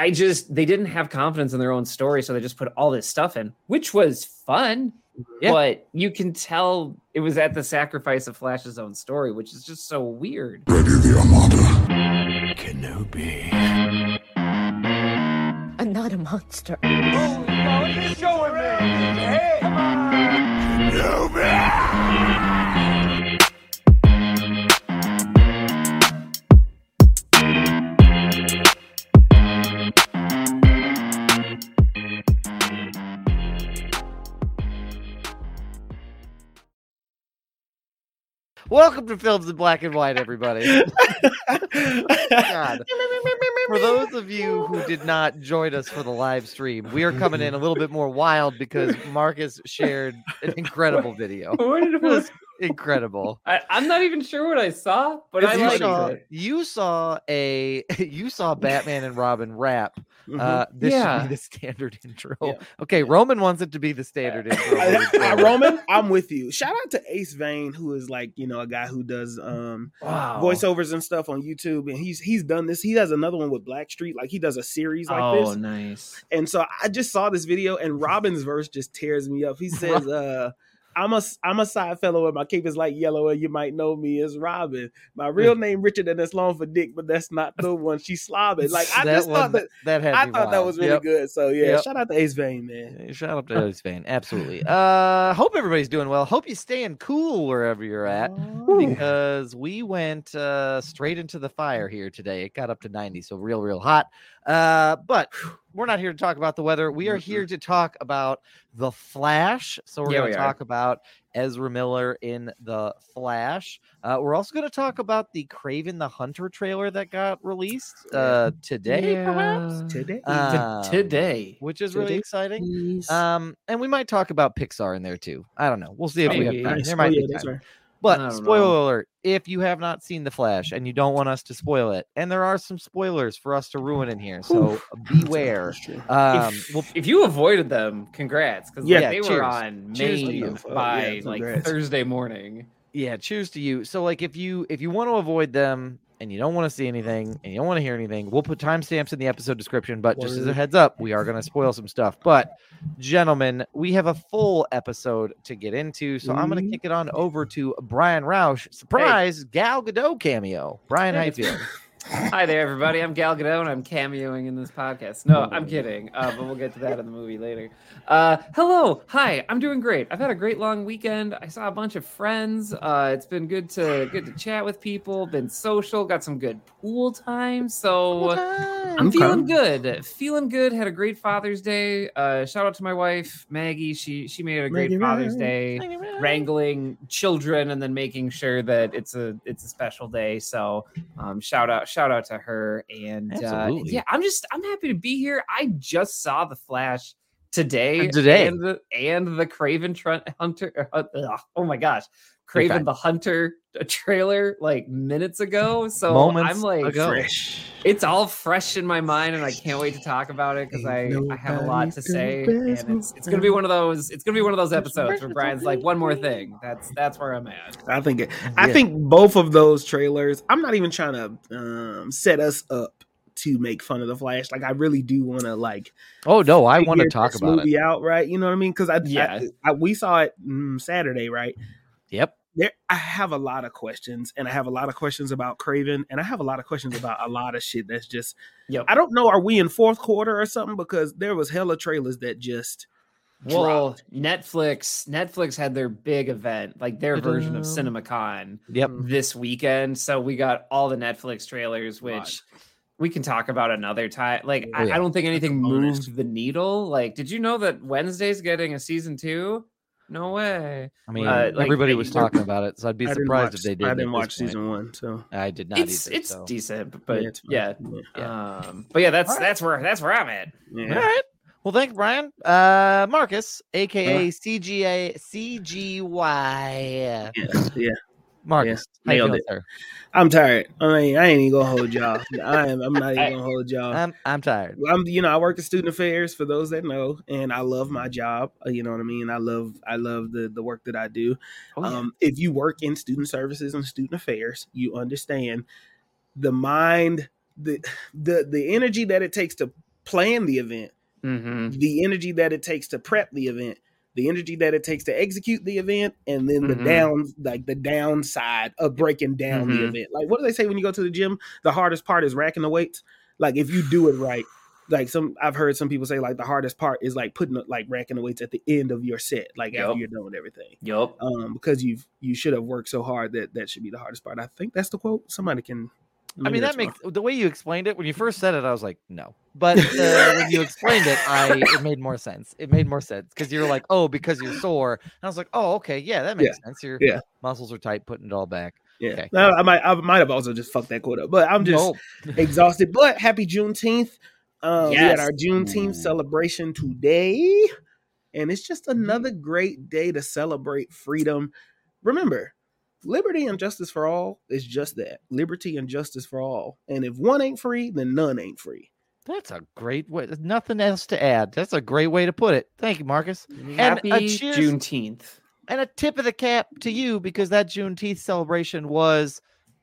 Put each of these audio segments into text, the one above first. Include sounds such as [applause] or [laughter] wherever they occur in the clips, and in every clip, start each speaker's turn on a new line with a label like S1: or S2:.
S1: I just they didn't have confidence in their own story, so they just put all this stuff in, which was fun. Mm-hmm.
S2: Yeah.
S1: But you can tell it was at the sacrifice of Flash's own story, which is just so weird.
S3: Ready the Armada.
S4: Kenobi.
S5: I'm not a monster.
S2: Welcome to Films in Black and White, everybody. God. [laughs] For those of you who did not join us for the live stream, we are coming in a little bit more wild because Marcus shared an incredible video.
S1: What did
S2: It [laughs] was incredible.
S1: I, I'm not even sure what I saw, but I
S2: you
S1: liked
S2: saw
S1: it.
S2: you saw a [laughs] you saw Batman and Robin rap.
S6: Mhm.
S2: Uh, this should be the standard [laughs] intro.
S6: Yeah.
S2: Okay, Roman wants it to be the standard intro.
S6: Uh,
S2: moving
S6: uh. Roman, I'm with you. Shout out to Ace Vane, who is like you know a guy who does um
S1: Wow.
S6: voiceovers and stuff on YouTube, and he's he's done this. He has another one with Blackstreet, like he does a series like this.
S1: oh,
S6: this.
S1: nice.
S6: And so I just saw this video, and Robin's verse just tears me up. He says, [laughs] "Uh, I'm a I'm a side fellow, and my cape is like yellow, and you might know me as Robin. My real name Richard, and that's long for Dick, but that's not the one she's slobbing. Like I
S2: That
S6: just
S2: one-
S6: thought that
S2: that had
S6: I thought that was really
S2: Yep.
S6: good. So yeah,
S2: Yep.
S6: shout out to Ace Vane, man.
S2: Shout out to Ace Fan. Absolutely. [laughs] Uh hope everybody's doing well. Hope you staying cool wherever you're at. Because we went uh straight into the fire here today. It got up to 90, so real, real hot. Uh, but we're not here to talk about the weather. We are here to talk about the Flash. So we're
S1: Yeah,
S2: going
S1: we
S2: to
S1: are.
S2: talk about Ezra Miller in the Flash. Uh, we're also going to talk about the Kraven the Hunter trailer that got released uh today, perhaps.
S6: Today,
S2: Um,
S1: Today.
S2: which is really exciting.
S6: please.
S2: Um, and we might talk about Pixar in there too. I don't know. We'll see if we
S1: Maybe.
S2: have time.
S6: Nice.
S2: There
S6: Oh,
S2: might
S6: yeah,
S2: be
S6: that's
S2: time.
S6: Right.
S2: But spoiler
S1: know.
S2: alert: if you have not seen the Flash and you don't want us to spoil it, and there are some spoilers for us to ruin in here, so beware. Um,
S1: if,
S2: well,
S1: if you avoided them, congrats, because
S6: Yeah,
S1: they were on
S2: Cheers to
S1: Maine.
S6: Oh,
S1: by
S6: yeah,
S1: like. Thursday morning.
S2: yeah, cheers to you. So, like, if you if you want to avoid them and you don't want to see anything mm. and you don't want to hear anything, we'll put timestamps in the episode description. But just as a heads up, we are going to spoil some stuff. But, gentlemen, we have a full episode to get into, so I'm going to
S6: mm-hmm.
S2: kick it on over to Brian Roush. Surprise, Gal Gadot cameo. Brian, how you
S1: Hey.
S2: feeling?
S1: Hi there, everybody. I'm Gal Gadot, and I'm cameoing in this podcast. No, I'm kidding, uh, but we'll get to that in the movie later. Uh, hello, hi. I'm doing great. I've had a great long weekend. I saw a bunch of friends. Uh, it's been good to good to chat with people. Been social. Got some good pool time. So I'm
S6: Okay.
S1: feeling good. Feeling good. Had a great Father's Day. Uh, shout out to my wife Maggie. She she made a great
S6: Maggie
S1: Father's
S6: Ryan.
S1: Day wrangling children and then making sure that it's a it's a special day. So um, shout out shout out to her and uh, yeah, I'm just I'm happy to be here. I just saw the Flash today,
S2: Uh, today.
S1: and the and the Kraven Trent Hunter. uh, ugh, oh my gosh,
S2: fine.
S1: Kraven the Hunter uh, trailer like minutes ago. So
S2: Moments
S1: I'm like
S2: ago.
S6: Fresh.
S1: it's all fresh in my mind and i can't wait to talk about it because I, I have a lot to say and it's, it's gonna be one of those it's gonna be one of those episodes where brian's like one more thing that's that's where i'm at
S6: I think it, I
S2: Yeah.
S6: think both of those trailers. I'm not even trying to um, set us up to make fun of the Flash. Like I really do want to like.
S2: Oh no, I want to talk
S6: this
S2: about it.
S6: movie out, right? You know what I mean? Because I,
S1: Yeah.
S6: I, I we saw it mm, Saturday, right?
S2: Yep.
S6: There, I have a lot of questions, and I have a lot of questions about Kraven, and I have a lot of questions about a lot of shit that's just.
S1: Yep.
S6: I don't know. Are we in fourth quarter or something? Because there was hella trailers that just.
S1: well netflix netflix had their big event like their version of cinemacon
S2: Yep.
S1: this weekend so we got all the netflix trailers which
S6: Right.
S1: We can talk about another time like
S2: Oh,
S1: I,
S2: yeah.
S1: I don't think anything
S6: bonus.
S1: moved the needle like did you know that wednesday's getting a season two no way
S2: I mean,
S1: Uh, like,
S2: everybody was talking about it, so I'd be
S6: I
S2: surprised
S6: watch,
S2: if they did.
S6: I didn't watch season one, so
S2: I did not
S1: it's
S2: either.
S1: it's
S2: so.
S1: decent, but
S6: it's fine.
S1: yeah,
S6: yeah.
S1: um, but yeah, that's
S2: All right.
S1: that's where that's where I'm at.
S6: Yeah.
S2: All right. Well, thank you, Brian. Uh, Marcus, aka
S6: Uh.
S2: CGA CGY.
S6: Yeah, yeah.
S2: Marcus, how you
S6: nailed it.
S2: sir?
S6: I'm tired. I mean, I ain't even gonna hold y'all. I am. I'm not even gonna hold y'all.
S2: I'm I'm tired.
S6: I'm, you know, I work in student affairs for those that know, and I love my job. uh, You know what I mean. I love, I love the the work that I do.
S2: Oh, yeah.
S6: Um, if you work in student services and student affairs, you understand the mind, the the the energy that it takes to plan the event,
S1: Mm-hmm.
S6: the energy that it takes to prep the event, the energy that it takes to execute the event, and then the
S1: Mhm.
S6: down like the downside of breaking down the
S1: Mhm.
S6: event. Like what do they say when you go to the gym? The hardest part is racking the weights. Like if you do it right, like some I've heard some people say like the hardest part is like putting like racking the weights at the end of your set, like after you're done with everything.
S1: Yep.
S6: Um, because you've you should have worked so hard that that should be the hardest part. I think that's the quote. Somebody can.
S2: I mean, that
S6: that's wrong.
S2: makes the way you explained it when you first said it. I was like, no, but uh, when you explained it, I it made more sense. It made more sense because you're like, oh, because you're sore. And I was like, oh, okay, yeah, that makes sense. Your
S6: Yeah.
S2: muscles are tight, putting it all back.
S6: Yeah,
S2: Okay.
S6: No, I might I might have also just fucked that quote up, but I'm just
S2: No.
S6: exhausted. But happy Juneteenth. Um, We had
S1: Yes.
S6: our Juneteenth celebration today, and it's just another great day to celebrate freedom. Remember, liberty and justice for all is just that liberty and justice for all. And if one ain't free, then none ain't free.
S2: That's a great way. There's nothing else to add. That's a great way to put it. Thank you, Marcus.
S1: Happy
S2: a cheers-
S1: Juneteenth.
S2: And a tip of the cap to you because that Juneteenth celebration was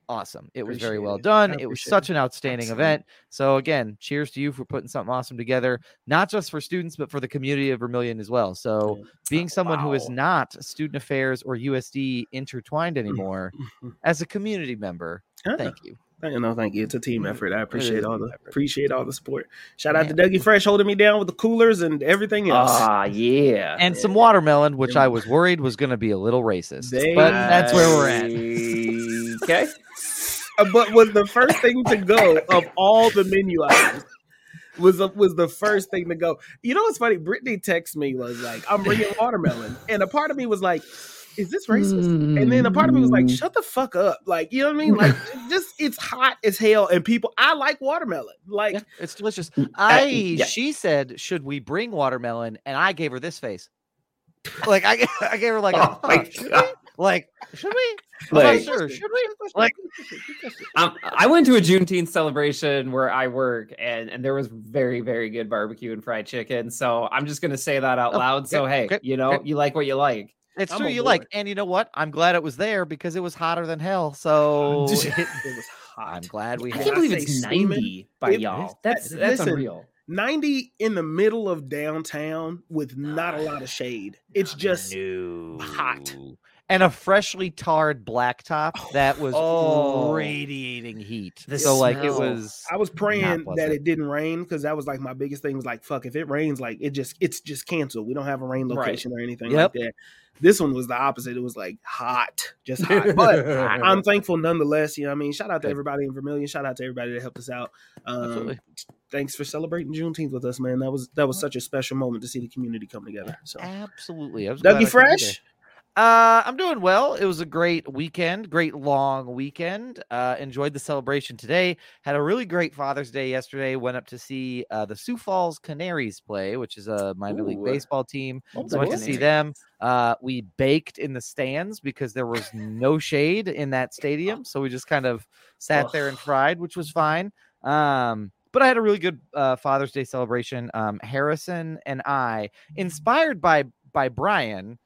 S2: awesome. It was very well done. It was such
S6: it.
S2: an outstanding
S6: Excellent.
S2: event. So again, cheers to you for putting something awesome together, not just for students, but for the community of Vermillion as well. So being [laughs] someone who is not student affairs or USD intertwined anymore, [laughs] as a community member,
S6: Yeah.
S2: thank you.
S6: You know, thank you. It's a team effort. I appreciate all the
S2: effort.
S6: appreciate all the support. Shout out
S2: Yeah.
S6: to Dougie Fresh holding me down with the coolers and everything else.
S1: Ah, yeah. [laughs]
S2: And some watermelon, which I was worried was going to be a little racist,
S6: They-
S2: but that's where we're at.
S1: Okay.
S6: Uh, but was the first thing to go of all the menu items. Was the, was the first thing to go. You know what's funny? Brittany texted me was like, "I'm bringing watermelon," and a part of me was like, "Is this racist?" And then a part of me was like, "Shut the fuck up!" Like you know what I mean? Like [laughs] just it's hot as hell, and people I like watermelon. Like
S2: Yeah, it's delicious.
S1: Uh,
S2: I
S1: yeah.
S2: she said, "Should we bring watermelon?" And I gave her this face. Like I [laughs] I gave her like, a,
S1: Oh my
S2: "Huh. Like, should we? I'm
S1: Like-
S2: not sure. Should we? Like,
S1: Um, I went to a Juneteenth celebration where I work, and and there was very very good barbecue and fried chicken. So I'm just gonna say that out
S2: Oh,
S1: loud. So hey,
S2: okay,
S1: you know,
S2: okay.
S1: you like what you like.
S2: it's
S6: I'm
S2: true.
S6: on
S2: You like, and you know what? I'm glad it was there because it was hotter than hell. So [laughs]
S6: it
S2: it-
S6: was
S2: I'm glad we
S1: I
S2: had.
S1: can't believe it's 90 by
S6: it-
S1: y'all. That's that's
S6: listen,
S1: unreal.
S6: 90 in the middle of downtown with not a lot of shade. It's just
S2: no.
S6: hot.
S2: And a freshly tarred blacktop that was
S1: Oh.
S2: radiating heat.
S1: The
S2: so like it was
S6: I was praying that it didn't rain because that was like my biggest thing was like, fuck, if it rains, like it just it's just canceled. We don't have a rain
S1: Right.
S6: location or anything
S2: Yep.
S6: like that. This one was the opposite. It was like hot, just hot. [laughs] But I'm thankful nonetheless. You know, what I mean, shout out to everybody in Vermillion. Shout out to everybody that helped us out. Um,
S2: Absolutely.
S6: thanks for celebrating Juneteenth with us, man. That was that was such a special moment to see the community come together. So,
S2: Absolutely. I was glad I
S6: Dougie Fresh,
S2: there. Uh, I'm doing well. It was a great weekend, great long weekend. Uh, enjoyed the celebration today. Had a really great Father's Day yesterday. Went up to see uh, the Sioux Falls Canaries play, which is a minor league baseball team.
S6: Oh,
S2: So went to see them. Uh, we baked in the stands because there was no shade in that stadium, so we just kind of sat there and fried, which was fine. Um, but I had a really good uh, Father's Day celebration. Um, Harrison and I, inspired by by Brian,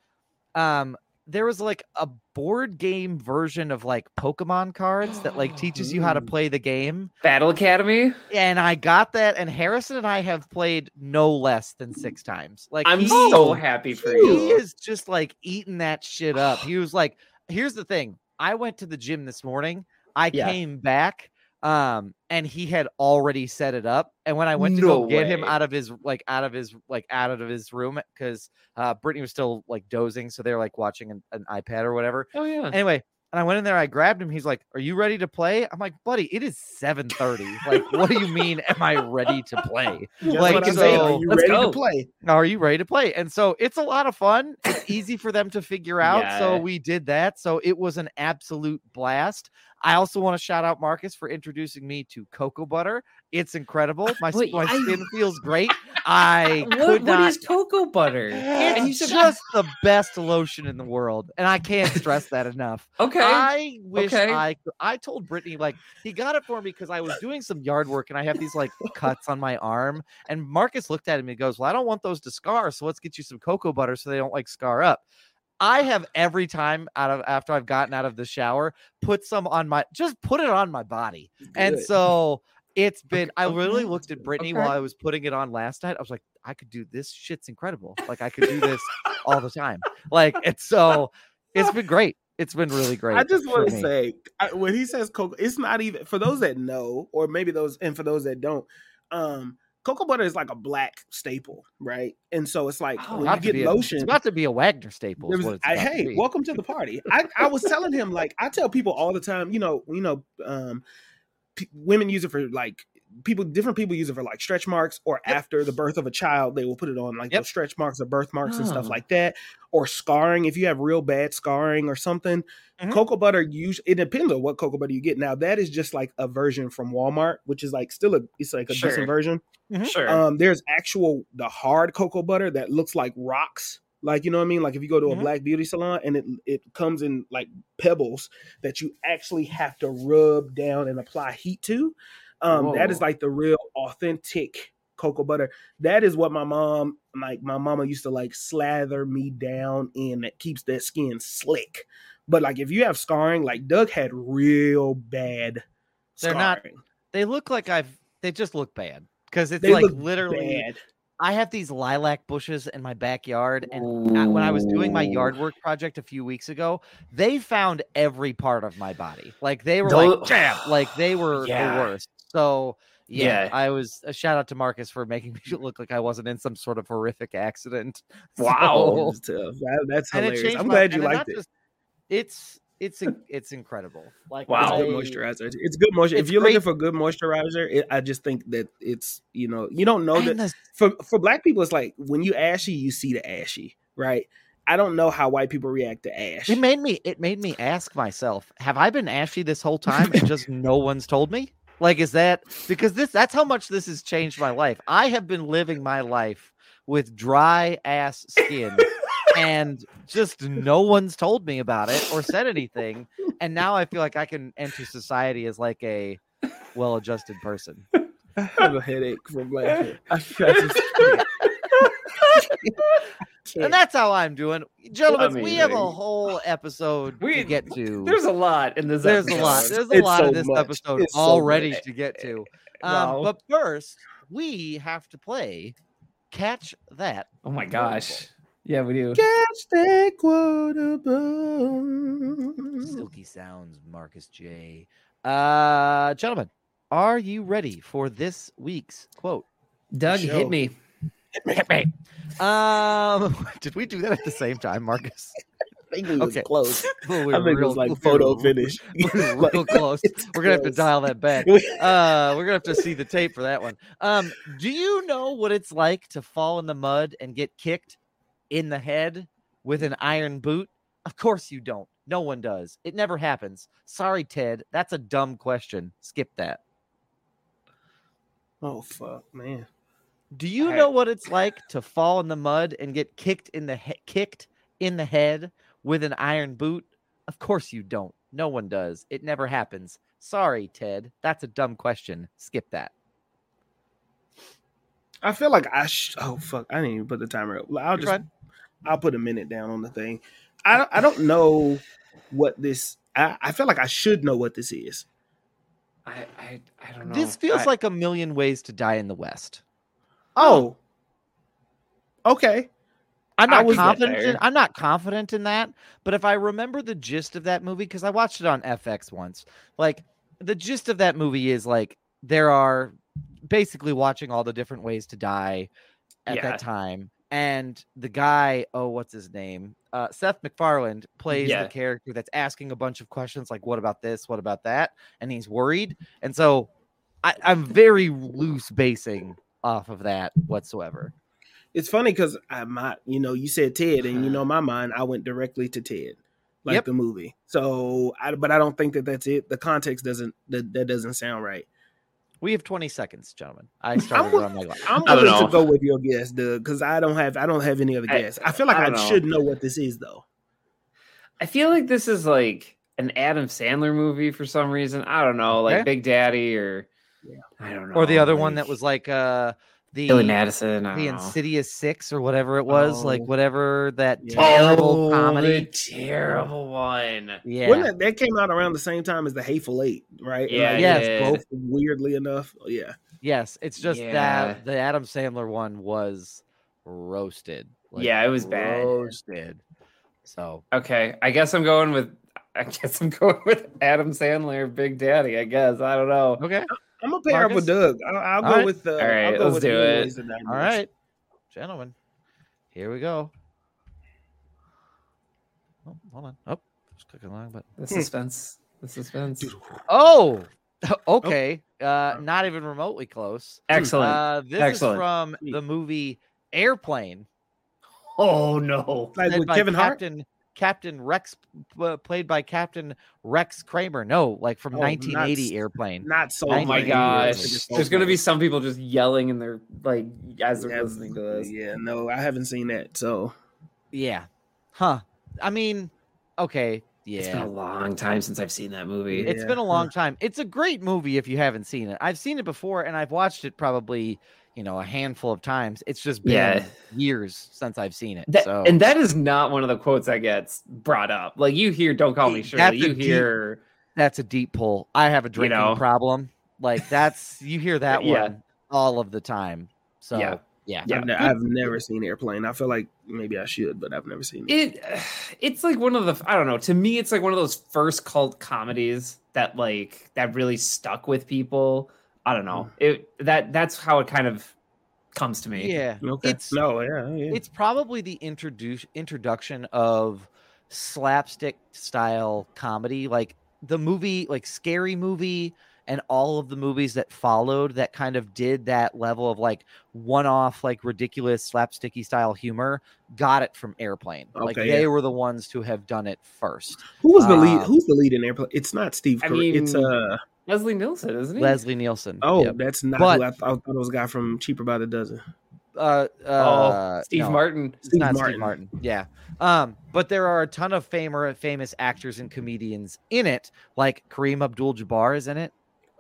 S2: um, there was like a board game version of like Pokemon cards that like teaches you how to play the game.
S1: Battle Academy.
S2: And I got that, and Harrison and I have played no less than six times. Like
S1: I'm
S2: he-
S1: so happy for
S2: he
S1: you.
S2: He is just like eating that shit up. He was like, here's the thing. I went to the gym this morning. I
S1: Yeah.
S2: came back um and he had already set it up and when i went to
S1: No
S2: go get him out of his like out of his like out of his room because uh brittany was still like dozing so they were like watching an, an ipad or whatever
S1: Oh yeah.
S2: anyway and i went in there i grabbed him he's like are you ready to play i'm like buddy it is 7:30 like what do you mean am i ready to play
S6: Just
S2: like,
S6: I'm
S2: so-
S6: saying. Are you
S1: Let's
S6: ready
S1: go.
S6: to play?
S2: are you ready to play? And so it's a lot of fun. It's easy for them to figure out. So we did that. So it was an absolute blast. I also want to shout out Marcus for introducing me to cocoa butter. It's incredible. My,
S1: Wait,
S2: my
S1: I-
S2: skin feels great. [laughs] I
S1: What,
S2: could not.
S1: is cocoa butter?
S2: It's just the best lotion in the world, and I can't stress that enough.
S1: okay.
S2: I wish
S1: okay.
S2: I I told Brittany like he got it for me because I was doing some yard work and I have these like cuts on my arm. And Marcus looked at him and goes, Well, I don't want those to scar, so let's get you some cocoa butter so they don't like scar up. I have every time out of after I've gotten out of the shower, put some on my just put it on my body. And so It's been. I
S1: Okay,
S2: literally looked at Brittany
S1: okay.
S2: while I was putting it on last night. I was like, I could do this. Shit's incredible. Like I could do this [laughs] all the time. Like it's so. It's been great. It's been really great.
S6: I just want to
S2: me.
S6: say I, when he says cocoa, it's not even for those that know, or maybe those, and for those that don't. Um, cocoa butter is like a black staple, right? And so it's like
S1: Oh,
S6: when you get
S2: be a-
S6: lotion.
S2: it's about to be a Wagner staple.
S6: Was- I-
S2: about to
S6: hey, welcome to the party. I, I was telling him like I tell people all the time, you know, you know, um, p- women use it for like people, different people use it for like stretch marks, or
S2: Yep.
S6: after the birth of a child, they will put it on like
S2: Yep.
S6: those stretch marks or birthmarks and stuff
S1: Oh.
S6: like that, or scarring. If you have real bad scarring or something,
S2: Mhm.
S6: cocoa butter use it depends on what cocoa butter you get. Now that is just like a version from Walmart, which is like still a it's like a
S1: Sure.
S6: decent version.
S1: Sure.
S6: Um, there's actual the hard cocoa butter that looks like rocks. Like you know what I mean? Like if you go to a
S2: Mhm.
S6: black beauty salon and it it comes in like pebbles that you actually have to rub down and apply heat to. Um, that is like the real authentic cocoa butter. That is what my mom like my mama used to like slather me down in that keeps that skin slick. But like if you have scarring, like Doug had real bad
S2: They're not- They look like I've. They just look bad because it's
S6: They
S2: like literally.
S6: bad.
S2: I have these lilac bushes in my backyard, and uh, when I was doing my yard work project a few weeks ago, they found every part of my body. Like they were like jam, like they [sighs] were
S1: Yeah.
S2: the worst. So yeah,
S1: Yeah.
S2: I was a shout out to Marcus for making [laughs] me look like I wasn't in some sort of horrific accident. [laughs]
S1: Wow.
S2: So-
S6: That's. That- that's hilarious. I'm
S2: my-
S6: glad you liked it.
S2: just- it's it's in- it's incredible. Like
S1: Wow.
S6: It's
S2: I-
S6: good moisturizer. It's good moisture.
S2: It's
S6: If you're looking for good moisturizer, it, I just think that it's you know you don't know that
S2: the
S6: for for black people it's like when you ashy you see the ashy right. I don't know how white people react to ash.
S2: It made me it made me ask myself, have I been ashy this whole time and just [laughs] no one's told me? Like is that because this that's how much this has changed my life. I have been living my life with dry ass skin and just no one's told me about it or said anything and now I feel like I can enter society as like a well-adjusted person.
S6: I have a headache from laughing. I, [laughs] I just,
S2: And that's how I'm doing. Gentlemen, we have a whole episode
S1: We-
S2: to get to.
S1: There's a lot in this.
S2: There's a lot.
S1: episode.
S2: There's a
S6: It's
S2: lot
S6: so
S2: of this
S6: much.
S2: episode
S6: It's
S2: already
S6: much.
S2: to get to. [laughs] Um,
S1: Wow.
S2: But first, we have to play Catch That.
S1: Oh my gosh. Yeah, we do.
S6: catch that quotable.
S2: Silky sounds, Marcus J. Uh, gentlemen, are you ready for this week's quote?
S1: Doug,
S6: Show.
S1: hit me.
S2: Um, [laughs] did we do that at the same time, Marcus? [laughs]
S6: I think we was
S2: Okay.
S6: close. [laughs]
S2: Well, we
S6: I
S2: were
S6: think it
S2: real-
S6: was like
S2: we
S6: photo
S2: were-
S6: finish.
S2: we were
S6: Like,
S2: real close.
S6: it's
S2: We're gonna have to dial that back. Uh, we're gonna have to see the tape for that one. Um, do you know what it's like to fall in the mud and get kicked in the head with an iron boot? Of course you don't. No one does. It never happens. Sorry, Ted. That's a dumb question. Skip that.
S6: Oh fuck, man.
S2: Do you
S1: I-
S2: know what it's like to fall in the mud and get kicked in the he- kicked in the head with an iron boot? Of course you don't. No one does. It never happens. Sorry, Ted. That's a dumb question. Skip that.
S6: I feel like I sh- oh fuck, I didn't even put the timer up. I'll
S2: You're
S6: just
S2: fine.
S6: I'll put a minute down on the thing. I don't- I don't know what this. I, I feel like I should know what this is.
S1: I, I, I don't know.
S2: This feels
S1: I-
S2: like a million ways to die in the West.
S6: Oh, okay.
S2: I'm not confident. In. I'm not confident in that. But if I remember the gist of that movie, because I watched it on FX once, like the gist of that movie is like there are basically watching all the different ways to die at
S1: Yeah.
S2: that time. And the guy, oh, what's his name? Uh, Seth MacFarlane plays
S1: Yeah.
S2: the character that's asking a bunch of questions like, what about this? What about that? And he's worried. And so I, I'm very loose basing off of that whatsoever.
S6: It's funny because I might, you know, you said Ted, and you [sighs] know, my mind, I went directly to Ted, like
S2: Yep.
S6: the movie. So, I, but I don't think that that's it. The context doesn't that, that doesn't sound right.
S2: We have 20 seconds, gentlemen. I started
S6: wi-
S2: on my clock.
S6: I'm
S1: I don't
S6: to go with your guess, Doug, because I don't have I don't have any other
S1: I-
S6: guess. I feel like
S1: I
S6: I,
S1: don't know.
S6: should know what this is, though.
S1: I feel like this is like an Adam Sandler movie for some reason. I don't know, like
S2: Okay.
S1: Big Daddy or
S6: Yeah.
S1: I don't know.
S2: Or the other one that was like uh the
S1: Billy Madison. I
S2: the
S1: don't know.
S2: Ridiculous Six or whatever it was, like
S6: Oh.
S2: whatever that
S6: Yeah.
S2: terrible
S1: oh,
S2: comedy.
S1: the [laughs] terrible one.
S2: Yeah,
S6: Wasn't that, that came out around the same time as the Hateful Eight, right?
S1: Yeah,
S6: Like, yes,
S1: did.
S6: both weirdly enough. Oh, yeah,
S2: yes, it's just
S1: Yeah.
S2: that the Adam Sandler one was roasted.
S1: Yeah, it was bad.
S2: Roasted. So
S1: Okay, I guess I'm going with. I guess I'm [laughs] going with Adam Sandler, Big Daddy. I guess I don't know.
S2: okay,
S6: I'm gonna pair up with Doug. I'll, I'll go
S2: All right.
S6: with the.
S1: All right,
S6: I'll go
S1: let's
S6: with
S1: do
S6: the
S1: it.
S6: Boys and Dynamite.
S2: all right, gentlemen, here we go. Oh, hold on. Oh, just clicking along, but
S1: The suspense. The suspense. [laughs]
S2: oh, [laughs] okay. Uh, not even remotely close.
S1: Excellent.
S2: Uh, this
S1: Excellent.
S2: is from the movie Airplane.
S1: oh no.
S6: Like with
S2: by
S6: Kevin Hart.
S2: Captain Captain Rex, uh, played by Captain Rex Kramer. No, like from
S6: Oh,
S2: 1980
S6: not-
S2: Airplane.
S6: Not so.
S1: Oh my
S2: Nineteen
S1: gosh. There's gonna be some people just yelling in their like as they're
S6: Yeah,
S1: listening to this.
S6: Yeah, no, I haven't seen that. So
S2: Yeah, huh? I mean, okay, Yeah.
S1: It's been a long time since I've seen that movie.
S2: It's
S6: Yeah.
S2: been a long time. It's a great movie if you haven't seen it. I've seen it before and I've watched it probably, you know, a handful of times. It's just been
S1: Yeah.
S2: years since I've seen it.
S1: That,
S2: so
S1: And that is not one of the quotes that gets brought up. Like you hear, "Don't call me
S2: That's
S1: Shirley."
S2: a
S1: You
S2: deep-
S1: hear,
S2: that's a deep pull. I have a drinking
S1: know.
S2: problem. Like that's you hear [laughs] that
S1: Yeah.
S2: one all of the time. So
S1: Yeah.
S2: yeah.
S1: Yeah.
S6: I've, ne- I've never seen Airplane. I feel like maybe I should, but I've never seen it.
S1: it. [sighs] It's like one of the. I don't know. To me, it's like one of those first cult comedies that like that really stuck with people. I don't know. It that that's how it kind of comes to me.
S2: Yeah.
S6: Okay.
S2: It's
S6: no, yeah, yeah.
S2: it's probably the introduce introduction of slapstick style comedy like the movie like scary movie and all of the movies that followed that kind of did that level of like one-off like ridiculous slapsticky style humor got it from airplane like they
S6: yeah.
S2: were the ones to have done it first
S6: Who was the lead?
S2: um,
S6: Who's the lead in Airplane? It's not Steve.
S1: I
S6: Carell. it's
S1: mean,
S6: uh.
S1: Leslie Nielsen, isn't he?
S2: leslie nielsen
S6: Oh,
S2: Yep.
S6: that's not
S2: But-
S6: who I, I thought it was a guy from Cheaper by the Dozen.
S2: uh,
S1: oh,
S2: uh
S1: Steve
S2: no.
S1: Martin.
S6: Steve
S2: not
S6: Martin.
S2: Steve Martin. Yeah. Um, but there are a ton of famer, famous actors and comedians in it, like Kareem Abdul-Jabbar is in it.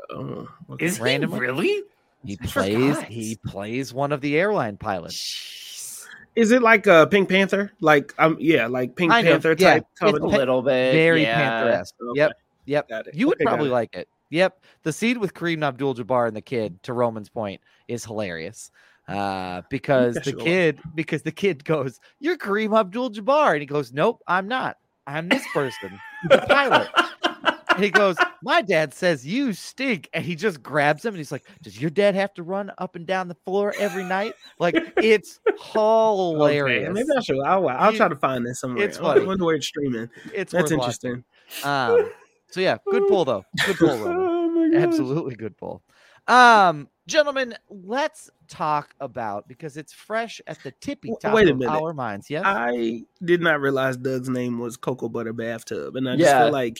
S6: Oh, okay.
S1: Is
S2: Randomly?
S1: he really?
S2: He
S1: I
S2: plays
S1: forgot.
S2: he plays one of the airline pilots.
S1: Jeez.
S6: Is it like uh, Pink Panther? Like um, yeah, like Pink
S2: Kind of,
S6: Panther
S2: yeah.
S6: type
S2: It's
S1: A little bit.
S2: Very
S1: yeah.
S2: Panther-esque.
S6: Okay.
S2: Yep. Yep. You would
S6: Okay, got
S2: probably
S6: it.
S2: like it. Yep. The scene with Kareem Abdul-Jabbar and the kid, to Roman's point, is hilarious. Uh, because the kid, because the kid goes, "You're Kareem Abdul-Jabbar," and he goes, "Nope, I'm not. I'm this person, the pilot." [laughs] And he goes, My dad says you stink. And he just grabs him and he's like, Does your dad have to run up and down the floor every night? Like, it's hilarious.
S6: Okay, maybe I should. I'll, I'll try to find this somewhere.
S2: it's
S6: I
S2: funny.
S6: wonder where it's streaming.
S2: It's
S6: That's interesting.
S2: Um, so, yeah, good pull, though. Good pull, [laughs] Roman.
S6: Oh.
S2: Absolutely good pull. Um, gentlemen, let's talk about because it's fresh at the tippy top
S6: wait a
S2: of
S6: minute.
S2: our minds. Yeah.
S6: I did not realize Doug's name was Cocoa Butter Bathtub, and I just
S1: Yeah.
S6: feel like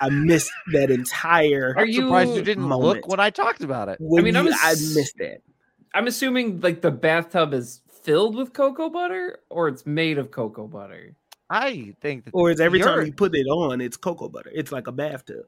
S6: I missed that entire.
S1: Are
S2: I'm surprised you
S1: you-
S2: didn't look
S6: moment.
S2: when I talked about it.
S6: When
S1: I mean,
S6: you-
S1: I'm
S6: I missed that.
S1: I'm assuming like the bathtub is filled with cocoa butter or it's made of cocoa butter.
S2: I think that
S6: Or is every time
S2: You're-
S6: put it on, it's cocoa butter. It's like a bathtub.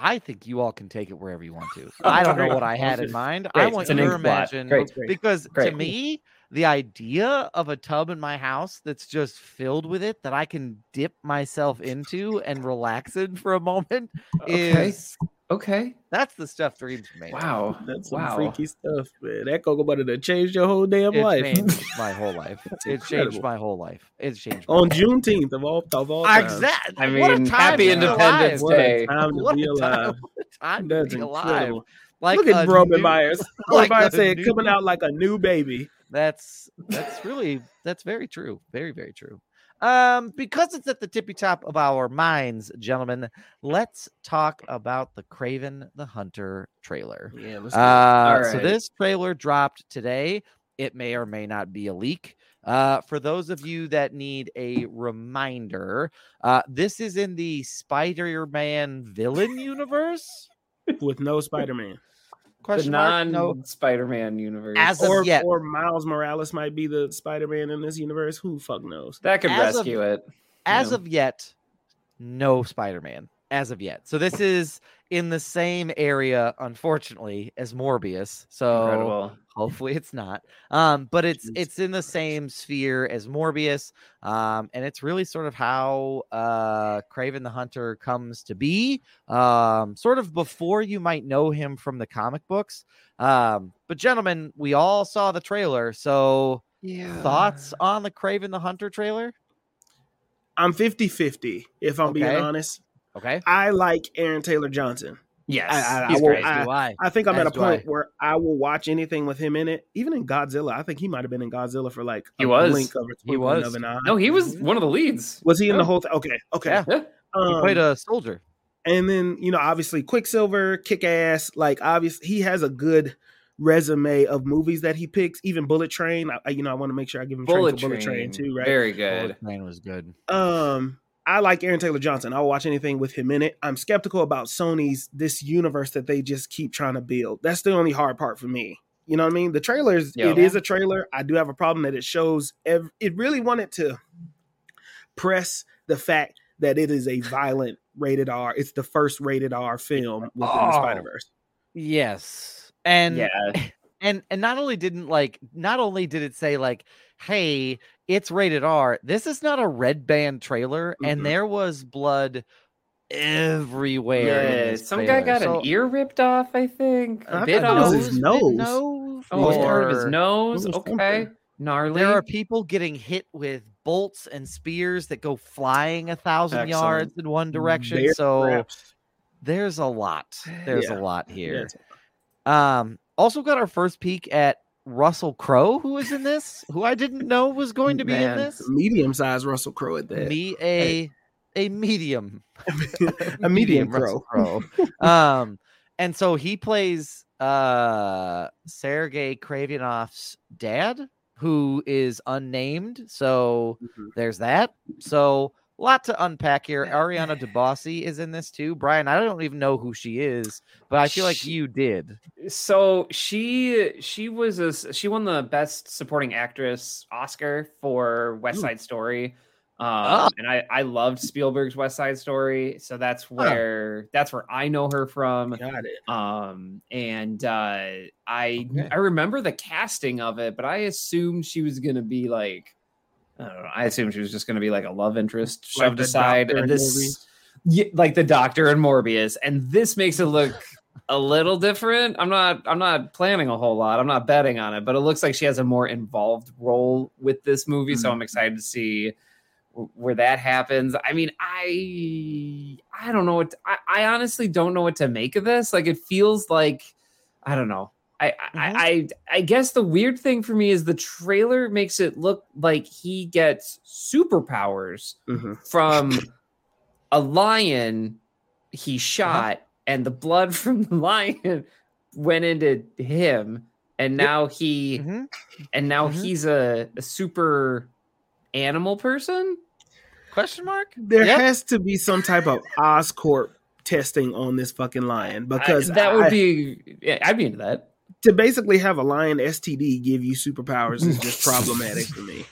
S2: I think you all can take it wherever you want to. [laughs] I don't know what I had in mind. I want you to imagine
S1: Great.
S2: because to me, the idea of a tub in my house that's just filled with it that I can dip myself into and relax in for a moment
S1: Okay.
S2: is
S1: Okay.
S2: that's the stuff dreams are made. of.
S1: Wow.
S6: That's some
S1: wow.
S6: freaky stuff, man. That cocoa butter that changed your whole damn
S2: It
S6: life.
S2: changed [laughs] my whole life. It changed my whole life. It changed
S6: on Juneteenth of all of all times.
S2: Exactly.
S1: I
S2: what a
S1: mean,
S2: time
S1: happy
S2: to
S1: Independence
S2: alive.
S6: What a
S1: Day.
S6: time to
S2: What
S6: be
S2: a time,
S6: alive.
S2: what a time to
S6: That's
S2: be alive. Like
S6: Look at Roman
S2: new-
S6: Myers. [laughs]
S2: like
S6: Roman Myers said
S2: new-
S6: coming out like a new baby.
S2: That's that's really that's very true. Very very true. Um, because it's at the tippy top of our minds, gentlemen. Let's talk about the Kraven the Hunter trailer.
S6: Yeah, let's
S2: Uh, so this trailer dropped today. It may or may not be a leak. Uh, for those of you that need a reminder, uh, this is in the Spider-Man villain universe. [laughs]
S6: with no Spider Man.
S1: The
S2: Question mark?
S1: non
S2: No.
S1: Spider-Man universe.
S2: As of
S6: Or,
S2: yet.
S6: or Miles Morales might be the Spider Man in this universe. Who fuck knows?
S1: that could
S2: as of-
S1: rescue it.
S2: As
S6: Yeah.
S2: of yet, no Spider-Man. as of yet. So this is in the same area, unfortunately, as Morbius. So
S1: Incredible.
S2: hopefully it's not. Um, but it's
S6: Jeez.
S2: it's in the same sphere as Morbius. Um, and it's really sort of how uh Kraven the Hunter comes to be. Um, sort of before you might know him from the comic books. Um, but gentlemen, we all saw the trailer. So
S1: Yeah.
S2: thoughts on the Kraven the Hunter trailer?
S6: I'm 50-50, if I'm being honest.
S2: Okay.
S6: I like Aaron Taylor Johnson.
S1: Yes.
S6: I- I-
S1: he's
S6: I will-
S1: great.
S6: I-
S2: Do I?
S6: I think I'm
S2: As
S6: at a point
S2: I.
S6: where I will watch anything with him in it, even in Godzilla. I think he might have been in Godzilla for like
S1: He
S6: a
S1: was.
S6: blink of a
S2: He was.
S6: of an eye.
S1: no, he was one of the leads.
S6: Was he in
S1: Oh.
S6: the whole thing? Okay, okay.
S2: Yeah.
S1: Yeah.
S2: He
S6: Um,
S2: played a soldier.
S6: and then you know, obviously, Quicksilver, Kick Ass. Like, obviously, he has a good resume of movies that he picks. Even Bullet Train. I, I- you know, I want to make sure I give him
S1: Bullet
S6: Bullet
S1: Train,
S6: Train too, right?
S1: Very good.
S2: Man was good.
S6: Um, I like Aaron Taylor Johnson. I'll watch anything with him in it. I'm skeptical about Sony's this universe that they just keep trying to build. That's the only hard part for me. You know what I mean? The trailers,
S1: Yeah.
S6: it is a trailer. I do have a problem that it shows. Ev- it really wanted to press the fact that it is a violent rated R. It's the first rated R film within the
S2: Oh.
S6: Spider Verse.
S2: Yes. And
S1: yeah. [laughs]
S2: and and not only didn't like not only did it say like hey it's rated r this is not a red band trailer
S6: Mhm.
S2: and there was blood everywhere in
S1: Yeah,
S2: this
S1: some guy got
S2: So-
S1: an ear ripped off, I think. A
S6: I
S1: bit
S6: thought was
S1: off.
S6: his
S2: bit
S6: nose.
S2: nose
S1: Oh, it was part of his nose. Okay.
S6: something.
S1: Gnarly.
S2: there are people getting hit with bolts and spears that go flying a thousand
S1: Excellent.
S2: yards in one direction
S6: Bear
S2: so
S6: traps.
S2: there's a lot there's
S6: Yeah.
S2: a lot
S6: Yeah,
S2: here
S6: it's-
S2: Um, also got our first peek at Russell Crowe, who is in this, who I didn't know was going to be in this.
S6: medium sized Russell Crowe at that.
S2: Me a a medium, [laughs]
S6: a [laughs] medium
S2: Russell
S6: Crowe.
S2: Crowe. um, and so he plays uh Sergei Kravinoff's dad, who is unnamed. So
S6: Mhm.
S2: there's that. So lot to unpack here. Ariana DeBose is in this too. Brian, I don't even know who she is, but I feel like
S1: She-
S2: you did.
S1: so she she was a she won the best supporting actress Oscar for West
S6: Ooh.
S1: Side Story. Um,
S2: Oh.
S1: and I I loved Spielberg's West Side Story, so that's where that's where I know her from.
S6: Got it.
S1: Um, and uh, I
S2: Okay.
S1: I remember the casting of it, but I assumed she was gonna be like I don't know. I assumed she was just gonna be like a love interest shoved
S6: the
S1: aside, and this yeah, like the Doctor and Morbius, and this makes it look a little different. I'm not I'm not planning a whole lot. I'm not betting on it, but it looks like she has a more involved role with this movie, so I'm mm-hmm. excited to see w- where that happens. I mean, I I don't know what I, I honestly don't know what to make of this. Like it feels like I don't know. I,
S2: Mhm.
S1: I, I I guess the weird thing for me is the trailer makes it look like he gets superpowers
S6: Mhm.
S1: from a lion he shot and the blood [laughs] from the lion went into him and now he
S2: Mhm.
S1: and now
S2: Mhm.
S1: he's a, a super animal person
S2: Question mark?
S6: There
S2: Yep.
S6: has to be some type of Oscorp testing on this fucking lion because
S1: I- that would
S6: I-
S1: be yeah, i'd be into that
S6: to basically have a lion STD give you superpowers is just problematic for me.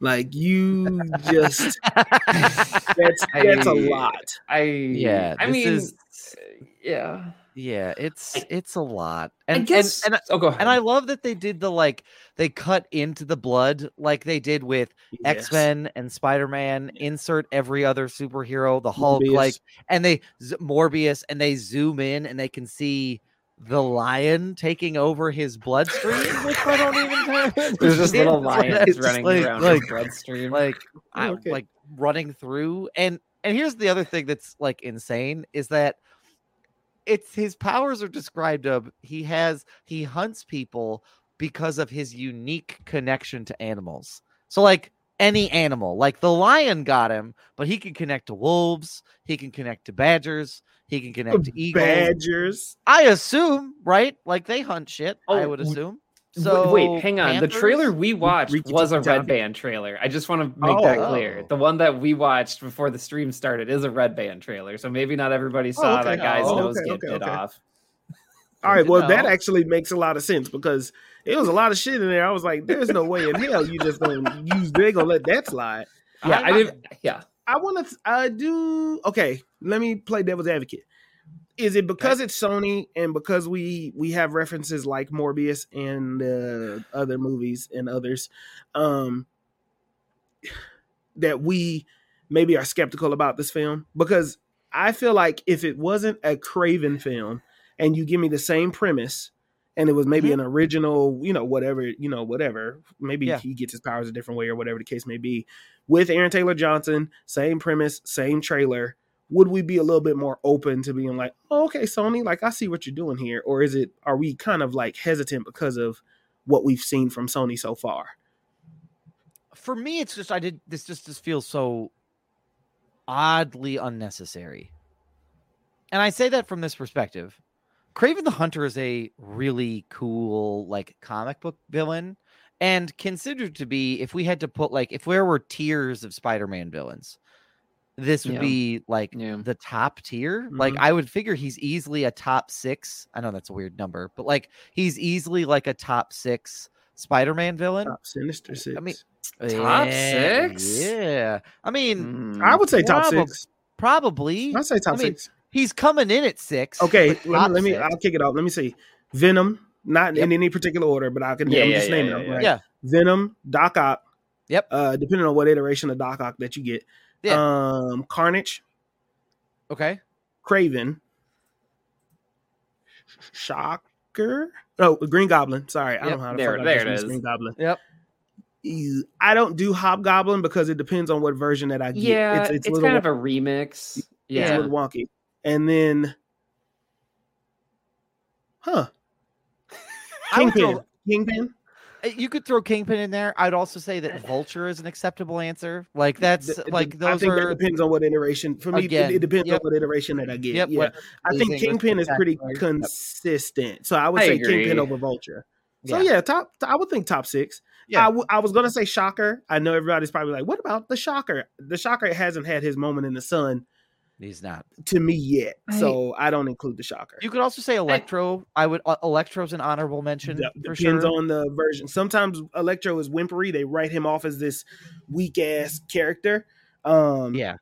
S6: Like you just [laughs] that's that's a
S1: I-
S6: lot.
S1: i
S2: Yeah,
S1: i
S2: this
S1: mean
S2: is- uh,
S1: yeah
S2: yeah, it's it's a lot.
S1: i
S2: And
S1: guess
S2: and, and
S1: oh go ahead
S2: and I love that they did the like they cut into the blood like they did with
S6: Yes.
S2: X Men and Spider Man. Insert every other superhero, the Hulk,
S6: Morbius.
S2: like, and they z- Morbius, and they zoom in and they can see the lion taking over his bloodstream, [laughs] which I don't even.
S1: there's just little
S2: It's like-
S1: lions
S2: it's
S1: running
S2: like-
S1: around
S2: like,
S1: his bloodstream
S2: like oh, I,
S6: okay.
S2: like running through and and here's the other thing that's like insane is that it's his powers are described of he has he hunts people because of his unique connection to animals so like any animal like the lion got him but he can connect to wolves he can connect to badgers he can oh, connect to eagles
S6: Badgers.
S2: i assume right like they hunt shit i
S1: Oh,
S2: would assume so
S1: wait, hang on. The trailer we watched was a red band trailer. I just want to oh. make that
S6: Oh.
S1: clear. The one that we watched before the stream started is a red band trailer. So maybe not everybody oh, saw
S6: okay.
S1: that guy's
S6: Oh,
S1: nose
S6: okay,
S1: get
S6: okay,
S1: bit
S6: okay.
S1: off.
S6: All right, well
S2: to
S6: that actually makes a lot of sense because it was a lot of shit in there. I was like, there's no way in hell you just gonna use they gonna let that slide.
S1: Yeah,
S2: I'm
S1: I
S2: not-
S1: Yeah,
S6: I want to. I do. Okay, let me play devil's advocate. Is it because it's Sony and because we we have references like Morbius and uh, other movies and others, um, that we maybe are skeptical about this film? Because I feel like if it wasn't a Kraven film and you give me the same premise and it was maybe
S2: Mhm.
S6: an original, you know, whatever, you know, whatever, maybe
S2: Yeah.
S6: he gets his powers a different way or whatever the case may be, with Aaron Taylor Johnson, same premise, same trailer, would we be a little bit more open to being like, oh, okay, Sony, like I see what you're doing here, or is it are we kind of like hesitant because of what we've seen from Sony so far?
S2: For me, it's just I did this just just feels so oddly unnecessary. And I say that from this perspective. Kraven the Hunter is a really cool like comic book villain and considered to be if we had to put like if there were tiers of Spider-Man villains, this would
S1: Yeah.
S2: be like
S1: Yeah.
S2: the top tier. Like
S6: Mhm.
S2: I would figure he's easily a top 6. I know that's a weird number, but like he's easily like a top 6 Spider-Man villain.
S6: Top Sinister Six.
S2: I mean,
S1: Top
S2: Yeah,
S1: six?
S2: Yeah. I mean,
S1: Mm.
S6: I would say top
S2: Probab-
S6: six.
S2: probably.
S6: I'd say top
S2: I mean,
S6: six.
S2: He's coming in at six.
S6: Okay, let me, let me
S2: six.
S6: I'll kick it off. Let me see. Venom, not
S2: Yep.
S6: in any particular order, but I can
S1: Yeah,
S6: I'm
S1: yeah,
S6: just
S1: yeah,
S6: naming
S1: yeah,
S6: them.
S1: yeah.
S6: Right?
S2: Yeah.
S6: Venom, Doc Ock.
S2: Yep.
S6: Uh, depending on what iteration of Doc Ock that you get. Yeah. Um, Carnage,
S2: Okay.
S6: Kraven, Shocker. Oh, Green Goblin. Sorry, I don't know how to
S1: there- there
S6: just
S1: it
S6: missed
S1: is.
S6: Green Goblin.
S2: Yep.
S6: I don't do Hobgoblin because it depends on what version that I get.
S1: Yeah,
S6: it's,
S1: it's,
S6: it's, a little
S1: kind of a remix.
S6: It's
S1: Yeah.
S6: a little wonky. And then, huh? Kingpin.
S2: throw-
S6: Kingpin.
S2: Uh, You could throw Kingpin in there. I'd also say that Vulture is an acceptable answer. Like that's
S6: Th-
S2: like
S6: I
S2: those
S6: think
S2: are
S6: that depends on what iteration. For me, it-
S2: Again,
S6: it, depends
S2: yep.
S6: on what iteration that I get.
S2: Yep,
S6: yeah,
S2: what
S6: I think Kingpin is pretty
S2: spectacular. Yep.
S6: consistent. So I would
S1: I
S6: say
S1: agree.
S6: Kingpin over Vulture. So
S2: Yeah.
S6: yeah, top. I would think top six.
S2: Yeah.
S6: I, w- I was gonna say Shocker. I know everybody's probably like, what about the Shocker? The Shocker hasn't had his moment in the sun
S2: He's not.
S6: to me yet,
S1: I-
S6: so I don't include the Shocker.
S2: You could also say Electro. I would. Uh, Electro's an honorable mention
S6: De-
S2: for
S6: depends
S2: sure.
S6: on the version. Sometimes Electro is whimpery. They write him off as this weak ass character. Um,
S2: yeah,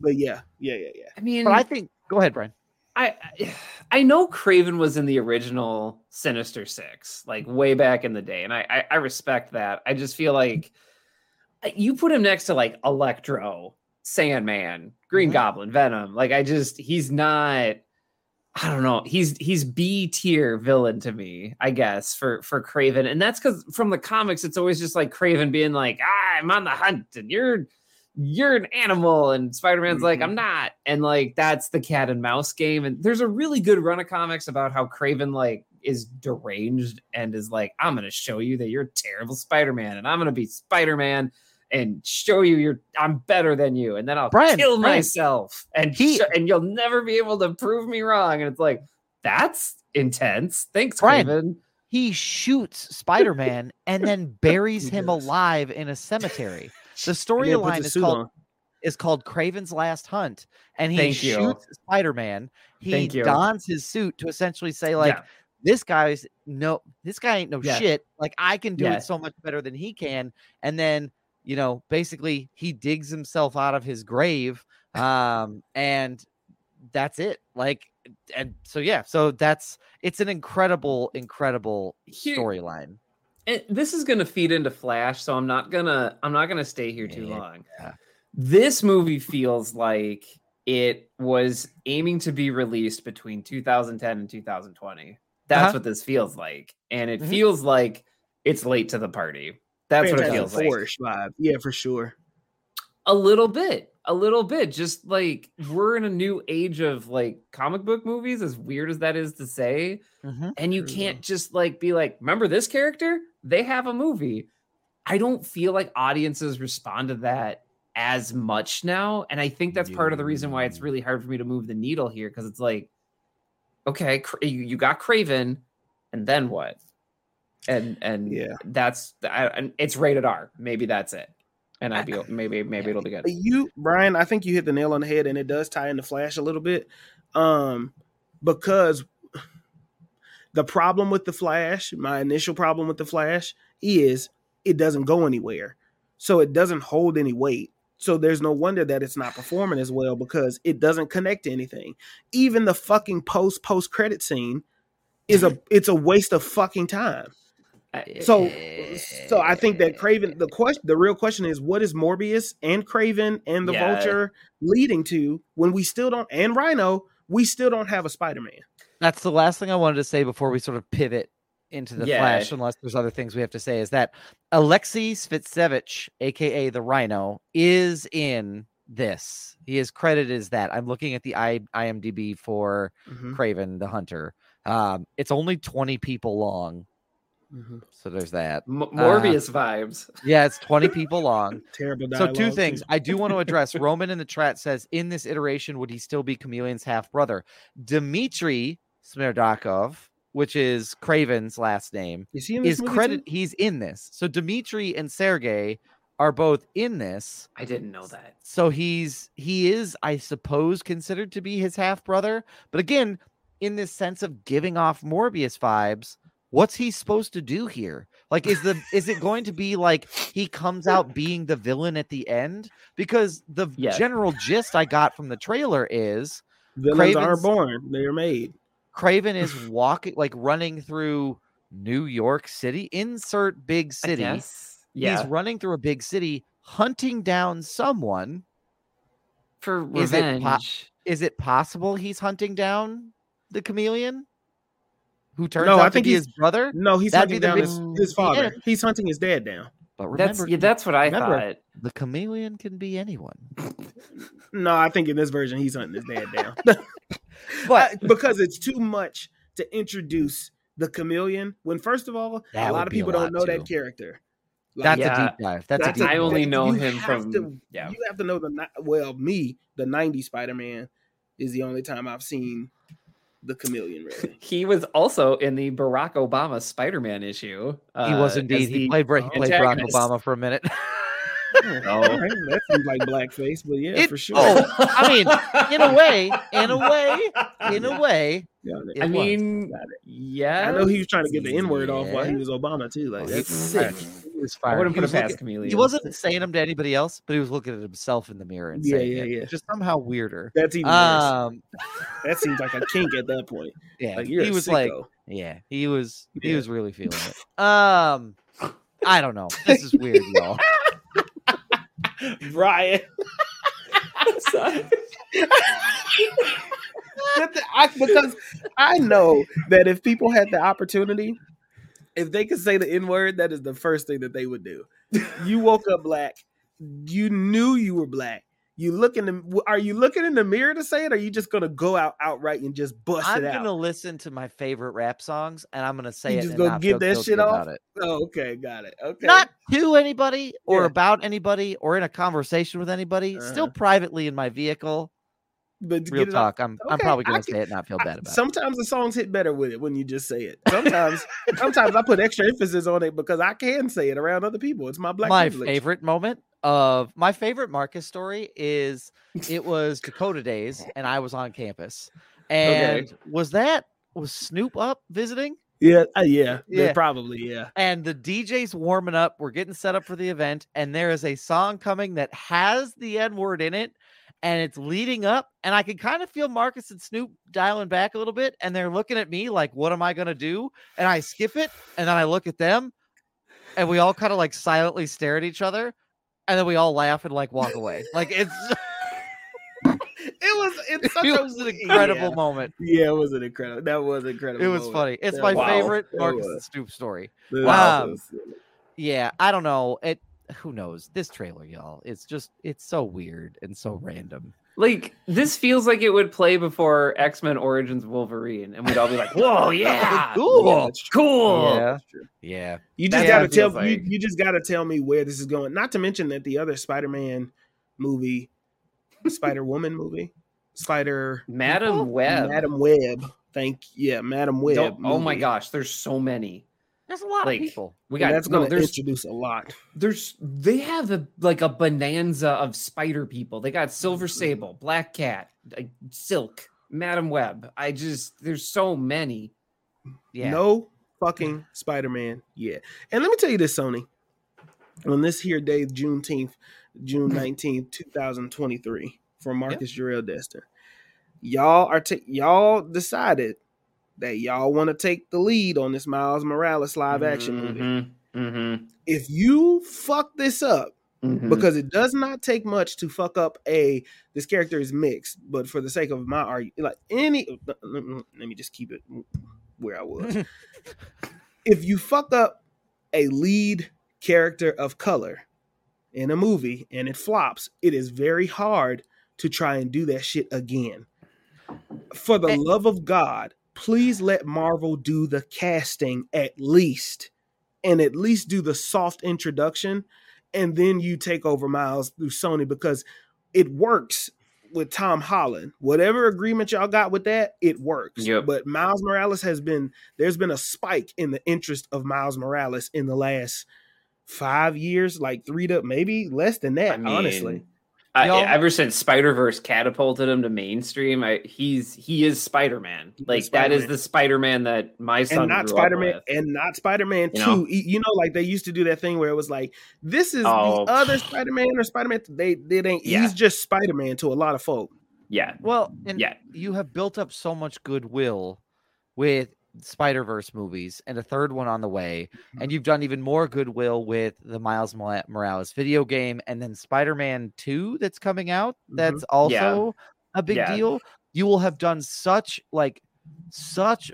S6: but yeah, yeah, yeah, yeah.
S1: I mean,
S2: but I think. Go ahead, Brian.
S1: I I- I know Kraven was in the original Sinister Six, like way back in the day, and I I, I respect that. I just feel like uh, you put him next to like Electro, Sandman, Green
S2: Mhm.
S1: Goblin, Venom. Like I just he's not. I don't know. He's he's B tier villain to me, I guess, for for Kraven, and that's because from the comics, it's always just like Kraven being like, ah, "I'm on the hunt, and you're you're an animal," and Spider Man's like. "I'm not," and like that's the cat and mouse game. And there's a really good run of comics about how Kraven like is deranged and is like, "I'm gonna show you that you're a terrible Spider Man, and I'm gonna be Spider Man." And show you you're I'm better than you, and then I'll
S2: Brian,
S1: kill
S2: Brian,
S1: myself, and
S2: he-
S1: sh- and you'll never be able to prove me wrong. And it's like that's intense. Thanks,
S2: Brian,
S1: Kraven.
S2: He shoots Spider Man [laughs] and then buries him
S6: does.
S2: alive in a cemetery. [laughs] The
S6: And then puts
S2: storyline is called
S6: on.
S2: is called Kraven's Last Hunt, and he
S1: Thank
S2: shoots Spider Man. He dons his suit to essentially say like.
S1: Yeah.
S2: This guy's no, this guy ain't no
S1: Yeah.
S2: shit. Like I can do
S1: Yeah.
S2: it so much better than he can. And then, you know, basically he digs himself out of his grave. Um, and that's it. Like, and so yeah, so that's it's an incredible, incredible storyline.
S1: and this is gonna feed into Flash, so I'm not gonna I'm not gonna stay here too
S2: Yeah.
S1: long. This movie feels like it was aiming to be released between 2010 and 2020. That's
S2: Uh-huh.
S1: what this feels like, and it
S2: Mhm.
S1: feels like it's late to the party. That's what it
S6: Fantastic
S1: feels like.
S6: Four-ish vibe. Yeah, for sure.
S1: A little bit, a little bit. Just like we're in a new age of like comic book movies, as weird as that is to say.
S2: Mhm.
S1: and you
S6: True,
S1: can't just like be like remember this character they have a movie i don't feel like audiences respond to that as much now and i think that's part of the reason why it's really hard for me to move the needle here because it's like okay Cra- you, you got kraven and then what and and
S6: Yeah.
S1: that's I, and it's rated r maybe that's it and i'd be maybe maybe it'll be good
S6: You, Brian, I think you hit the nail on the head, and it does tie into Flash a little bit, um, because the problem with the Flash, my initial problem with the Flash, is it doesn't go anywhere, so it doesn't hold any weight. So there's no wonder that it's not performing as well because it doesn't connect to anything. Even the fucking post post credit scene is a it's a waste of fucking time.
S1: I-
S6: So so I think that Kraven the question the real question is what is Morbius and Kraven and the
S1: Yeah.
S6: Vulture leading to when we still don't and Rhino, we still don't have a Spider-Man.
S2: That's the last thing I wanted to say before we sort of pivot into the
S1: Yeah.
S2: Flash, unless there's other things we have to say, is that Alexei Sytsevich, aka the Rhino, is in this. He is credited as that. I'm looking at the I- IMDb for
S6: Mhm,
S2: Kraven the Hunter. Um, it's only 20 people long,
S6: mhm.
S2: so there's that.
S1: M- Morbius vibes.
S2: Yeah, it's 20 people [laughs] long.
S6: Terrible
S2: So two things I do want to address. [laughs] Roman in the chat says, in this iteration, would he still be Chameleon's half brother? Dmitry Smerdyakov, which is Kraven's last name,
S6: Is he in this
S2: is credit.
S6: too?
S2: He's in this. So Dmitry and Sergey are both in this.
S1: I didn't know that.
S2: So he's he is, I suppose, considered to be his half brother. But again, in this sense of giving off Morbius vibes, what's he supposed to do here? Like, is the is it going to be like he comes out being the villain at the end? Because the
S1: Yes.
S2: general gist I got from the trailer is
S6: Villains
S2: Kraven's-
S6: aren't born; they are made.
S2: Craven is [laughs] walking like running through New York City. Insert big city.
S1: guess. Yeah.
S2: He's running through a big city, hunting down someone.
S1: for
S2: Is it po-
S1: revenge.
S2: Is it possible he's hunting down the chameleon? Who turns
S6: No,
S2: out
S6: I
S2: to
S6: think
S2: be
S6: he's-
S2: his brother?
S6: No, he's
S2: That'd
S6: hunting down his,
S1: big-
S6: his father.
S2: Yeah.
S6: He's hunting his dad down.
S2: But
S1: that's
S2: remember,
S1: yeah, that's what I
S2: remember-
S1: thought. [laughs]
S2: the chameleon can be anyone.
S6: No, I think in this version he's hunting his dad down. [laughs]
S2: But
S6: I- because it's too much to introduce the chameleon when first of all
S2: That
S6: a lot of
S2: be a
S6: people don't know
S2: too.
S6: that character. Like,
S2: that's
S1: Yeah.
S2: a deep dive. That's,
S6: That's
S2: a
S6: a-
S2: deep
S1: I only
S2: dive.
S1: know
S6: you
S1: him from
S6: to-
S1: yeah.
S6: you have to know the well me the 90s Spider-Man is the only time I've seen the chameleon really. [laughs]
S1: He was also in the Barack Obama Spider-Man issue.
S2: He was
S1: uh,
S2: indeed. He played, he played Barack. Obama for a minute. [laughs]
S6: All right, that seems like blackface, but yeah,
S2: It-
S6: for sure.
S2: oh, I mean, in a way, in a way, [laughs] in a way.
S6: Got it.
S2: it
S1: I
S2: was.
S1: mean, yeah.
S6: I know he was trying to get the N word off while he was Obama too. Like
S2: Oh,
S6: that's sick.
S2: He was
S1: I
S2: fired.
S1: wouldn't
S2: He
S1: put it past
S2: looking-
S1: Chameleon.
S2: He wasn't saying them to anybody else, but he was looking at himself in the mirror and
S6: Yeah,
S2: saying
S6: yeah,
S2: it.
S6: yeah.
S2: Just somehow weirder.
S6: That's even worse.
S2: Um, [laughs]
S6: That seems like a kink at that point. [laughs]
S2: yeah,
S6: Like you're
S2: he
S6: a
S2: was like, yeah, he was, he
S6: Yeah.
S2: was really feeling it. Um, I don't know. This is weird, y'all.
S6: Brian. I- because I know that if people had the opportunity, if they could say the N word, that is the first thing that they would do. You woke up black. You knew you were black. You look in the. Are you looking in the mirror to say it? Or are you just gonna go out outright and just bust
S2: I'm
S6: it out?
S2: gonna listen to my favorite rap songs, and I'm gonna say
S6: You
S2: it.
S6: just
S2: and
S6: gonna
S2: not
S6: get that shit off?
S2: It.
S6: Oh, okay, got it. Okay,
S2: Not to anybody or
S6: Yeah.
S2: about anybody or in a conversation with anybody. Still
S6: Uh-huh.
S2: privately in my vehicle.
S6: but
S2: Real
S6: get it off-
S2: talk. I'm I'm probably gonna
S6: can-
S2: say it, and not feel bad about it.
S6: sometimes the songs hit better with it when you just say it. Sometimes, sometimes I put extra emphasis on it because I can say it around other people. It's my black
S2: my
S6: privilege.
S2: favorite moment of my favorite Marcus story is [laughs] it was Dakota Days and I was on campus. And was that was Snoop up visiting?
S6: Yeah, uh, yeah, yeah,
S2: Yeah.
S6: probably, yeah.
S2: And the DJ's warming up. We're getting set up for the event, and there is a song coming that has the N word in it, and it's leading up. And I can kind of feel Marcus and Snoop dialing back a little bit, and they're looking at me like, "What am I gonna do?" And I skip it, and then I look at them, and we all kind of like silently stare at each other, and then we all laugh and like walk away. Like it's [laughs]
S6: It was, it's [laughs] such
S2: it
S6: a,
S2: was an [laughs] incredible
S6: Yeah.
S2: moment.
S6: Yeah, it was an incredible. That was incredible.
S2: It was
S6: moment.
S2: funny. It's
S6: That
S2: my
S6: was-
S2: favorite
S6: that
S2: Marcus and
S6: was.
S2: Snoop story. Wow.
S6: was- um,
S2: Yeah, I don't know. It who knows? This trailer, y'all. It's just it's so weird and so random.
S1: Like this feels like it would play before X Men Origins Wolverine, and we'd all be like, "Whoa, [laughs] yeah,
S2: Cool.
S6: Yeah,
S1: cool."
S2: Yeah. Yeah.
S6: You just
S1: That's
S6: gotta tell
S1: feels
S6: you, you just gotta tell me where this is going. Not to mention that the other Spider-Man movie, Spider Woman movie, Spider
S1: Madam Web.
S6: Madam Web. Thank yeah, Madam Web.
S1: Don't- oh my gosh, there's so many.
S2: There's a lot
S1: Like,
S2: of people.
S1: We got
S6: that's
S1: no,
S6: gonna
S1: there's
S6: introduce a lot.
S1: there's they have a like a bonanza of spider people. They got Silver
S6: Mm-hmm.
S1: Sable, Black Cat, like, Silk, Madam Web. I just there's so many.
S2: Yeah.
S6: No fucking Spider Man yet. And let me tell you this, Sony. On this here day, Juneteenth, June [laughs] 19th, 2023, for Marcus Jarrell Destin, Y'all are ta- y'all decided that y'all want to take the lead on this Miles Morales live action movie.
S1: Mm-hmm. Mm-hmm.
S6: If you fuck this up,
S1: Mhm.
S6: because it does not take much to fuck up a this character is mixed, but for the sake of my argument, like any let me just keep it where I was. [laughs] if you fuck up a lead character of color in a movie and it flops, it is very hard to try and do that shit again. For the
S2: And-
S6: love of God, please let Marvel do the casting at least and at least do the soft introduction and then you take over Miles through Sony because it works with Tom Holland. Whatever agreement y'all got with that, it works.
S1: Yep.
S6: But Miles Morales has been there's been a spike in the interest of Miles Morales in the last five years, like three to maybe less than that,
S1: I mean,
S6: honestly.
S1: I,
S2: Y'all-
S1: ever since Spider Verse catapulted him to mainstream, I, he's he is Spider Man. Like that is
S6: Spider-Man.
S1: the Spider Man that my son
S6: And not Spider Man, and not Spider Man
S1: You
S6: Two.
S1: know?
S6: You know, like they used to do that thing where it was like, "This is
S1: Oh.
S6: the other Spider Man or Spider Man." They they ain't.
S1: Yeah.
S6: He's just Spider Man to a lot of folk.
S1: Yeah,
S2: Well, and
S1: yeah.
S2: you have built up so much goodwill with Spider Verse movies and a third one on the way, mm-hmm. and you've done even more goodwill with the Miles Morales video game, and then Spider Man Two that's coming out. Mm-hmm. That's also a big
S1: Yeah.
S2: deal. You will have done such like such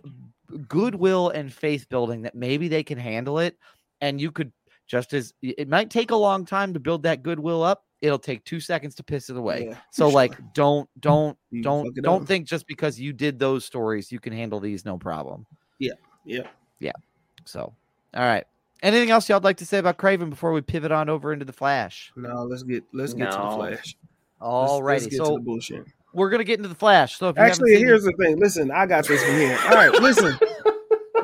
S2: goodwill and faith building that maybe they can handle it, and you could just as it might take a long time to build that goodwill up. It'll take two seconds to piss it away.
S6: Yeah,
S2: So
S6: sure.
S2: like don't don't [laughs]
S6: You
S2: don't don't
S6: up.
S2: think just because you did those stories you can handle these no problem.
S6: Yeah, yeah.
S2: Yeah. So all right. Anything else y'all'd like to say about Kraven before we pivot on over into the Flash?
S6: No, let's get let's get to the Flash.
S2: All
S6: Let's- let's
S2: righty.
S6: to
S2: So
S6: the bullshit.
S2: we're gonna get into the Flash. So if you
S6: Actually,
S2: seen-
S6: here's the thing. Listen, I got this from here. All right, listen. [laughs]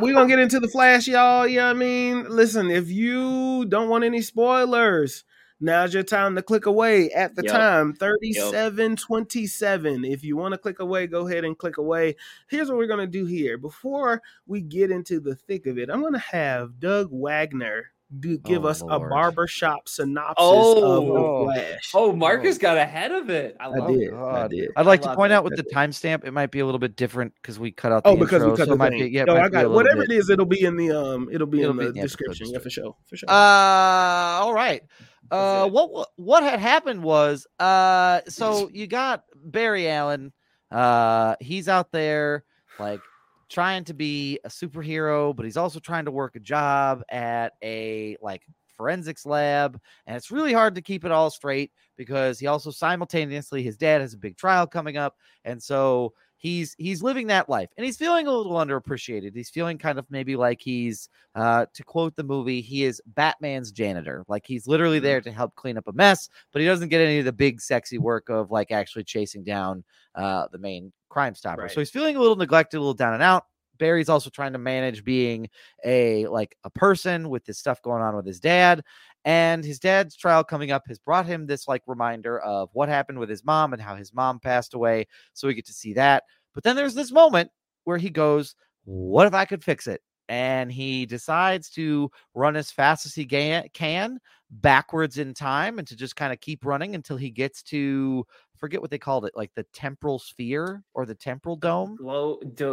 S6: We're gonna get into the flash, y'all. You know what I mean? Listen, if you don't want any spoilers, now's your time to click away at the
S1: Yep.
S6: time 3727. If you want to click away, go ahead and click away. Here's what we're gonna do here. Before we get into the thick of it, I'm gonna have Doug Wagner do give
S2: Oh,
S6: us a
S2: Lord.
S6: barbershop synopsis
S1: Oh.
S6: of the flash.
S1: Oh, Marcus got ahead of it. I
S6: I did.
S1: it.
S6: I did.
S2: I'd like
S1: I
S2: to point
S1: it.
S2: out with the timestamp, it might be a little bit different because we cut out the
S6: Oh, because
S2: intro,
S6: we cut
S2: so
S6: the
S2: might
S6: thing.
S2: be, yeah, it
S6: Yo,
S2: might
S6: I got it. whatever
S2: bit-
S6: it is. It'll be in the um. It'll be
S2: It'll
S6: in
S2: be
S6: the
S2: in the
S6: description. Yeah, for sure. For sure.
S2: Uh, all right. Uh, what what had happened was, uh, [clears throat] so you got Barry Allen. Uh, he's out there like trying to be a superhero, but he's also trying to work a job at a like forensics lab, and it's really hard to keep it all straight because he also simultaneously his dad has a big trial coming up, and so he's he's living that life, and he's feeling a little underappreciated. He's feeling kind of maybe like he's uh, to quote the movie, he is Batman's janitor. Like he's literally there to help clean up a mess, but he doesn't get any of the big, sexy work of like actually chasing down uh, the main crime stopper.
S1: Right.
S2: So he's feeling a little neglected, a little down and out. Barry's also trying to manage being a like a person with this stuff going on with his dad. And his dad's trial coming up has brought him this like reminder of what happened with his mom and how his mom passed away. So we get to see that. But then there's this moment where he goes, What if I could fix it? and he decides to run as fast as he can backwards in time and to just kind of keep running until he gets to forget what they called it like the temporal sphere or the temporal dome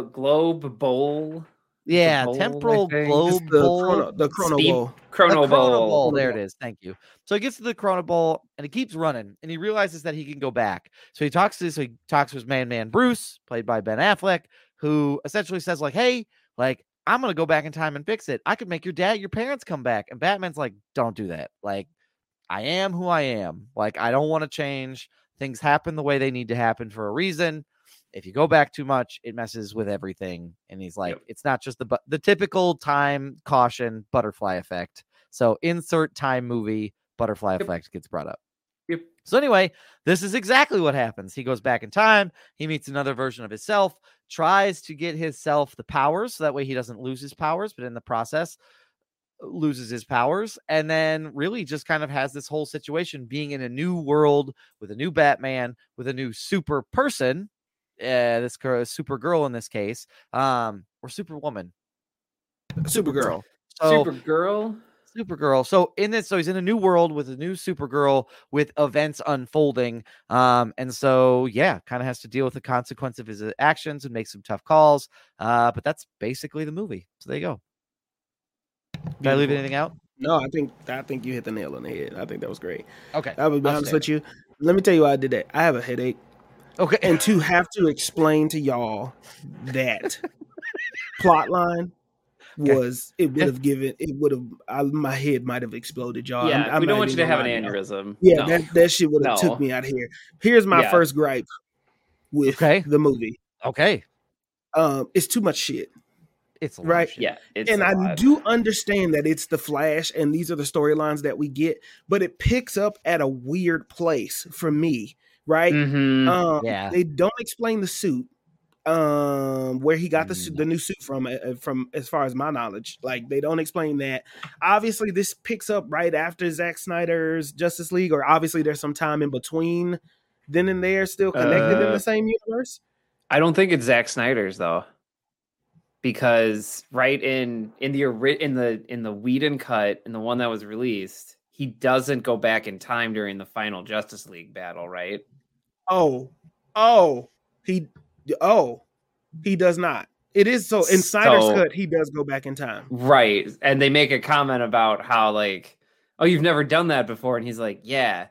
S1: globe bowl,
S2: yeah
S1: bowl,
S2: temporal globe
S6: the
S2: bowl
S6: chrono, the chrono bowl.
S1: chrono
S2: the Chrono
S1: bowl.
S2: Bowl. There it is. Thank you. So he gets to the Chrono Bowl and he keeps running and he realizes that he can go back. So he talks to so he talks to his man man Bruce, played by Ben Affleck, who essentially says like, "Hey, like I'm gonna go back in time and fix it. I could make your dad, your parents come back." And Batman's like, "Don't do that. Like, I am who I am. Like, I don't want to change. Things happen the way they need to happen for a reason." If you go back too much, it messes with everything. And he's like,
S1: Yep.
S2: it's not just the the typical time caution butterfly effect. So insert time movie butterfly
S1: Yep.
S2: effect gets brought up.
S1: Yep.
S2: So anyway, this is exactly what happens. He goes back in time. He meets another version of himself, tries to get himself the powers so that way he doesn't lose his powers, but in the process uh, loses his powers and then really just kind of has this whole situation being in a new world with a new Batman with a new super person, uh, this girl, super girl in this case, um, or superwoman.
S6: Supergirl.
S2: So
S1: Supergirl.
S2: Supergirl. So in this, so he's in a new world with a new Supergirl with events unfolding. Um, and so yeah, kind of has to deal with the consequence of his uh, actions and make some tough calls. Uh, but that's basically the movie. So there you go. Did I leave anything out?
S6: No, I think I think you hit the nail on the head. I think that was great.
S2: Okay.
S6: I be honest with you. Let me tell you why I did that. I have a headache,
S2: Okay.
S6: and to have to explain to y'all that [laughs] plot line
S2: Okay.
S6: was it would have given it would have I, my head might have exploded, y'all.
S1: yeah,
S6: I'm- I'm
S1: we don't want you to have an aneurysm.
S6: Yeah,
S1: No.
S6: that, that shit would have
S1: No.
S6: took me out of here. Here's my
S1: Yeah.
S6: first gripe with
S2: Okay.
S6: the movie.
S2: Okay.
S6: Um, it's too much shit.
S2: It's a lot of
S6: Right.
S2: shit.
S1: yeah, it's
S6: and I
S1: lot.
S6: do understand that it's the Flash and these are the storylines that we get, but it picks up at a weird place for me, right?
S1: Mhm.
S6: Um,
S2: Yeah.
S6: they don't explain the suit, um, where he got the
S2: Mm.
S6: suit, the new suit from, uh, from as far as my knowledge. Like they don't explain that. Obviously, this picks up right after Zack Snyder's Justice League, or obviously there's some time in between, then and there, still connected in
S1: Uh,
S6: the same universe.
S1: I don't think it's Zack Snyder's though, because right in in the in the in the Whedon cut in the one that was released, he doesn't go back in time during the final Justice League battle, right?
S6: Oh, oh, he, oh, he does not. It is so in Snyder's
S1: So-
S6: cut, he does go back in time.
S1: Right, and they make a comment about how like, oh, you've never done that before, and he's like, yeah.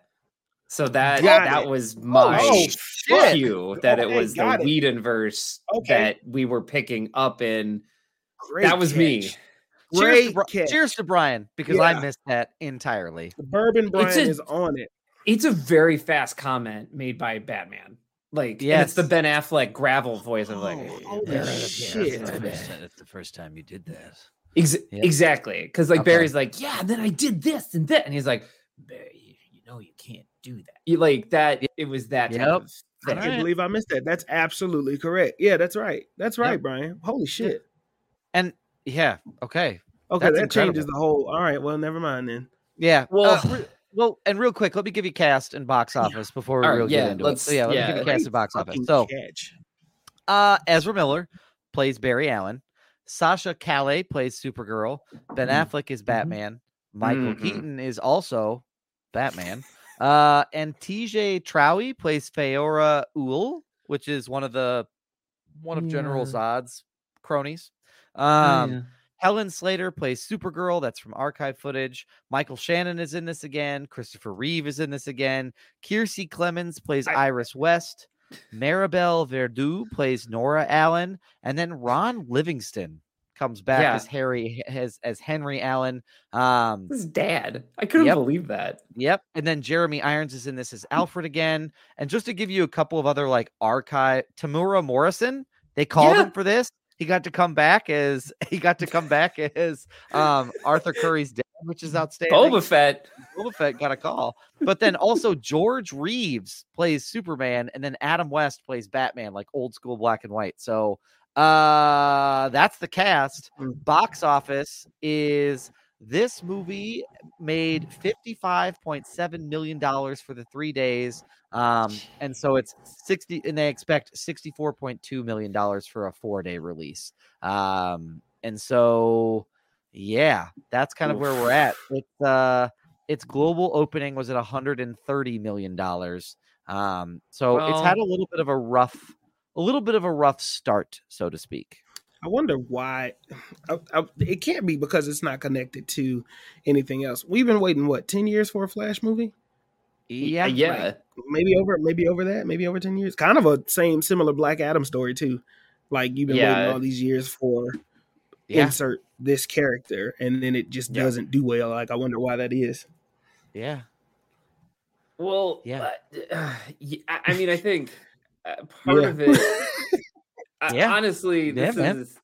S1: So that
S6: Got oh,
S1: that
S6: it.
S1: was my
S6: Oh, shit.
S1: cue that it was the
S6: got it.
S1: Whedon verse
S6: Okay.
S1: that we were picking up in.
S6: Great
S1: that was me.
S6: catch.
S2: Cheers to, Bri- cheers to Brian because I missed that entirely.
S6: Bourbon Brian
S1: It's a-
S6: is on it.
S1: It's a very fast comment made by Batman. Like, yeah, it's the Ben Affleck gravel voice of like,
S6: Oh, holy
S1: "Yeah,
S6: shit.
S1: yeah, yeah."
S2: That's the first time you did that.
S1: Ex-
S2: Yeah.
S1: Exactly, because like
S2: Okay.
S1: Barry's like, yeah, and then I did this and that, and he's like, Barry, you, you know you can't do that. You like that. It was that. Type
S2: Yep.
S1: of
S6: I can't believe I missed that. That's absolutely correct. Yeah, that's right. That's right,
S2: Yep.
S6: Brian. Holy shit.
S2: And yeah, okay.
S6: Okay,
S2: That's
S6: that changes the whole. All right, well, never mind then.
S2: Yeah.
S1: Well-
S2: uh, re- well, and real quick, let me give you cast and box office before we
S1: right,
S2: really
S1: yeah,
S2: get into it. So yeah, let
S1: yeah.
S2: me give you cast and box office. So
S6: catch.
S2: uh Ezra Miller plays Barry Allen. Sasha Calle plays Supergirl. Ben
S1: Mhm.
S2: Affleck is Batman. Michael
S1: Mhm.
S2: Keaton is also Batman. Uh, and TJ Traue plays Feora Ul, which is one of the one of General
S1: Yeah.
S2: Zod's cronies.
S1: Oh,
S2: Um,
S1: yeah.
S2: Helen Slater plays Supergirl. That's from archive footage. Michael Shannon is in this again. Christopher Reeve is in this again. Kiersey Clemons plays
S1: I-
S2: Iris West. Maribel Verdú plays Nora Allen, and then Ron Livingston comes back
S1: Yeah.
S2: as Harry as as Henry Allen. Um,
S1: His dad. I couldn't
S2: Yep.
S1: believe that.
S2: Yep. And then Jeremy Irons is in this as Alfred again. And just to give you a couple of other like archive, Temuera Morrison, they called
S1: Yeah.
S2: him for this. He got to come back as [laughs] he got to come back as um Arthur Curry's dad, which is outstanding.
S1: Boba Fett.
S2: Boba Fett got a call. But then also George Reeves plays Superman, and then Adam West plays Batman, like old school black and white. So uh that's the cast.
S6: Mm.
S2: Box office is this movie made $55.7 million for the three days. Um, and so it's 60 and they expect $64.2 million for a four day release. Um, and so yeah, that's kind of where we're at. It's uh its global opening was at 130 million dollars. Um, so it's had a little bit of a rough, a little bit of a rough start, so to speak.
S6: I wonder why. I, I, it can't be because it's not connected to anything else. We've been waiting what ten years for a Flash movie?
S2: Yeah,
S1: yeah.
S6: Maybe over, maybe over that, maybe over ten years. Kind of a same similar Black Adam story too. Like you've been
S1: Yeah.
S6: waiting all these years for
S2: yeah,
S6: insert this character, and then it just
S1: Yeah.
S6: doesn't do well. Like I wonder why that is.
S2: yeah.
S1: Well,
S2: Yeah.
S1: uh, [sighs] I I mean, I think uh, part
S6: Yeah.
S1: of it. [laughs] I- honestly, this
S2: man.
S1: is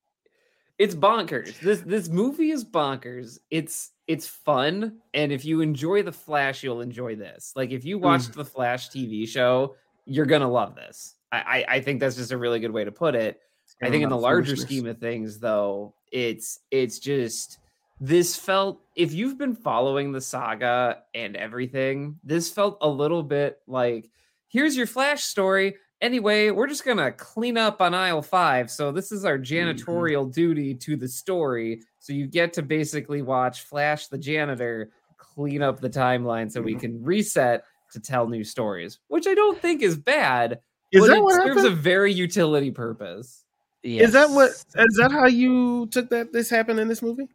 S1: it's bonkers. This this movie is bonkers. It's it's fun, and if you enjoy the Flash, you'll enjoy this. Like if you watched the Flash TV show, you're gonna love this. I I, I think that's just a really good way to put it. I think in the larger scheme of things, though, it's it's just this felt if you've been following the saga and everything, this felt a little bit like here's your Flash story, Anyway, we're just gonna clean up on aisle five. So this is our janitorial duty to the story. So you get to basically watch Flash the janitor clean up the timeline so we
S6: Mhm.
S1: can reset to tell new stories, which I don't think is bad.
S6: Is
S1: but
S6: that
S1: it
S6: what
S1: serves a very utility purpose.
S6: Is that what?
S2: Yes.
S6: Is that how you took that? This happened in this movie?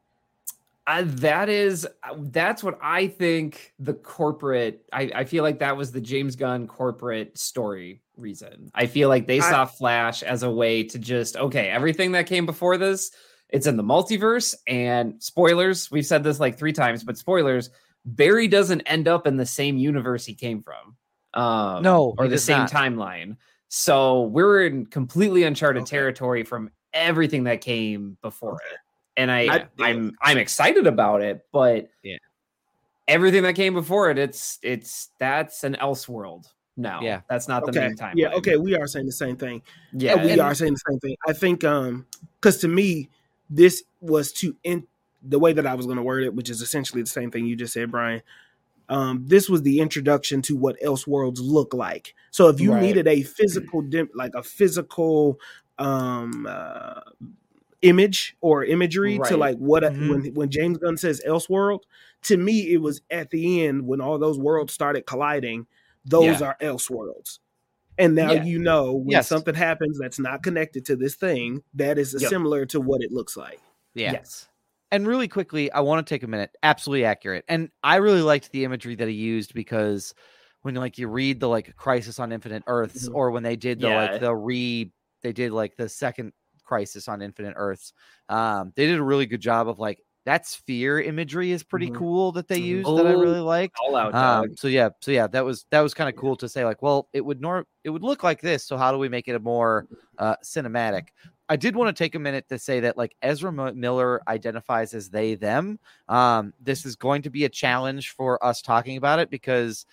S1: Uh, that is uh, that's what I think the corporate I, I feel like that was the James Gunn corporate story reason. I feel like they
S6: I-
S1: saw Flash as a way to just okay, everything that came before this, it's in the multiverse and spoilers, we've said this like 3 times, but spoilers, Barry doesn't end up in the same universe he came from. Um
S2: No,
S1: or the same
S2: not.
S1: timeline. So we're in completely uncharted
S6: Okay.
S1: territory from everything that came before it. And I,
S6: I-
S1: I am I'm excited about it, but
S2: Yeah.
S1: everything that came before it, it's it's that's an else world now.
S2: Yeah.
S1: That's not the
S6: Okay.
S1: main timeline.
S6: Yeah. Okay. We are saying the same thing.
S1: Yeah.
S6: we
S1: and-
S6: are saying the same thing. I think um because to me, this was to in the way that I was going to word it, which is essentially the same thing you just said, Brian. Um, this was the introduction to what else worlds look like. So if you
S1: Right.
S6: needed a physical, dim, like a physical um uh, image or imagery to like what
S2: Mhm.
S6: when when James Gunn says Elseworld, to me it was at the end when all those worlds started colliding. Those
S1: Yeah.
S6: are Elseworlds. And now
S1: Yeah.
S6: you know when
S2: Yes.
S6: something happens that's not connected to this thing, that is
S1: Yep.
S6: similar to what it looks like.
S2: Yeah.
S1: Yes.
S2: And really quickly, I want to take a minute. Absolutely accurate. And I really liked the imagery that he used because when like you read the like Crisis on Infinite Earths,
S6: Mhm.
S2: or when they did the
S1: Yeah.
S2: like the re they did like the second Crisis on Infinite Earths, um, they did a really good job of like that sphere imagery is pretty
S6: Mhm.
S2: cool that they
S6: Mhm.
S2: used that I
S1: Oh,
S2: really liked.
S1: All out.
S2: Um, so yeah, so yeah, that was that was kind of cool to say like, well, it would nor it would look like this. So how do we make it a more uh, cinematic? I did want to take a minute to say that like Ezra Miller identifies as they them. Um, this is going to be a challenge for us talking about it because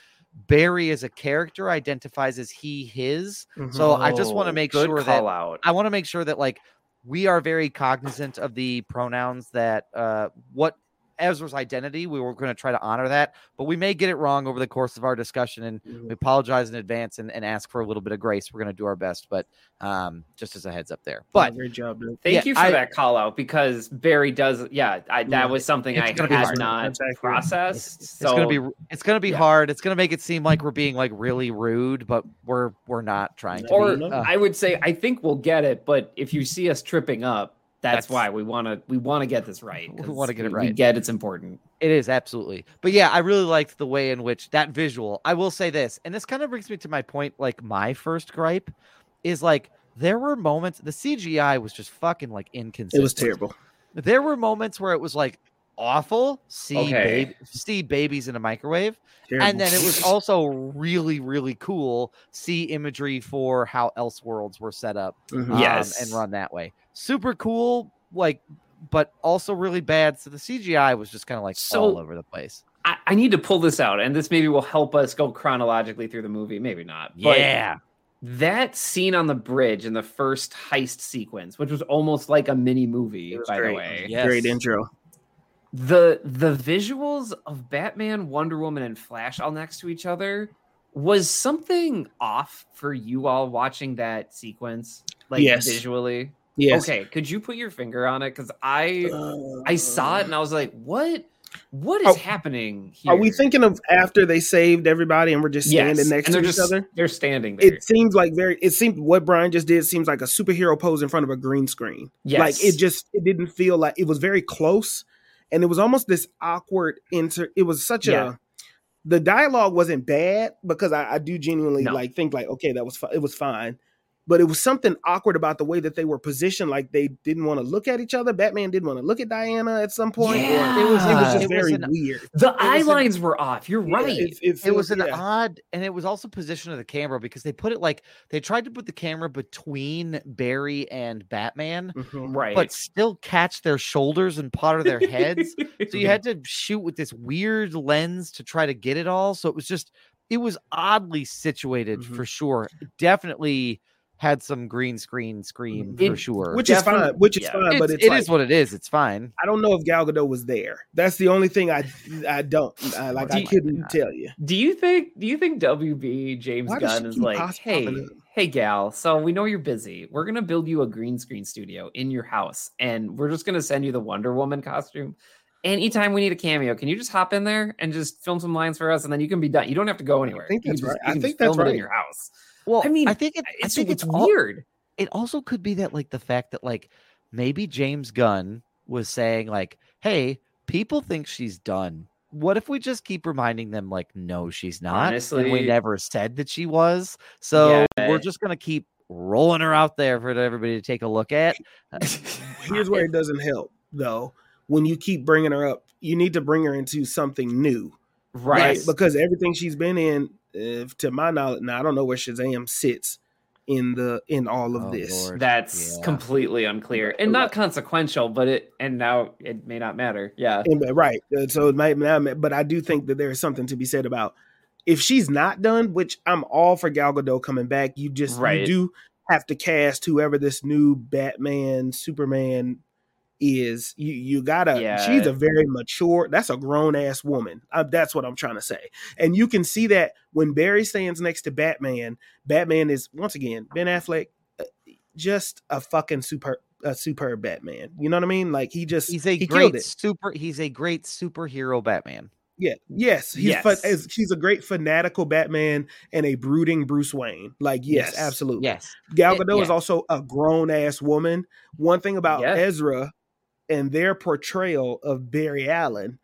S2: Barry as a character identifies as he his. So I just want to
S1: Oh,
S2: make
S1: good
S2: sure
S1: call
S2: that
S1: out.
S2: I want to make sure that like we are very cognizant of the pronouns that uh what Ezra's identity. We were going to try to honor that, but we may get it wrong over the course of our discussion, and
S6: Mhm.
S2: we apologize in advance and, and ask for a little bit of grace. We're going to do our best, but um, just as a heads up there. But
S6: great job, dude.
S1: Thank
S2: yeah,
S1: you for
S2: I-
S1: that call out because Barry does. Yeah, I, that
S6: Yeah.
S1: was something I had
S2: hard.
S1: not
S6: That's accurate.
S1: processed.
S2: it's
S1: so
S2: gonna be it's gonna be
S1: yeah.
S2: hard. It's gonna make it seem like we're being like really rude, but we're we're not trying to
S1: or
S2: be. Uh,
S1: I would say I think we'll get it, but if you see us tripping up, that's,
S2: That's-
S1: why we want to we want to get this right. [laughs]
S2: We wanna get it right.
S1: We get it's important.
S2: It is absolutely. But yeah, I really liked the way in which that visual. I will say this, and this kind of brings me to my point. Like my first gripe is like there were moments the CGI was just fucking like inconsistent.
S6: It was terrible.
S2: There were moments where it was like awful. See
S1: Okay.
S2: see babies in a microwave,
S6: terrible.
S2: and then it was also really really cool. See imagery for how Elseworlds were set up
S6: Mhm.
S2: um,
S1: Yes.
S2: and run that way. Super cool, like, but also really bad. So the CGI was just kind of like
S1: So-
S2: all over the place.
S1: I, I need to pull this out, and this maybe will help us go chronologically through the movie. Maybe not. but that scene on the bridge in the first heist sequence, which was almost like a mini movie, by the way.
S2: Yes.
S6: Great intro.
S1: The the visuals of Batman, Wonder Woman, and Flash all next to each other was something off for you all watching that sequence, like
S6: Yes.
S1: visually.
S6: Yes.
S1: Okay, could you put your finger on it? Because I
S6: Uh,
S1: I saw it and I was like, what what is
S6: Are-
S1: happening here?
S6: Are we thinking of after they saved everybody and we're just
S1: yes,
S6: standing next
S1: and
S6: to
S1: they're
S6: each
S1: just,
S6: other?
S1: They're standing there.
S6: It seems like very. It seemed what Brian just did seems like a superhero pose in front of a green screen.
S1: yes.
S6: Like it just it didn't feel like it was very close, and it was almost this awkward inter. It was such
S1: Yeah.
S6: a. The dialogue wasn't bad because I, I do genuinely
S1: No.
S6: like think like okay that was fi- it was fine, but it was something awkward about the way that they were positioned. Like they didn't want to look at each other. Batman didn't want to look at Diana at some point.
S1: Yeah.
S6: or it was it was just
S2: It was
S6: very
S2: an-
S6: weird.
S1: the eye
S2: was an-
S1: lines were off. You're
S6: Yeah,
S1: right.
S6: it, it,
S2: It was an
S6: yeah.
S2: odd, and it was also position of the camera because they put it like they tried to put the camera between Barry and Batman,
S6: Mhm.
S1: right.
S2: but still catch their shoulders and part of their heads. [laughs] so you had to shoot with this weird lens to try to get it all. So it was just, it was oddly situated
S6: Mhm.
S2: for sure. Definitely had some green screen scream
S1: It-
S2: for sure.
S6: which is
S1: Definitely-
S6: fine. Which is
S1: yeah.
S6: fine, but
S2: It's-
S6: it's
S2: it
S6: like,
S2: is what it is. It's fine.
S6: I don't know if Gal Gadot was there. That's the only thing I I don't I, like.
S1: Do
S6: I couldn't tell you.
S1: Do you think? Do you think WB James
S6: Why
S1: Gunn is like, hey,
S6: up?
S1: hey, gal? So we know you're busy. We're gonna build you a green screen studio in your house, and we're just gonna send you the Wonder Woman costume. Anytime we need a cameo, can you just hop in there and just film some lines for us, and then you can be done. You don't have to go anywhere.
S6: I think
S1: You
S6: that's
S1: just-
S6: right.
S1: you
S6: I think
S1: just film
S6: that's
S1: it in
S6: right.
S1: your house.
S2: Well,
S1: I mean,
S2: I think it, I
S1: It's
S2: think
S1: it's,
S2: it's, al-
S1: weird.
S2: it also could be that like the fact that like maybe James Gunn was saying like, "Hey, people think she's done. What if we just keep reminding them like, no, she's not. and
S1: Honestly-
S2: we never said that she was. So
S1: Yeah.
S2: we're just gonna keep rolling her out there for everybody to take a look at.
S6: Uh, [laughs] Here's where it doesn't help though. When you keep bringing her up, you need to bring her into something new,
S1: right.
S6: Because everything she's been in, if, to my knowledge, now I don't know where Shazam sits in the in all of
S2: Oh,
S6: this.
S2: Lord.
S1: That's
S2: Yeah.
S1: completely unclear and not consequential, but it and now it may not matter. Yeah.
S6: And, right. Uh, So it might not, but I do think that there is something to be said about if she's not done, which I'm all for Gal Gadot coming back. You just
S1: Right.
S6: you do have to cast whoever this new Batman, Superman is. You you gotta.
S1: Yeah.
S6: She's a very mature. That's a grown ass woman. Uh, that's what I'm trying to say. And you can see that when Barry stands next to Batman. Batman is once again Ben Affleck, uh, just a fucking super. A superb Batman, you know what I mean? Like he just
S2: He's a
S6: he
S2: great super. He's a great superhero Batman.
S6: Yeah. Yes. He's
S1: Yes.
S6: fa- as- he's a great fanatical Batman and a brooding Bruce Wayne. Like yes,
S1: Yes.
S6: absolutely.
S2: Yes.
S6: Gal
S2: Yeah,
S6: Gadot is
S2: yeah.
S6: also a grown ass woman. One thing about
S1: Yeah.
S6: Ezra and their portrayal of Barry Allen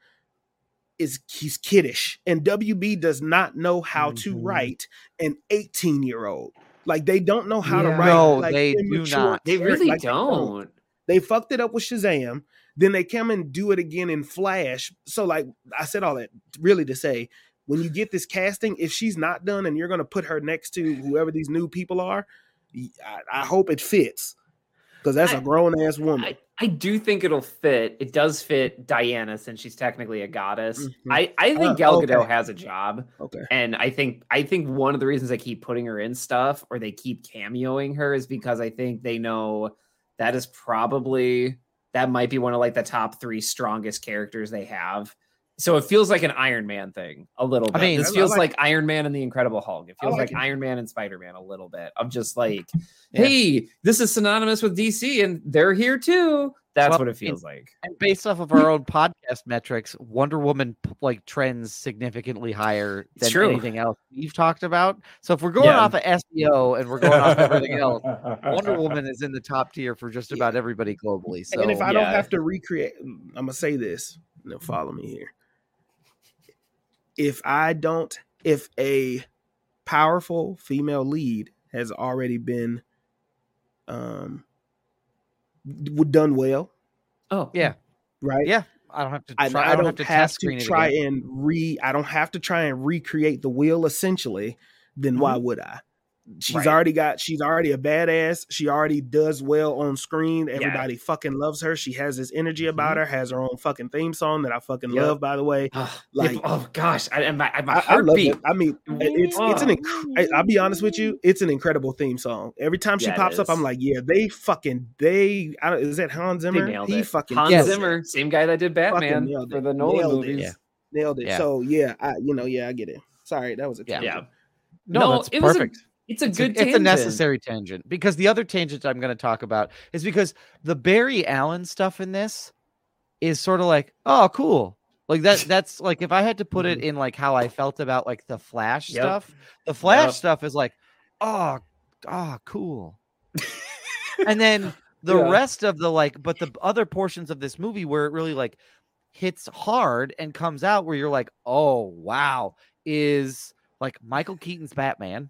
S6: is he's kiddish, and WB does not know how to
S1: Mhm.
S6: write an 18 year old. Like they don't know how to write.
S2: No,
S6: like,
S2: they do not.
S1: They really
S6: Like, they
S1: don't.
S6: they fucked it up with Shazam. Then they come and do it again in Flash. So, like I said, all that really to say, when you get this casting, if she's not done and you're going to put her next to whoever these new people are, I hope it fits because that's a
S1: I-
S6: grown ass woman.
S1: I, I do think it'll fit. It does fit Diana since she's technically a goddess.
S6: Mhm.
S1: I, I think
S6: Uh,
S1: Gal Gadot
S6: okay.
S1: has a job.
S6: okay.
S1: And I think I think one of the reasons they keep putting her in stuff or they keep cameoing her is because I think they know that is probably that might be one of like the top three strongest characters they have. So it feels like an Iron Man thing a little bit.
S2: I
S1: bit.
S2: mean,
S1: this
S6: I
S1: feels
S6: like-
S1: like, Iron Man and the Incredible Hulk. It feels
S6: like
S1: like,
S6: it.
S1: Iron Man and Spider Man a little bit of just like,
S2: Yeah.
S1: hey, this is synonymous with DC and they're here too. That's
S2: Well,
S1: what it
S2: in-
S1: feels like.
S2: And based off of our own podcast metrics, Wonder Woman like trends significantly higher than
S1: true.
S2: anything else we've talked about. So if we're going
S1: Yeah.
S2: off of SEO and we're going off everything [laughs] else, Wonder Woman is in the top tier for just about everybody globally. So
S6: and if I don't have to recreate, I'm gonna say this. Now follow me here. If I don't, if a powerful female lead has already been um done well,
S1: Oh,
S2: yeah,
S6: right?
S2: yeah, I don't have to.
S6: I,
S2: Try,
S6: I
S2: I,
S6: don't,
S2: have to
S6: have
S2: test
S6: to
S2: screen it
S6: try and re. I don't have to try and recreate the wheel. Essentially, then why would I? She's
S1: Right.
S6: already got. She's already a badass. She already does well on screen. Everybody fucking loves her. She has this energy about mm-hmm. her. Has her own fucking theme song that I fucking
S1: Yep.
S6: love. By the way,
S1: Oh,
S6: Like-
S1: yeah, oh gosh, I, and my, my
S6: I, I love it. I mean, it's it's an. Inc- I- I'll be honest with you. It's an incredible theme song. Every time she
S1: Yeah,
S6: pops up. I'm like, yeah, they fucking they. I don't, is that Hans Zimmer? he
S1: it.
S6: fucking
S1: Hans
S6: killed it.
S1: Zimmer, same guy that did Batman for the Nolan
S6: Nailed it.
S1: movies.
S2: Yeah.
S6: nailed it.
S2: Yeah.
S6: So yeah, I you know yeah I get it. Sorry, that was a
S2: Yeah.
S6: tangent.
S1: Yeah,
S2: No,
S1: No,
S2: that's
S1: it was a
S2: perfect.
S1: It's a
S2: It's
S1: good.
S2: a, it's a necessary tangent because the other tangent I'm going to talk about is because the Barry Allen stuff in this is sort of like, oh, cool. Like that. [laughs] That's like if I had to put it mm-hmm. in like how I felt about like the Flash
S1: Yep.
S2: stuff. The Flash
S1: Yep.
S2: stuff is like, oh, oh, cool. [laughs] and then the
S1: Yeah.
S2: rest of the like, but the other portions of this movie where it really like hits hard and comes out where you're like, oh wow, is like Michael Keaton's Batman.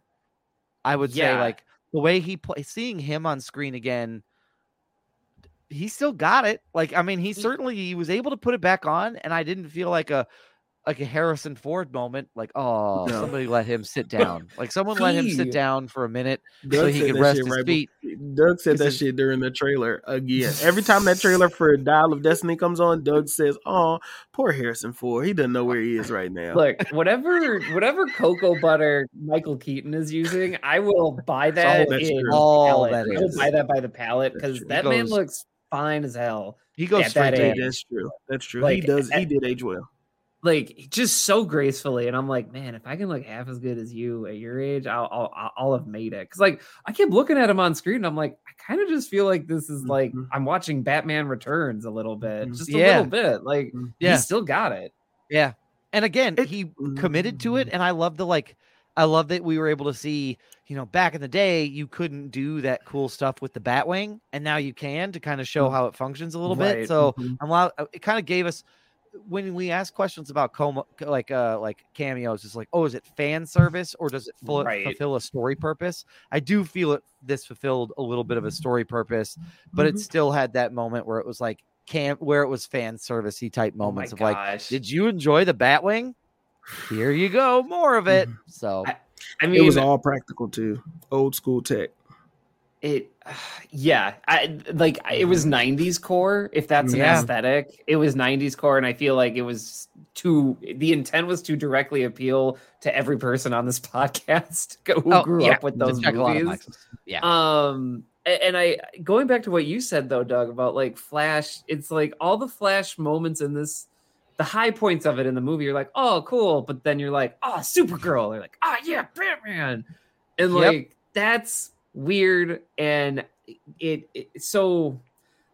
S2: I would say like the way he play seeing him on screen again. He still got it. Like I mean, he certainly he was able to put it back on, and I didn't feel like a like a Harrison Ford moment, like oh
S6: No.
S2: somebody let him sit [laughs] down, like someone let him sit down for a minute so he could rest his
S6: right
S2: feet.
S6: bef- Doug said that
S2: said-
S6: shit during the trailer again. Every time that [laughs] trailer for Dial of Destiny comes on, Doug says, "Oh, poor Harrison Ford. He doesn't know where he is right now."
S1: Look, whatever whatever cocoa butter Michael Keaton is using, I will buy
S6: all
S1: that
S6: that's
S1: in.
S2: All
S1: pallet.
S2: that
S1: I will buy that by the pallet because that
S2: He
S1: man looks fine as hell.
S2: He goes
S1: At
S2: straight
S1: that age.
S6: that's true. That's true.
S1: Like,
S6: he does. He did age well.
S1: Like just so gracefully, and I'm like, man, if I can look half as good as you at your age, I'll I'll, I'll have made it. Because like I kept looking at him on screen, and I'm like, I kind of just feel like this is like
S6: Mhm.
S1: I'm watching Batman Returns a little bit,
S6: Mhm.
S1: just a
S2: Yeah.
S1: little bit. Like
S2: Yeah.
S1: he still got it.
S2: Yeah. And again,
S6: It-
S2: he committed to it. And I love the like, I love that we were able to see, you know, back in the day, you couldn't do that cool stuff with the Batwing. And now you can to kind of show how it functions a little
S1: Right.
S2: bit. So
S6: Mhm.
S2: I'm it kind of gave us, when we ask questions about coma, like, uh, like cameos, it's like, oh, is it fan service or does it full,
S1: Right.
S2: fulfill a story purpose? I do feel it, this fulfilled a little bit of a story purpose, but it
S6: Mhm.
S2: still had that moment where it was like, Cam, where it was fan servicey type
S1: Oh my
S2: moments of like, did you enjoy the Batwing? Here you go, more of it. So
S1: I- I mean,
S6: it was all practical too. Old school tech.
S1: It yeah i like it was 90s core if that's an
S2: Yeah.
S1: aesthetic it was 90s core and i feel like it was too the intent was to directly appeal to every person on this [laughs] podcast who
S2: Oh,
S1: grew
S2: yeah,
S1: up with those
S2: check a lot of
S1: movies.
S2: Yeah.
S1: um and i going back to what you said though doug about like flash it's like all the flash moments in this the high points of it in the movie you're like oh cool but then you're like oh supergirl you're like oh yeah batman and
S2: Yep.
S1: like that's weird and it, it so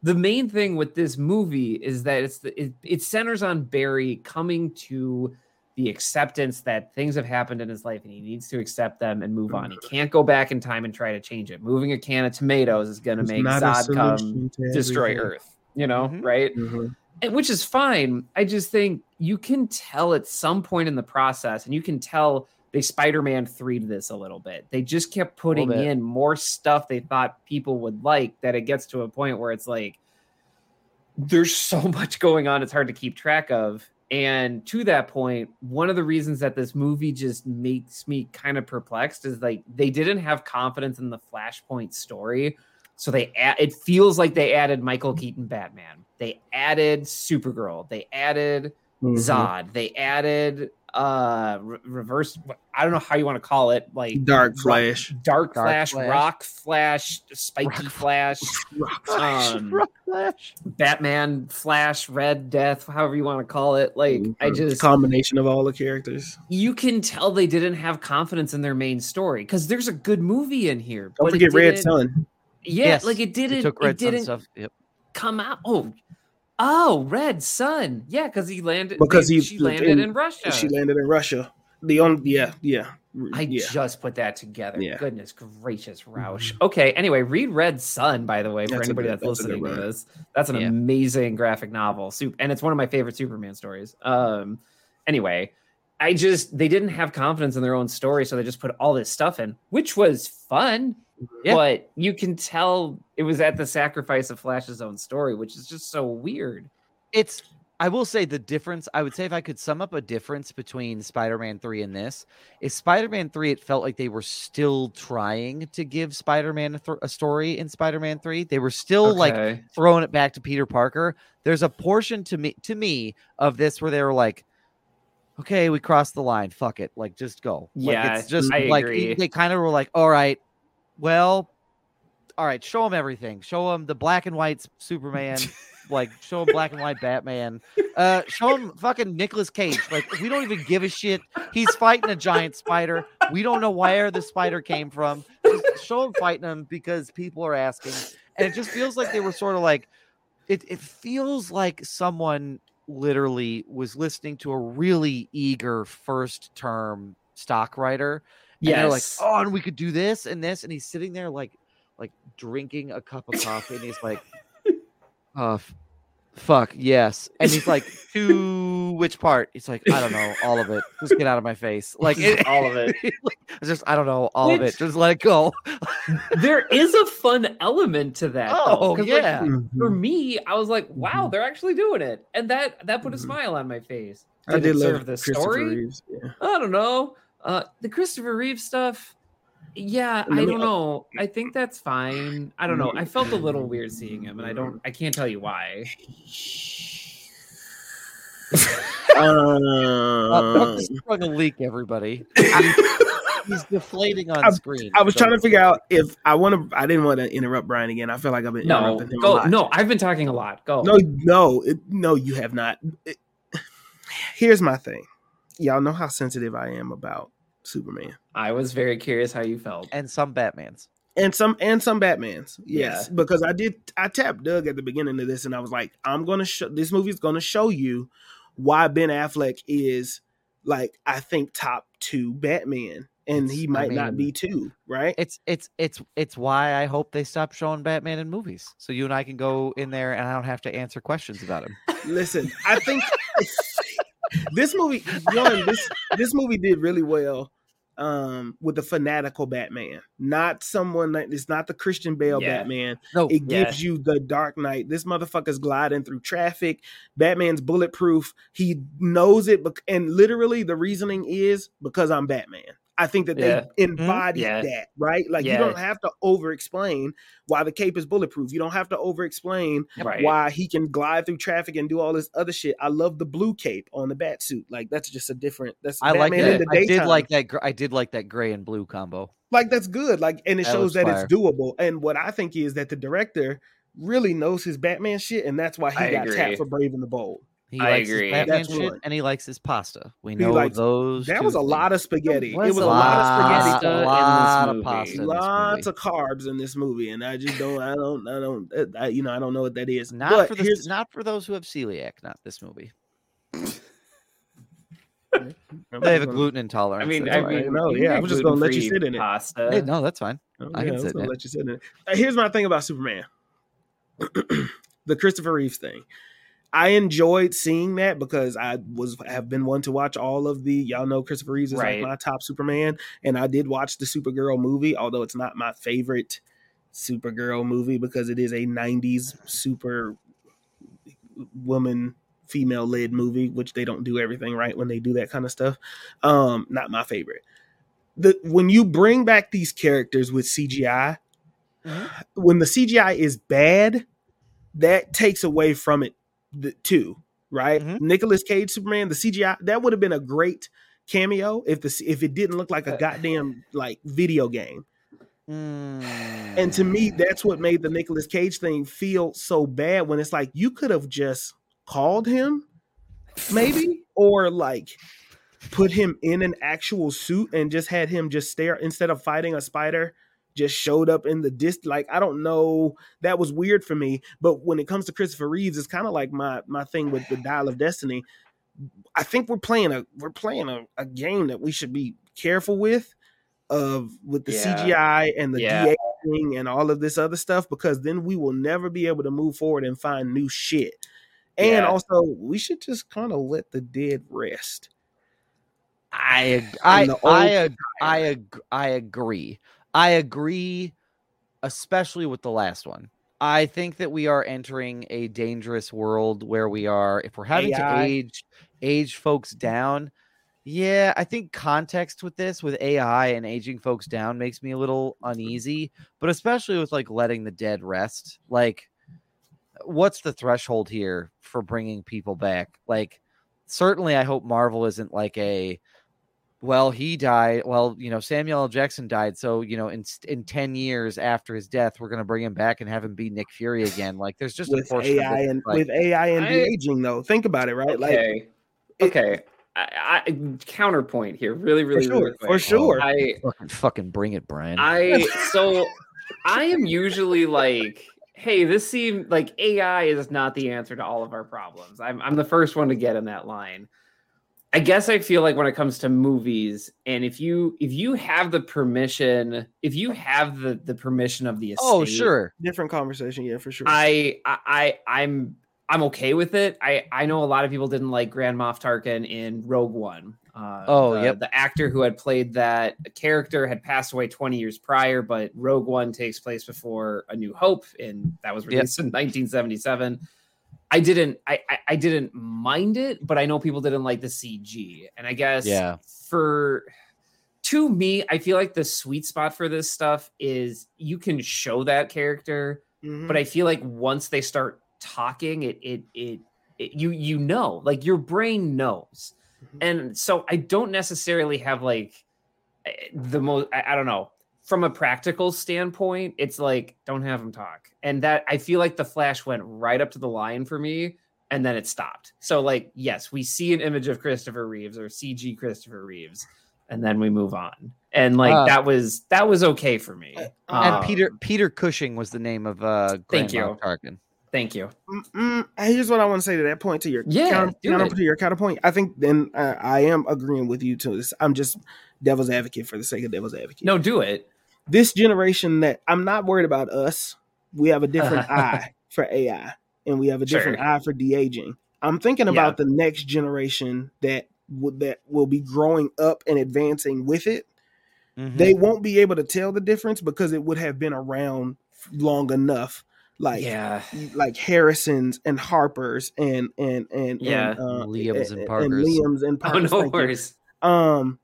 S1: the main thing with this movie is that it's the, it, it centers on barry coming to the acceptance that things have happened in his life and he needs to accept them and move on he can't go back in time and try to change it moving a can of tomatoes is going to make zod come destroy earth you know
S2: Mhm.
S1: right
S6: Mhm.
S1: and which is fine. I just think you can tell at some point in the process, and you can tell they Spider-Man 3 to this a little bit. They just kept putting in more stuff they thought people would like that it gets to a point where it's like there's so [laughs] much going on, it's hard to keep track of. And to that point, one of the reasons that this movie just makes me kind of perplexed is like they didn't have confidence in the Flashpoint story. So they add, it feels like they added Michael Keaton Batman. They added Supergirl. They added
S6: Mhm.
S1: Zod. They added uh re- reverse I don't know how you want to call it, like
S6: Dark
S1: Rock-
S6: Flash.
S1: Dark,
S2: Dark
S1: Flash,
S2: Flash.
S1: Rock Flash, Spiky
S2: Rock
S1: Flash, [laughs]
S6: Rock Flash.
S1: um,
S2: Rock Flash.
S1: Batman, Flash, Red Death, however you want to call it. Like I
S6: Mhm.
S1: just
S6: combination of all the characters.
S1: you can tell they didn't have confidence in their main story because there's a good movie in here.
S6: Don't
S1: but it
S6: forget Red
S1: didn't-
S6: Sun.
S1: Yeah,
S2: Yes,
S1: like it didn't.
S2: took
S1: it
S2: Red Sun
S1: didn't
S2: stuff. Yep.
S1: come out. Oh, oh, Red Sun. Yeah, because he landed.
S6: Because
S1: they-
S6: he-
S1: she landed
S6: in-
S1: in, Russia.
S6: She landed in Russia. The only yeah yeah
S1: I
S6: yeah.
S1: just put that together.
S6: Yeah.
S1: Goodness gracious, Roush. Okay, anyway, read Red Sun, by the way, for
S6: That's
S1: anybody
S6: good-
S1: that's
S6: that's
S1: listening to this. That's an
S2: Yeah.
S1: amazing graphic novel. Soup, and it's one of my favorite Superman stories. Um, anyway, I just they didn't have confidence in their own story, so they just put all this stuff in, which was fun.
S2: Yeah.
S1: But you can tell it was at the sacrifice of Flash's own story, which is just so weird.
S2: It's I will say the difference. I would say if I could sum up a difference between Spider-Man 3 and this, is Spider-Man 3 it felt like they were still trying to give Spider-Man a, th- a story in Spider-Man 3. They were still like throwing it back to Peter Parker. There's a portion to me to me of this where they were like, "Okay, we crossed the line. Fuck it. Like, just go." Like,
S1: Yeah,
S2: it's just
S1: I
S2: like
S1: agree.
S2: they kind of were like, "All right, well, all right, show them everything. Show them the black and white Superman." [laughs] like show him black and white Batman. Uh show him fucking Nicolas Cage. Like we don't even give a shit. He's fighting a giant spider. We don't know where the spider came from. Just show him fighting him because people are asking. And it just feels like they were sort of like it it feels like someone literally was listening to a really eager first term stock writer. And they're like, oh, and we could do this and this. And he's sitting there like like drinking a cup of coffee and he's like, uh [laughs] f- fuck, yes. And he's like, [laughs] to which part? He's like, I don't know, all of it. Just get out of my face. [laughs] Like it,
S1: all of it.
S2: like, just I don't know, all of it. Just let it go.
S1: there is a fun element to that. though,
S2: Oh,
S1: 'cause, like,
S2: yeah.
S1: for me, I was like, wow,
S6: Mhm.
S1: they're actually doing it, and that that put a
S6: Mhm.
S1: smile on my face.
S6: I
S1: Did
S6: did
S1: it
S6: love
S1: the story?
S6: Yeah.
S1: I don't know. Uh, the Christopher Reeve stuff. Yeah, I don't know. I think that's fine. I don't know. I felt a little weird
S6: Mm-hmm.
S1: seeing him, and I don't. I can't tell you why.
S2: Uh,
S6: Um,
S2: Buck sprung a leak, everybody. He's, [laughs] he's deflating on
S6: I'm-
S2: screen.
S6: I was
S2: so-
S6: trying to figure out if I want to. I didn't want to interrupt Brian again. I feel like I've been
S1: No,
S6: interrupting him a
S1: go.
S6: lot.
S1: No, I've been talking a lot. Go.
S6: no, no, it, no. You have not. It- [sighs] here's my thing. Y'all know how sensitive I am about Superman
S1: I was very curious how you felt.
S2: and some Batmans.
S6: and some and some Batmans. Yes,
S1: Yeah.
S6: because I did. I tapped Doug at the beginning of this, and I was like, I'm gonna show this movie's gonna show you why Ben Affleck is like I think top two Batman, and
S2: It's-
S6: he
S2: I
S6: might not be two. Right?
S2: It's it's it's it's why I hope they stop showing Batman in movies, so you and I can go in there and I don't have to answer questions about him.
S6: Listen, I think [laughs] this movie, one, this this movie did really well um with the fanatical Batman, not someone that it's not the Christian Bale
S1: Yeah.
S6: Batman.
S2: No,
S6: It
S1: Yeah.
S6: gives you the Dark Knight. This motherfucker's gliding through traffic. Batman's bulletproof. He knows it, and literally the reasoning is because I'm Batman. I think that
S1: Yeah.
S6: they embody
S1: Yeah.
S6: that, right? Like
S1: Yeah.
S6: you don't have to over explain why the cape is bulletproof. You don't have to over explain
S1: Right.
S6: why he can glide through traffic and do all this other shit. I love the blue cape on the bat suit. Like that's just a different. That's
S2: I like
S6: Batman
S2: that. I did like that. I did like that gray and blue combo.
S6: like that's good. Like and it
S2: That
S6: shows that
S2: fire.
S6: it's doable. And what I think is that the director really knows his Batman shit, and that's why he
S1: I
S6: got
S1: agree.
S6: tapped for Brave and the Bold.
S2: He
S1: I
S2: likes
S1: agree.
S2: his Batman shit and he likes his pasta. We know
S6: likes-
S2: those.
S6: That
S2: two
S6: was a lot of spaghetti.
S1: was
S6: it was
S1: a
S6: a lot of
S1: lot
S6: spaghetti.
S1: of
S2: a
S1: in
S2: lot
S1: this
S2: of
S1: movie.
S2: pasta. in this
S6: Lots
S2: movie.
S6: of carbs in this movie, and I just don't, I don't, I don't, uh, I, you know, I don't know what that is.
S2: Not
S6: but
S2: for the,
S6: here's,
S2: not for those who have celiac. Not this movie. [laughs] They have a gluten intolerance.
S1: I mean, I
S2: why.
S1: mean,
S6: know,
S1: you
S6: yeah, I'm just gonna let you sit in it.
S1: Pasta.
S2: Hey, no, that's fine.
S6: Oh,
S2: I
S6: yeah,
S2: can
S6: I was
S2: sit
S6: gonna
S2: in
S6: let you sit in it. Here's my thing about Superman, [clears throat] the Christopher Reeves thing. I enjoyed seeing that because I was have been one to watch all of the y'all know Christopher Reeves is
S1: Right.
S6: like my top Superman, and I did watch the Supergirl movie, although it's not my favorite Supergirl movie because it is a '90s super woman female led movie, which they don't do everything right when they do that kind of stuff. Um, not my favorite. The when you bring back these characters with CGI,
S2: Mhm.
S6: when the CGI is bad, that takes away from it the, too, right?
S2: Mhm.
S6: Nicolas Cage Superman, the CGI that would have been a great cameo if the if it didn't look like a goddamn like video game. And to me, that's what made the Nicolas Cage thing feel so bad when it's like you could have just called him, maybe, or like put him in an actual suit and just had him just stare instead of fighting a spider. Just showed up in the dist. Like I don't know, that was weird for me. But when it comes to Christopher Reeves, it's kind of like my my thing with the Dial of Destiny. I think we're playing a we're playing a, a game that we should be careful with of with the
S1: Yeah.
S6: CGI and the
S1: Yeah.
S6: DA thing and all of this other stuff because then we will never be able to move forward and find new shit. And
S1: Yeah.
S6: also, we should just kind of let the dead rest.
S2: I ag- I I [laughs] I I agree. I agree, especially with the last one. I think that we are entering a dangerous world where we are, if we're having
S6: AI.
S2: to age age folks down. Yeah, I think context with this, with AI and aging folks down, makes me a little uneasy. But especially with like letting the dead rest, like, what's the threshold here for bringing people back? Like, certainly, I hope Marvel isn't like a well, he died. Well, you know, Samuel L. Jackson died. So, you know, in in 10 years after his death, we're going to bring him back and have him be Nick Fury again. Like, there's just a
S6: with
S2: portion of
S6: AI
S2: it
S6: and
S2: like,
S6: with AI and
S1: I-
S6: de-aging though. Think about it, right? Like
S1: Okay.
S6: it-
S1: okay. I, I counterpoint here, really,
S6: for
S1: really,
S6: sure,
S1: really
S6: for sure.
S1: I
S2: fucking, fucking bring it, Brian.
S1: I so I am usually like, hey, this seemed like AI is not the answer to all of our problems. I'm I'm the first one to get in that line. I guess I feel like when it comes to movies, and if you if you have the permission, if you have the the permission of the estate,
S2: oh, sure.
S6: Different conversation, yeah, for sure.
S1: I I I- I'm I'm okay with it. I I know a lot of people didn't like Grand Moff Tarkin in Rogue One. Uh,
S2: Oh,
S1: the,
S2: yep.
S1: The actor who had played that character had passed away 20 years prior, but Rogue One takes place before A New Hope, and that was
S2: Yep.
S1: released in 1977. I didn't, I, I, I didn't mind it, but I know people didn't like the CG, and I guess
S2: Yeah.
S1: for to me, I feel like the sweet spot for this stuff is you can show that character,
S6: Mhm.
S1: but I feel like once they start talking, it it it, it you you know, like your brain knows,
S6: Mhm.
S1: and so I don't necessarily have like eh, the most. I, I don't know. From a practical standpoint, it's like don't have them talk, and that I feel like the Flash went right up to the line for me, and then it stopped. So like, yes, we see an image of Christopher Reeves or CG Christopher Reeves, and then we move on, and like
S2: Uh,
S1: that was that was okay for me.
S6: Uh,
S2: And
S1: Um,
S2: Peter Peter Cushing was the name of uh
S1: Thank you.
S2: Tarkin.
S1: thank you.
S6: Mm, mm, here's what I want to say to that point. To your
S1: Yeah,
S6: counter,
S1: do
S6: counter
S1: it.
S6: to your counterpoint, I think then uh, I am agreeing with you to this. I'm just devil's advocate for the sake of devil's advocate.
S1: No, do it.
S6: This generation that I'm not worried about us. We have a different [laughs] eye for AI, and we have a different
S1: Sure.
S6: eye for de aging. I'm thinking about the next generation that would that will be growing up and advancing with it.
S2: Mhm.
S6: They won't be able to tell the difference because it would have been around long enough. Like
S1: yeah,
S6: like Harrison's and Harper's and and and
S1: Yeah.
S6: and, uh,
S2: Liam's and
S6: and
S2: Parker's.
S6: Liam's and [laughs]
S1: oh no worries.
S6: Um,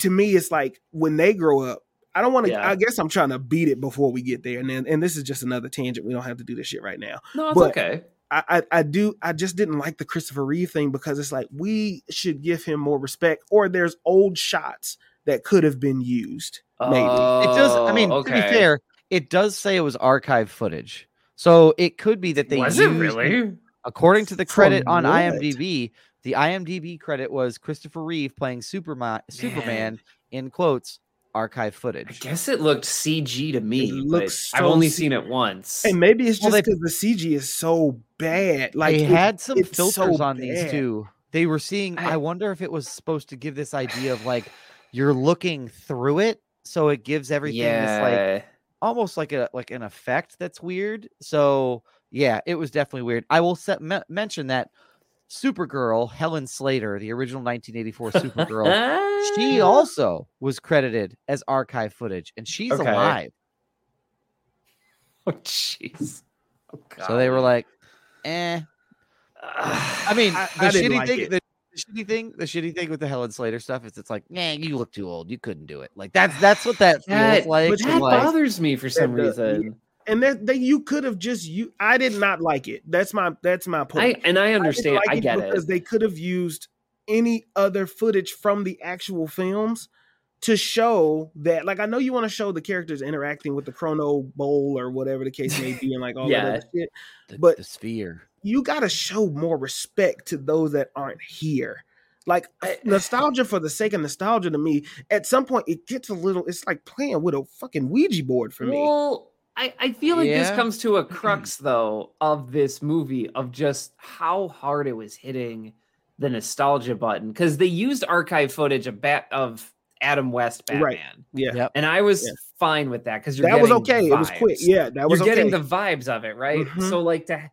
S6: to me, it's like when they grow up. I don't want to.
S1: Yeah.
S6: I guess I'm trying to beat it before we get there, and then and this is just another tangent. We don't have to do this shit right now.
S1: No, it's
S6: But-
S1: okay.
S6: I, I I do. I just didn't like the Christopher Reeve thing because it's like we should give him more respect, or there's old shots that could have been used. Maybe.
S2: It does. I mean,
S1: Oh,
S2: to be oh, fair, it does say it was archive footage, so it could be that they
S1: was it really?
S2: According to the credit on? IMDb, the IMDb credit was Christopher Reeve playing Superman. Superman in quotes archive footage.
S1: I guess it looked CG to me.
S6: It
S1: but
S6: looks
S1: I've only
S6: C-
S1: seen it once.
S6: And maybe it's just
S2: they-
S6: because the CG is so bad. Like
S2: they
S6: it-
S2: had some
S6: it's so
S2: filters on these
S6: bad.
S2: too. They were seeing. I,
S1: I-
S2: wonder if it was supposed to give this idea of like [sighs] you're looking through it, so it gives everything this like almost like a like an effect that's weird. So yeah, it was definitely weird. I will set, me- mention that Supergirl, Helen Slater, the original 1984 Supergirl, she [laughs] also was credited as archive footage, and she's
S1: Okay.
S2: alive.
S1: Oh jeez. Oh,
S2: So they were like, "Eh." [sighs] I mean,
S6: I-
S2: the
S6: I
S2: shitty
S6: like
S2: thing,
S6: it.
S2: the, shitty thing, the shitty thing with the Helen Slater stuff is it's like, man, you look too old. You couldn't do it. Like that's that's what that [sighs] feels
S1: that,
S2: like.
S6: but
S1: that
S2: like,
S1: bothers me for some reason.
S6: And that they you could have just you. I did not like it. That's my that's my
S1: I
S6: point.
S1: and I
S6: I
S1: understand.
S6: like
S1: I, get it.
S6: because they could have used any other footage from the actual films to show that like I know you want to show the characters interacting with the chrono bowl or whatever the case may be and like [laughs] all
S1: Yeah.
S6: that shit.
S2: the,
S6: but-
S2: the sphere.
S6: You gotta show more respect to those that aren't here. Like uh, nostalgia for the sake of nostalgia to me, at some point it gets a little it's like playing with a fucking Ouija board for me.
S1: Well, I, I feel like this comes to a crux though of this movie of just how hard it was hitting the nostalgia button because they used archive footage of bat of Adam West Batman,
S6: Right. Yeah.
S2: Yep.
S1: and I was
S6: Yeah.
S1: fine with that because you're
S6: That was
S1: getting
S6: okay. It was quick. Yeah, that was
S1: you're getting the vibes of it, right?
S6: Mhm.
S1: So like to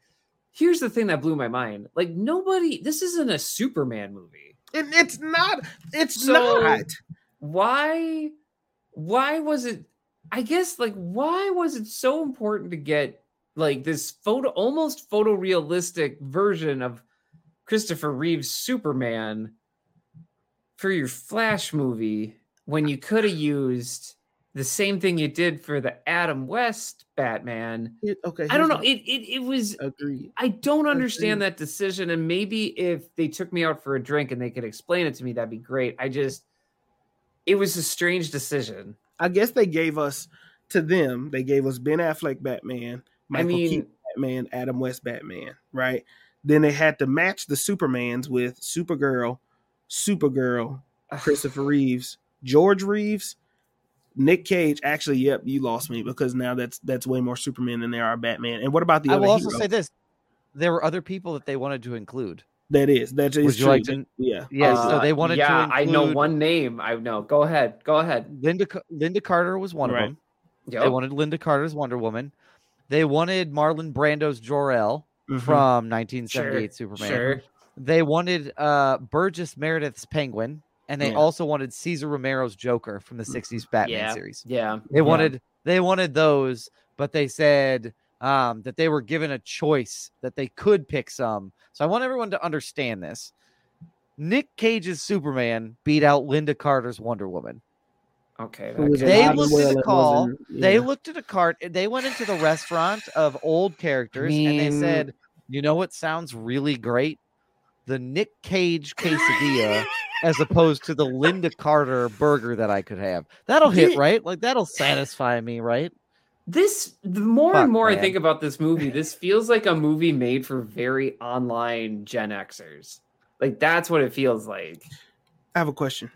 S1: here's the thing that blew my mind: like nobody, this isn't a Superman movie.
S6: and it's not it's
S1: So-
S6: not.
S1: why why was it i guess like why was it so important to get like this photo almost photorealistic version of christopher reeve's superman for your flash movie when you could have used the same thing you did for the adam west batman
S6: It- okay.
S1: i don't know it it, it was
S6: Agreed.
S1: I don't understand
S6: Agreed.
S1: that decision. And maybe if they took me out for a drink and they could explain it to me, that'd be great. I just, it was a strange decision.
S6: I guess they gave us to them. They gave us Ben Affleck Batman, Michael
S1: I mean,
S6: Keaton Batman, Adam West Batman, right? Then they had to match the Supermans with Supergirl, Supergirl, Christopher Reeves, George Reeves, Nick Cage. Actually, yep, you lost me because now that's that's way more Superman than there are Batman. And what about the
S2: I
S6: other
S2: will also
S6: hero?
S2: say this: there were other people that they wanted to include.
S6: That is that is
S2: Would you
S6: true.
S2: like to-
S6: yeah.
S2: Yeah,
S1: uh,
S2: so they wanted
S1: yeah,
S2: to.
S1: I know one name. I know. Go ahead. Go ahead.
S2: Linda Lynda Carter was one
S6: Right.
S2: of them.
S1: Yep.
S2: They wanted Lynda Carter's Wonder Woman. They wanted Marlon Brando's Jor El
S6: Mhm.
S2: from 1978 Superman.
S1: Sure.
S2: they wanted uh Burgess Meredith's Penguin, and they
S6: Yeah.
S2: also wanted Cesar Romero's Joker from the '60s Batman
S1: Yeah.
S2: series.
S1: Yeah.
S2: They wanted they wanted those, but they said um, that they were given a choice that they could pick some. So I want everyone to understand this. Nick Cage's Superman beat out Lynda Carter's Wonder Woman.
S1: Okay.
S6: Who
S1: that
S6: was
S1: could-
S2: They looked at
S6: well
S2: the
S6: and
S2: call,
S6: wasn't-
S2: They looked at a cart. They went into the restaurant of old characters and they said, "You know what sounds really great? The Nick Cage quesadilla, as opposed to the Lynda Carter burger that I could have. That'll hit [laughs] right. Like that'll satisfy me, right?
S1: This the more
S2: Fuck,
S1: and more I think about this movie, this feels like a movie made for very online Gen Xers. Like that's what it feels like.
S6: I have a question.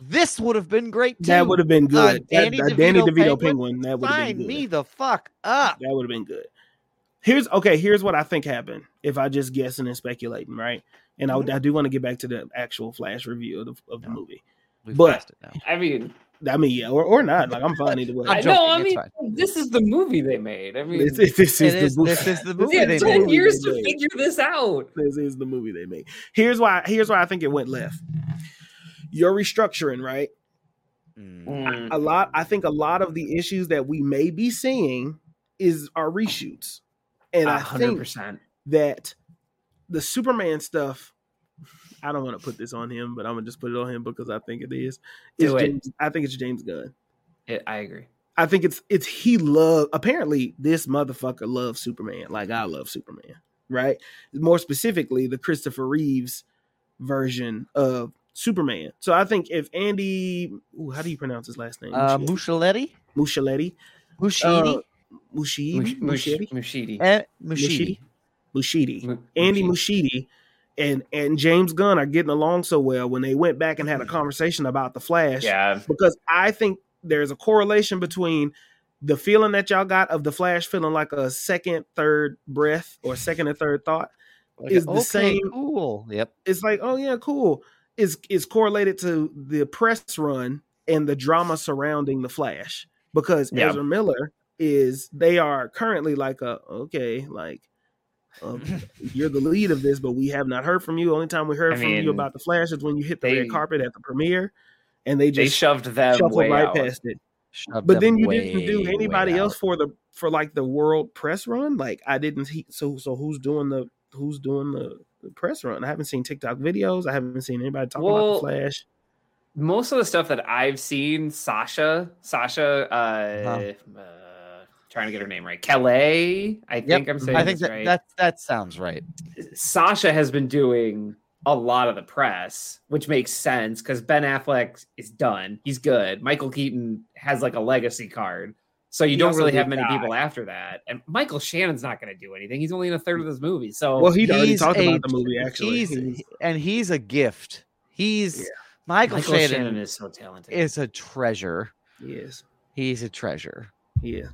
S2: This would have been great too.
S6: That would have been
S2: Uh,
S6: good.
S2: Danny
S6: that, that Danny
S2: DeVito
S6: DeVito
S2: Penguin?
S6: penguin. That would have been good.
S2: me the fuck up.
S6: That would have been good. Here's okay. Here's what I think happened. If I just guessing and speculating, right? And I, I do want to get back to the actual flash review of the, of the
S2: No.
S6: movie.
S2: We've
S6: But-
S2: passed it now.
S1: I mean,
S6: I mean, yeah, or, or not. Like I'm fine either way.
S2: I'm
S1: I
S2: joking,
S1: know. I mean,
S2: fine.
S1: this is the movie they made. I mean,
S6: This, this, this
S2: It
S6: is
S2: is-
S6: the movie.
S2: this is the [laughs] movie
S1: yeah,
S2: they
S6: the
S2: made.
S1: ten years
S6: they
S1: to
S6: made.
S1: figure this out.
S6: This is the movie they made. Here's why. Here's why I think it went left. You're restructuring, right?
S2: Mm.
S6: A lot i think a lot of the issues that we may be seeing is our reshoots and
S1: A
S6: i
S1: hundred
S6: think that the superman stuff i don't want to put this on him but i'm gonna just put it on him because i think it is.
S1: Do
S6: It's
S1: it.
S6: James, i think it's james gunn.
S1: It, I agree.
S6: i think it's it's he love apparently this motherfucker loves superman like i love superman right? More specifically the christopher reeves version of superman. So i think if andy ooh, how do you pronounce his last name?
S2: Uh,
S6: Muschietti?
S2: Muschietti,
S6: Muschietti.
S2: Muschietti,
S6: uh, Mushidi,
S1: Mush-
S6: Mushidi,
S1: Mushidi.
S2: eh,
S6: Mushidi, Andy
S1: Muschidi.
S6: Mushidi, and and James Gunn are getting along so well when they went back and had a mm-hmm. conversation about the Flash.
S1: Yeah.
S6: because I think there's a correlation between the feeling that y'all got of the Flash feeling like a second, third breath or second and third thought is the
S2: okay,
S6: same.
S2: Cool. Yep.
S6: It's like, oh yeah, cool. Is is correlated to the press run and the drama surrounding the Flash because
S1: Yeah.
S6: Ezra Miller is they are currently like a okay like um, [laughs] you're the lead of this, but we have not heard from you. Only time we heard
S1: I
S6: from
S1: mean,
S6: you about the Flash is when you hit the
S1: they-
S6: red carpet at the premiere, and they
S1: They
S6: just
S1: shoved them
S6: right
S1: out.
S6: past it.
S2: Shoved
S6: But then you
S2: way,
S6: didn't do anybody else
S2: out.
S6: for the for like the world press run. Like I didn't. He, so so who's doing the who's doing the, the press run? I haven't seen TikTok videos. I haven't seen anybody talk about the Flash.
S1: most of the stuff that I've seen, Sasha, Sasha, uh, uh trying to get her name right, Calais. I think I'm saying
S2: I think that,
S1: right.
S2: that that sounds right.
S1: Sasha has been doing a lot of the press, which makes sense because Ben Affleck is done. He's good. Michael Keaton has like a legacy card. So you
S6: He
S1: don't really have many
S6: die.
S1: people after that. And Michael Shannon's not going to do anything. He's only in a third of this movie. So
S6: Well, he'd already
S2: He's
S6: talked
S2: a-
S6: about the movie. Actually,
S2: he's,
S6: He's-
S2: and he's a gift. He's
S6: Yeah.
S2: Michael,
S1: Michael
S2: Shannon,
S1: Shannon is so talented.
S2: is a treasure.
S6: yes,
S2: He's a treasure.
S6: yeah.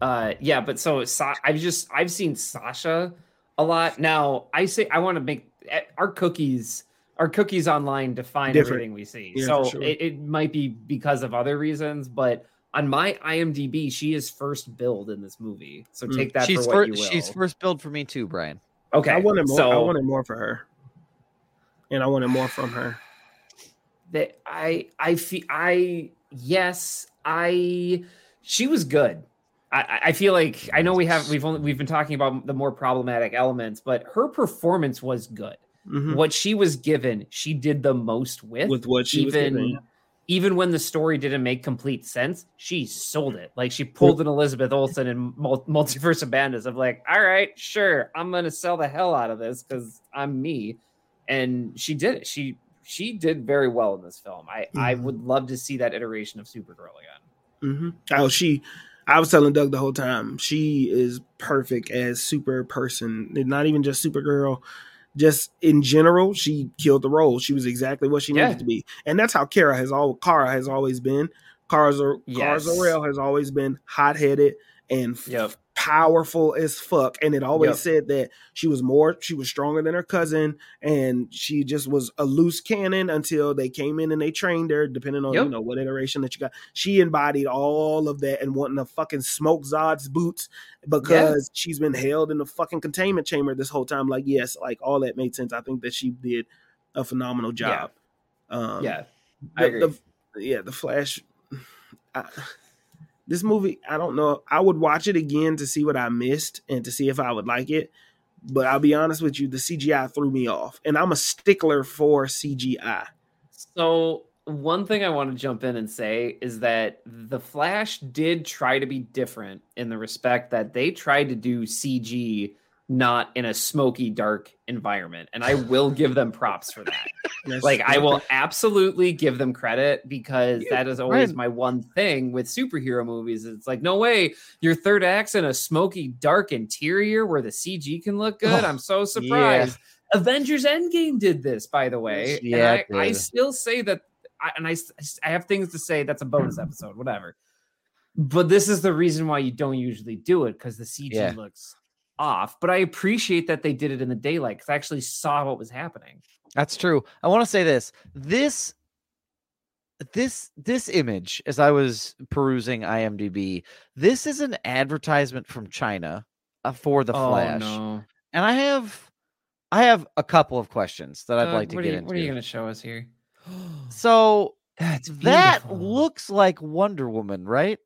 S1: Uh, yeah, but so Sa- I've just I've seen Sasha a lot. Now I say I want to make eh, our cookies our cookies online define
S6: Different.
S1: everything we see.
S6: Yeah,
S1: so
S6: sure.
S1: it, it might be because of other reasons, but on my IMDb, she is first billed in this movie. So
S6: Mm.
S1: take that
S2: she's
S1: for what you
S2: first.
S1: will.
S2: She's first billed for me too, Brian.
S1: okay.
S6: I wanted more.
S1: So
S6: I wanted more for her, and I wanted more from her.
S1: that I I feel I yes I she was good. I- I, I feel like I know we have we've only we've been talking about the more problematic elements, but her performance was good.
S6: Mhm.
S1: What she was given, she did the most with.
S6: With what she was
S1: even
S6: given.
S1: even when the story didn't make complete sense, she sold it. Like she pulled an Elizabeth Olsen in Multiverse of Madness of like, all right, sure, I'm gonna sell the hell out of this because I'm me, and she did it. She she did very well in this film. I I
S6: Mhm.
S1: would love to see that iteration of Supergirl again.
S6: hmm Oh, she. I was telling Doug the whole time. She is perfect as super person. Not even just Supergirl. Just in general, she killed the role. She was exactly what she
S1: Yeah.
S6: needed to be, and that's how Kara has all. Kara has always been. Kara
S1: Yes.
S6: Zor-El has always been hot headed and
S1: Yep.
S6: Powerful as fuck. And it always
S1: Yep.
S6: said that she was more, she was stronger than her cousin, and she just was a loose cannon until they came in and they trained her, depending on
S1: Yep.
S6: you know what iteration that you got. She embodied all of that and wanting to fucking smoke Zod's boots because she's been held in the fucking containment chamber this whole time. Like, yes, like all that made sense. I think that she did a phenomenal job. Um,
S1: yeah, I
S6: the-
S1: agree.
S6: the- yeah, the Flash. [sighs] I, this movie, I don't know. I would watch it again to see what I missed and to see if I would like it. But I'll be honest with you, the CGI threw me off, and I'm a stickler for CGI.
S1: So one thing I want to jump in and say is that the Flash did try to be different in the respect that they tried to do CG not in a smoky dark environment and I will give them props for that. [laughs]
S6: That's-
S1: Like I will absolutely give them credit because
S6: Yeah,
S1: that is always
S2: right.
S1: my one thing with superhero movies. It's like no way your third act's in a smoky dark interior where the CG can look good.
S2: Oh,
S1: I'm so surprised. Avengers Endgame did this, by the way.
S2: Yeah,
S1: and I, I still say that, I, and I, I have things to say. That's a bonus [laughs] episode, whatever. But this is the reason why you don't usually do it because the CG
S2: Yeah.
S1: looks off. But I appreciate that they did it in the daylight because I actually saw what was happening.
S2: That's true. I want to say this. This this this image as I was perusing IMDb, this is an advertisement from China uh, for the Flash.
S1: Oh, no.
S2: And I have I have a couple of questions that I'd
S1: Doug,
S2: like to get
S1: you,
S2: into.
S1: What are you going to show us here? [gasps]
S2: So
S1: That's
S2: that looks like Wonder Woman, right?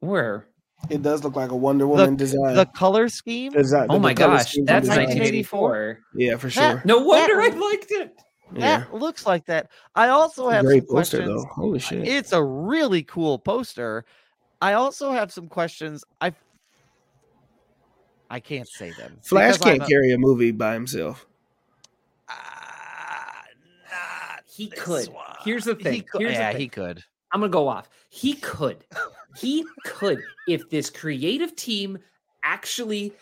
S1: where?
S6: It does look like a Wonder Woman design.
S2: The color scheme.
S6: Design-
S1: Oh
S6: the
S1: my
S6: color
S1: gosh, that's
S6: design.
S1: 1984.
S6: Yeah, for
S2: That-
S6: sure.
S1: No wonder
S2: That-
S1: I liked it.
S6: Yeah,
S2: That looks like that. I also have
S6: great
S2: some
S6: poster
S2: questions.
S6: though. Holy shit!
S2: It's a really cool poster. I also have some questions. I I can't say them.
S6: Flash can't
S2: a-
S6: carry a movie by himself.
S2: Ah, not
S1: He could.
S2: one.
S1: Here's the
S2: He
S1: thing.
S2: could-
S1: Here's the
S2: yeah,
S1: thing.
S2: he could.
S1: I'm gonna go off. He could. He could if this creative team actually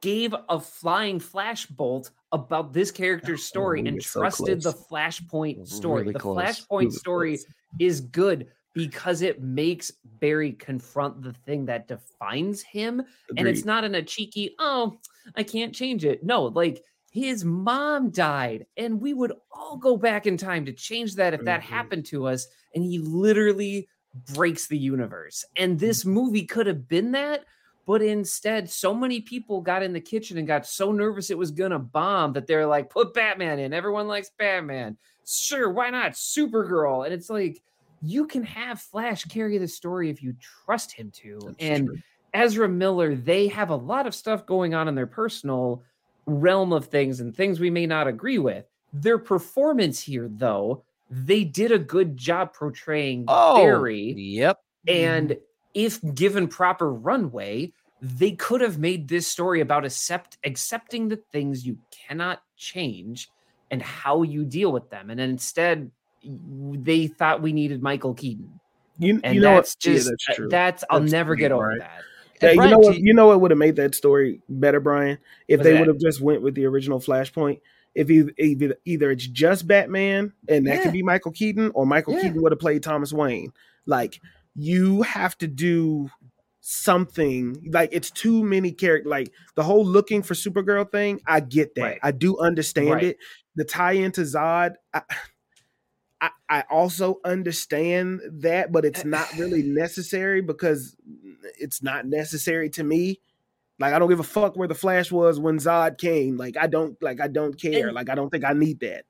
S1: gave a flying flash bolt about this character's oh, story
S6: we
S1: and
S6: were so
S1: trusted the flashpoint story.
S2: Really
S1: the
S2: close.
S1: Flashpoint
S6: were
S1: story
S6: close.
S1: is good because it makes Barry confront the thing that defines him and it's not in a cheeky oh i can't change it no like his mom died and we would all go back in time to change that if that
S6: Mhm.
S1: happened to us and he literally breaks the universe. And this movie could have been that but instead so many people got in the kitchen and got so nervous it was gonna bomb that they're like put batman in. Everyone likes batman. Sure why not? Supergirl. And it's like you can have flash carry the story if you trust him to
S6: That's
S1: and
S6: true.
S1: Ezra Miller, they have a lot of stuff going on in their personal realm of things and things we may not agree with. Their performance here, though, they did a good job portraying
S2: Oh,
S1: Barry.
S2: Yep.
S1: And if given proper runway, they could have made this story about accept accepting the things you cannot change and how you deal with them. And instead, they thought we needed Michael Keaton.
S6: You,
S1: And
S6: you know
S1: that's
S6: what? Yeah,
S1: just
S6: that's
S1: uh,
S6: true.
S1: that's I'll
S6: That's
S1: never get over
S6: Brian.
S1: that.
S6: Yeah,
S2: And
S6: you know what? You know what would have made that story better, Brian? If they would have just went with the original Flashpoint. If either, either it's just Batman and that
S1: Yeah.
S6: could be Michael Keaton, or Michael
S1: Yeah.
S6: Keaton would have played Thomas Wayne. Like you have to do something. Like it's too many characters. Like the whole looking for Supergirl thing. I get that.
S1: Right.
S6: I do understand
S1: Right.
S6: it. The tie into Zod. I, I, I also understand that, but it's not really [sighs] necessary because it's not necessary to me. Like I don't give a fuck where the Flash was when Zod came. Like I don't like I don't care.
S1: And-
S6: like I don't think I need that.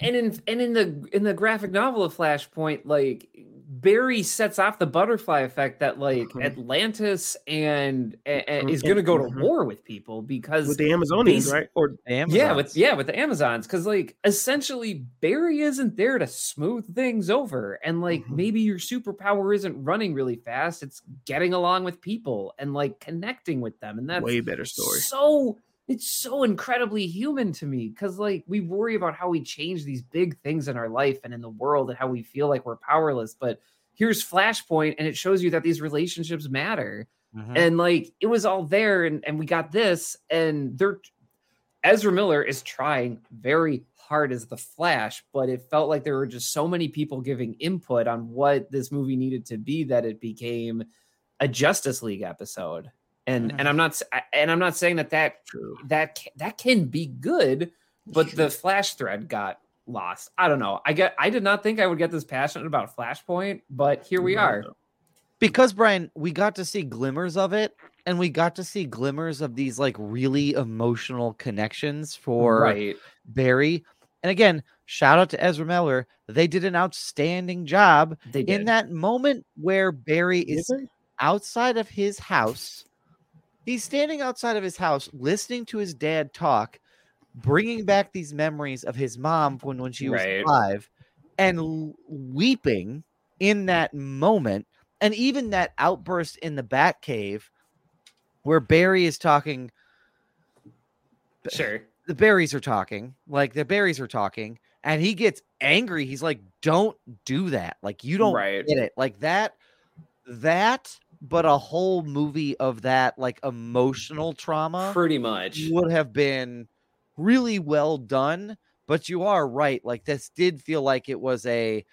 S1: And in and in the in the graphic novel of Flashpoint, like Barry sets off the butterfly effect that like
S6: Mhm.
S1: Atlantis and, a- a-
S6: Mhm.
S1: is going to go to
S6: Mhm.
S1: war with people because
S6: With the Amazonians,
S1: basi-
S6: right? Or
S1: yeah, with yeah with the Amazons because like essentially Barry isn't there to smooth things over and like
S6: Mhm.
S1: maybe your superpower isn't running really fast; it's getting along with people and like connecting with them, and that's
S6: way better story.
S1: so it's so incredibly human to me because like we worry about how we change these big things in our life and in the world and how we feel like we're powerless but here's flashpoint and it shows you that these relationships matter
S2: Mhm.
S1: and like it was all there and, and we got this and they're ezra miller is trying very hard as the flash but it felt like there were just so many people giving input on what this movie needed to be that it became a Justice League episode. And
S2: Mhm.
S1: and I'm not and I'm not saying that that
S6: True.
S1: that that can be good, but the Flash thread got lost. I don't know. I get I did not think I would get this passionate about Flashpoint, but here we
S6: No,
S1: are.
S6: no.
S2: because Brian, we got to see glimmers of it, and we got to see glimmers of these like really emotional connections for
S1: right.
S2: Barry. And again, shout out to Ezra Miller. They did an outstanding job
S1: They did.
S2: in that moment where Barry is outside of his house. He's standing outside of his house, listening to his dad talk, bringing back these memories of his mom when, when she was
S1: Right.
S2: five, and weeping in that moment. And even that outburst in the Batcave where Barry is talking,
S1: sure.
S2: the berries are talking, like the berries are talking, and he gets angry. He's like, Don't do that. Like, you don't
S1: Right.
S2: get it. Like that, that, but a whole movie of that, like emotional trauma
S1: Pretty much.
S2: would have been really well done. But you are right. Like, this did feel like it was a.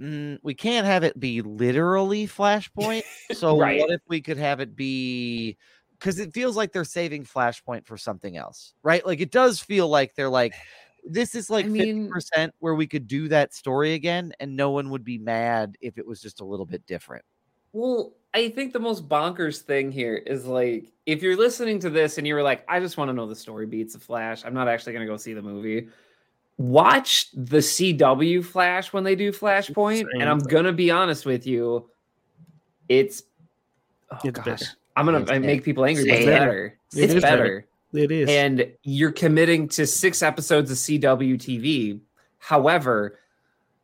S2: mm, we can't have it be literally Flashpoint. [laughs] So
S1: Right.
S2: what if we could have it be because it feels like they're saving Flashpoint for something else, right? Like it does feel like they're like, this is like
S1: I mean-
S2: percent where we could do that story again, and no one would be mad if it was just a little bit different.
S1: Well, I think the most bonkers thing here is like if you're listening to this and you were like, I just want to know the story beats of Flash. I'm not actually going to go see the movie. Watch the CW Flash when they do Flashpoint, and I'm gonna be honest with you, it's oh
S6: It's
S1: gosh,
S6: better.
S1: I'm gonna I make people angry. But it's
S2: better.
S1: better.
S6: It
S1: It's
S6: better.
S1: better
S6: It is.
S1: and you're committing to six episodes of CW TV. However,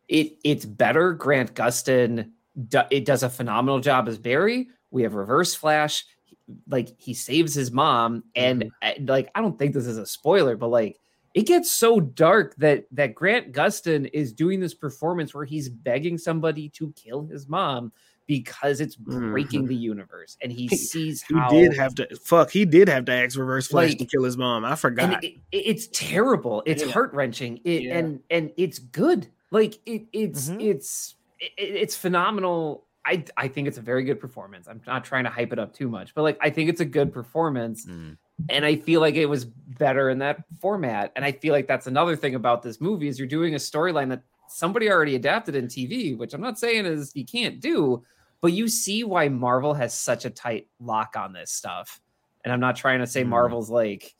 S1: it it's better. Grant Gustin it does a phenomenal job as Barry. We have Reverse Flash, like he saves his mom, and uh, like I don't think this is a spoiler, but like it gets so dark that that Grant Gustin is doing this performance where he's begging somebody to kill his mom because it's breaking the universe, and he
S6: He-
S1: sees
S6: he
S1: how
S6: did have to fuck. He did have to ask Reverse Flash
S1: Like-
S6: to kill his mom. I forgot.
S1: it, it- it's terrible it's
S6: Yeah.
S1: heart wrenching it
S6: Yeah.
S1: and and it's good like it it's
S2: Mhm.
S1: it's it, it's phenomenal. I i think it's a very good performance. I'm not trying to hype it up too much but like i think it's a good performance. And i feel like it was better in that format. And i feel like that's another thing about this movie is you're doing a storyline that somebody already adapted in tv which i'm not saying is you can't do but you see why marvel has such a tight lock on this stuff. And i'm not trying to say
S2: Mm.
S1: marvel's like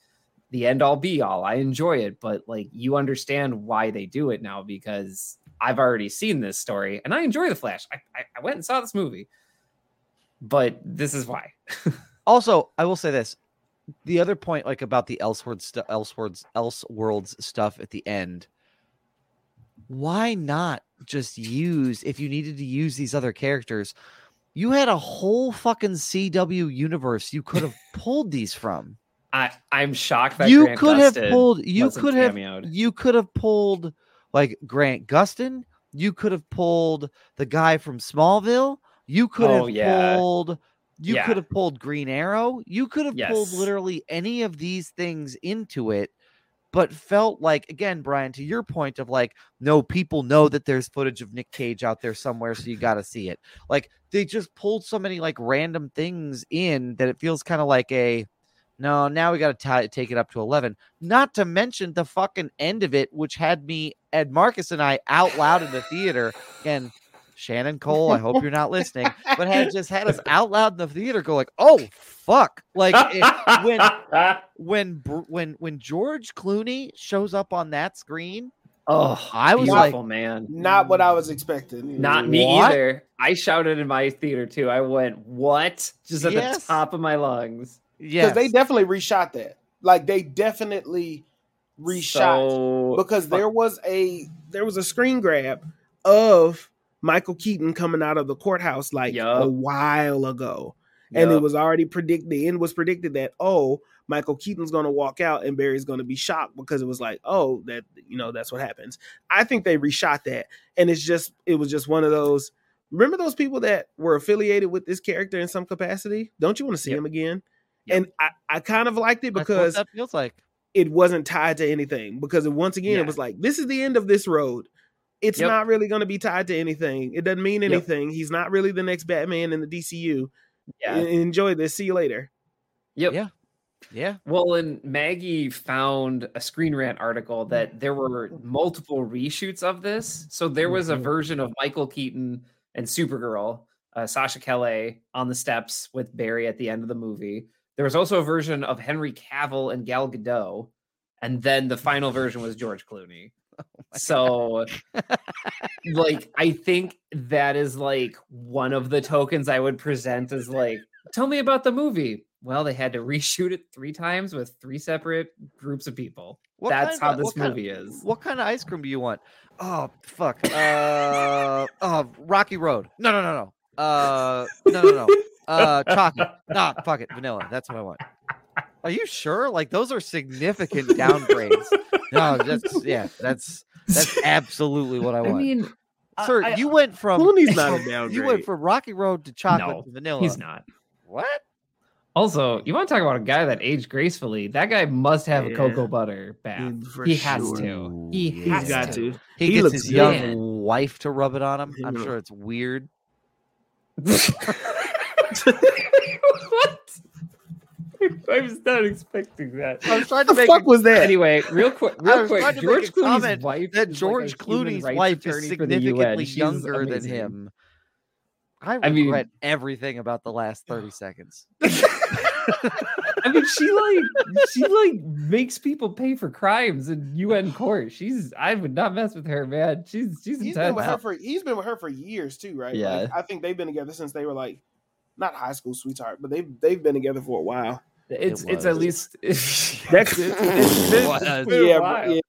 S1: the end all be all. I enjoy it but like you understand why they do it now because i've already seen this story and i enjoy the flash i, I, I went and saw this movie but this is why [laughs]
S2: Also, I will say this: the other point, like about the Elseworlds, stu- Elseworlds, Elseworlds stuff at the end. Why not just use if you needed to use these other characters? You had a whole fucking CW universe you could have [laughs] pulled these from.
S1: I, I'm shocked that
S2: you
S1: Grant
S2: could have pulled. You could have. You could have pulled like Grant Gustin. You could have pulled the guy from Smallville. You could
S1: Oh,
S2: have
S1: yeah.
S2: pulled. You
S1: Yeah.
S2: could have pulled Green Arrow. You could have pulled literally any of these things into it, but felt like again, Brian, to your point of like, no, people know that there's footage of Nick Cage out there somewhere, so you got to see it. Like they just pulled so many like random things in that it feels kind of like a no, now we got to take it up to 11. Not to mention the fucking end of it, which had me, Ed Marcus and I out loud in the theater. And Shannon Cole, I hope you're not listening, but had just had us out loud in the theater go like, oh, fuck. Like it- when, when, when, when George Clooney shows up on that screen,
S1: oh
S2: I was
S1: beautiful,
S2: like-
S1: man
S6: Not what I was expecting.
S1: Not me
S2: What?
S1: either. I shouted in my theater too. I went, "What?" Just at
S2: Yes.
S1: the top of my lungs.
S2: Yeah,
S6: because they definitely reshot that. Like they definitely reshot
S1: So,
S6: because there was a there was a screen grab of Michael Keaton coming out of the courthouse like
S1: Yup.
S6: a while ago, and it was already predicted. The end was predicted that oh Michael Keaton's going to walk out and Barry's going to be shocked because it was like oh that you know that's what happens. I think they reshot that, and it's just it was just one of those. Remember those people that were affiliated with this character in some capacity? Don't you want to see
S1: Yep.
S6: him again?
S1: Yep.
S6: And I, I kind of liked it because
S2: that feels like.
S6: it wasn't tied to anything because once again
S1: Yeah.
S6: it was like this is the end of this road it's
S1: Yep.
S6: not really going to be tied to anything it doesn't mean
S1: Yep.
S6: anything he's not really the next batman in the dcu
S1: Yeah.
S6: Enjoy this. See you later.
S1: Yep.
S2: Yeah. Yeah.
S1: Well, and Maggie found a Screen Rant article that there were multiple reshoots of this. So there was a
S6: Mhm.
S1: version of Michael Keaton and Supergirl, uh, Sasha Calle on the steps with Barry at the end of the movie. There was also a version of Henry Cavill and Gal Gadot, and then the final version was George Clooney. [laughs] so, like, I think that is like one of the tokens I would present as like, tell me about the movie. Well, they had to reshoot it three times with three separate groups of people.
S2: What
S1: That's how
S2: of-
S1: this
S2: what kind of-
S1: movie is.
S2: What kind of ice cream do you want? Oh fuck. Uh [laughs] oh Rocky Road. No no no no. Uh no no no. Uh [laughs] chocolate. Nah, fuck it. Vanilla. That's what I want. Are you sure? Like those are significant downgrades. No, [laughs] that's yeah, that's that's [laughs] absolutely what I want.
S1: I mean,
S2: Sir,
S1: I-
S2: you went from
S6: Clooney's not a downgrade.
S2: You went from Rocky Road to chocolate
S1: No,
S2: to vanilla.
S1: he's not.
S2: What?
S1: Also, you want to talk about a guy that aged gracefully? That guy must have a cocoa butter bath. He has
S6: sure.
S1: to. He has
S6: He's got
S1: to.
S6: to.
S2: He,
S6: He
S2: gets
S6: looks
S2: his
S6: good.
S2: young
S1: Man.
S2: wife to rub it on him. I'm sure it's weird. [laughs]
S1: what? I was not expecting that.
S2: I was trying
S6: What
S2: to
S6: the
S2: make
S6: fuck
S2: a-
S6: was that?
S1: Anyway, real quick, real quick.
S2: trying
S1: George Clooney's wife
S2: that
S1: is
S2: George
S1: like
S2: Clooney's wife is
S1: attorney for the UN.
S2: significantly
S1: She's
S2: younger than him. I
S1: I mean-
S2: everything about the last [laughs] 30 seconds.
S1: I mean, she like she like makes people pay for crimes in UN court. She's I would not mess with her, man. She's she's
S6: He's been
S1: intense.
S6: with her for he's been with her for years too, right?
S1: Yeah.
S6: Like, I think they've been together since they were like not high school sweetheart, but they've they've been together for a while.
S1: It's
S2: It
S1: it's at least [laughs]
S6: That's it. It's been-
S2: Was.
S6: it's
S1: been a
S6: yeah,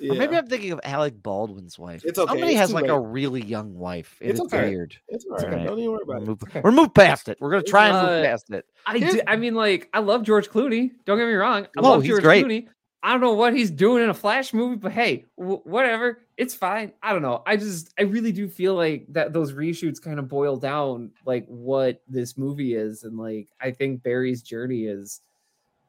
S6: yeah,
S2: Or maybe. I'm thinking of Alec Baldwin's wife.
S6: It's okay,
S2: Somebody
S6: it's
S2: has
S6: too
S2: like a really young wife. and
S6: It's
S2: It's,
S6: okay.
S2: weird.
S6: It's all right.
S2: Alright.
S6: Don't even worry
S2: We're
S6: about it.
S2: move, we're move past it. We're gonna try and
S1: Uh,
S2: move past it.
S1: I do, I mean, like, I love George Clooney. Don't get me wrong. I love
S2: he's
S1: George
S2: great.
S1: Clooney. I don't know what he's doing in a Flash movie, but hey, w- whatever. It's fine. I don't know. I just, I really do feel like that those reshoots kind of boil down like what this movie is, and like I think Barry's journey is,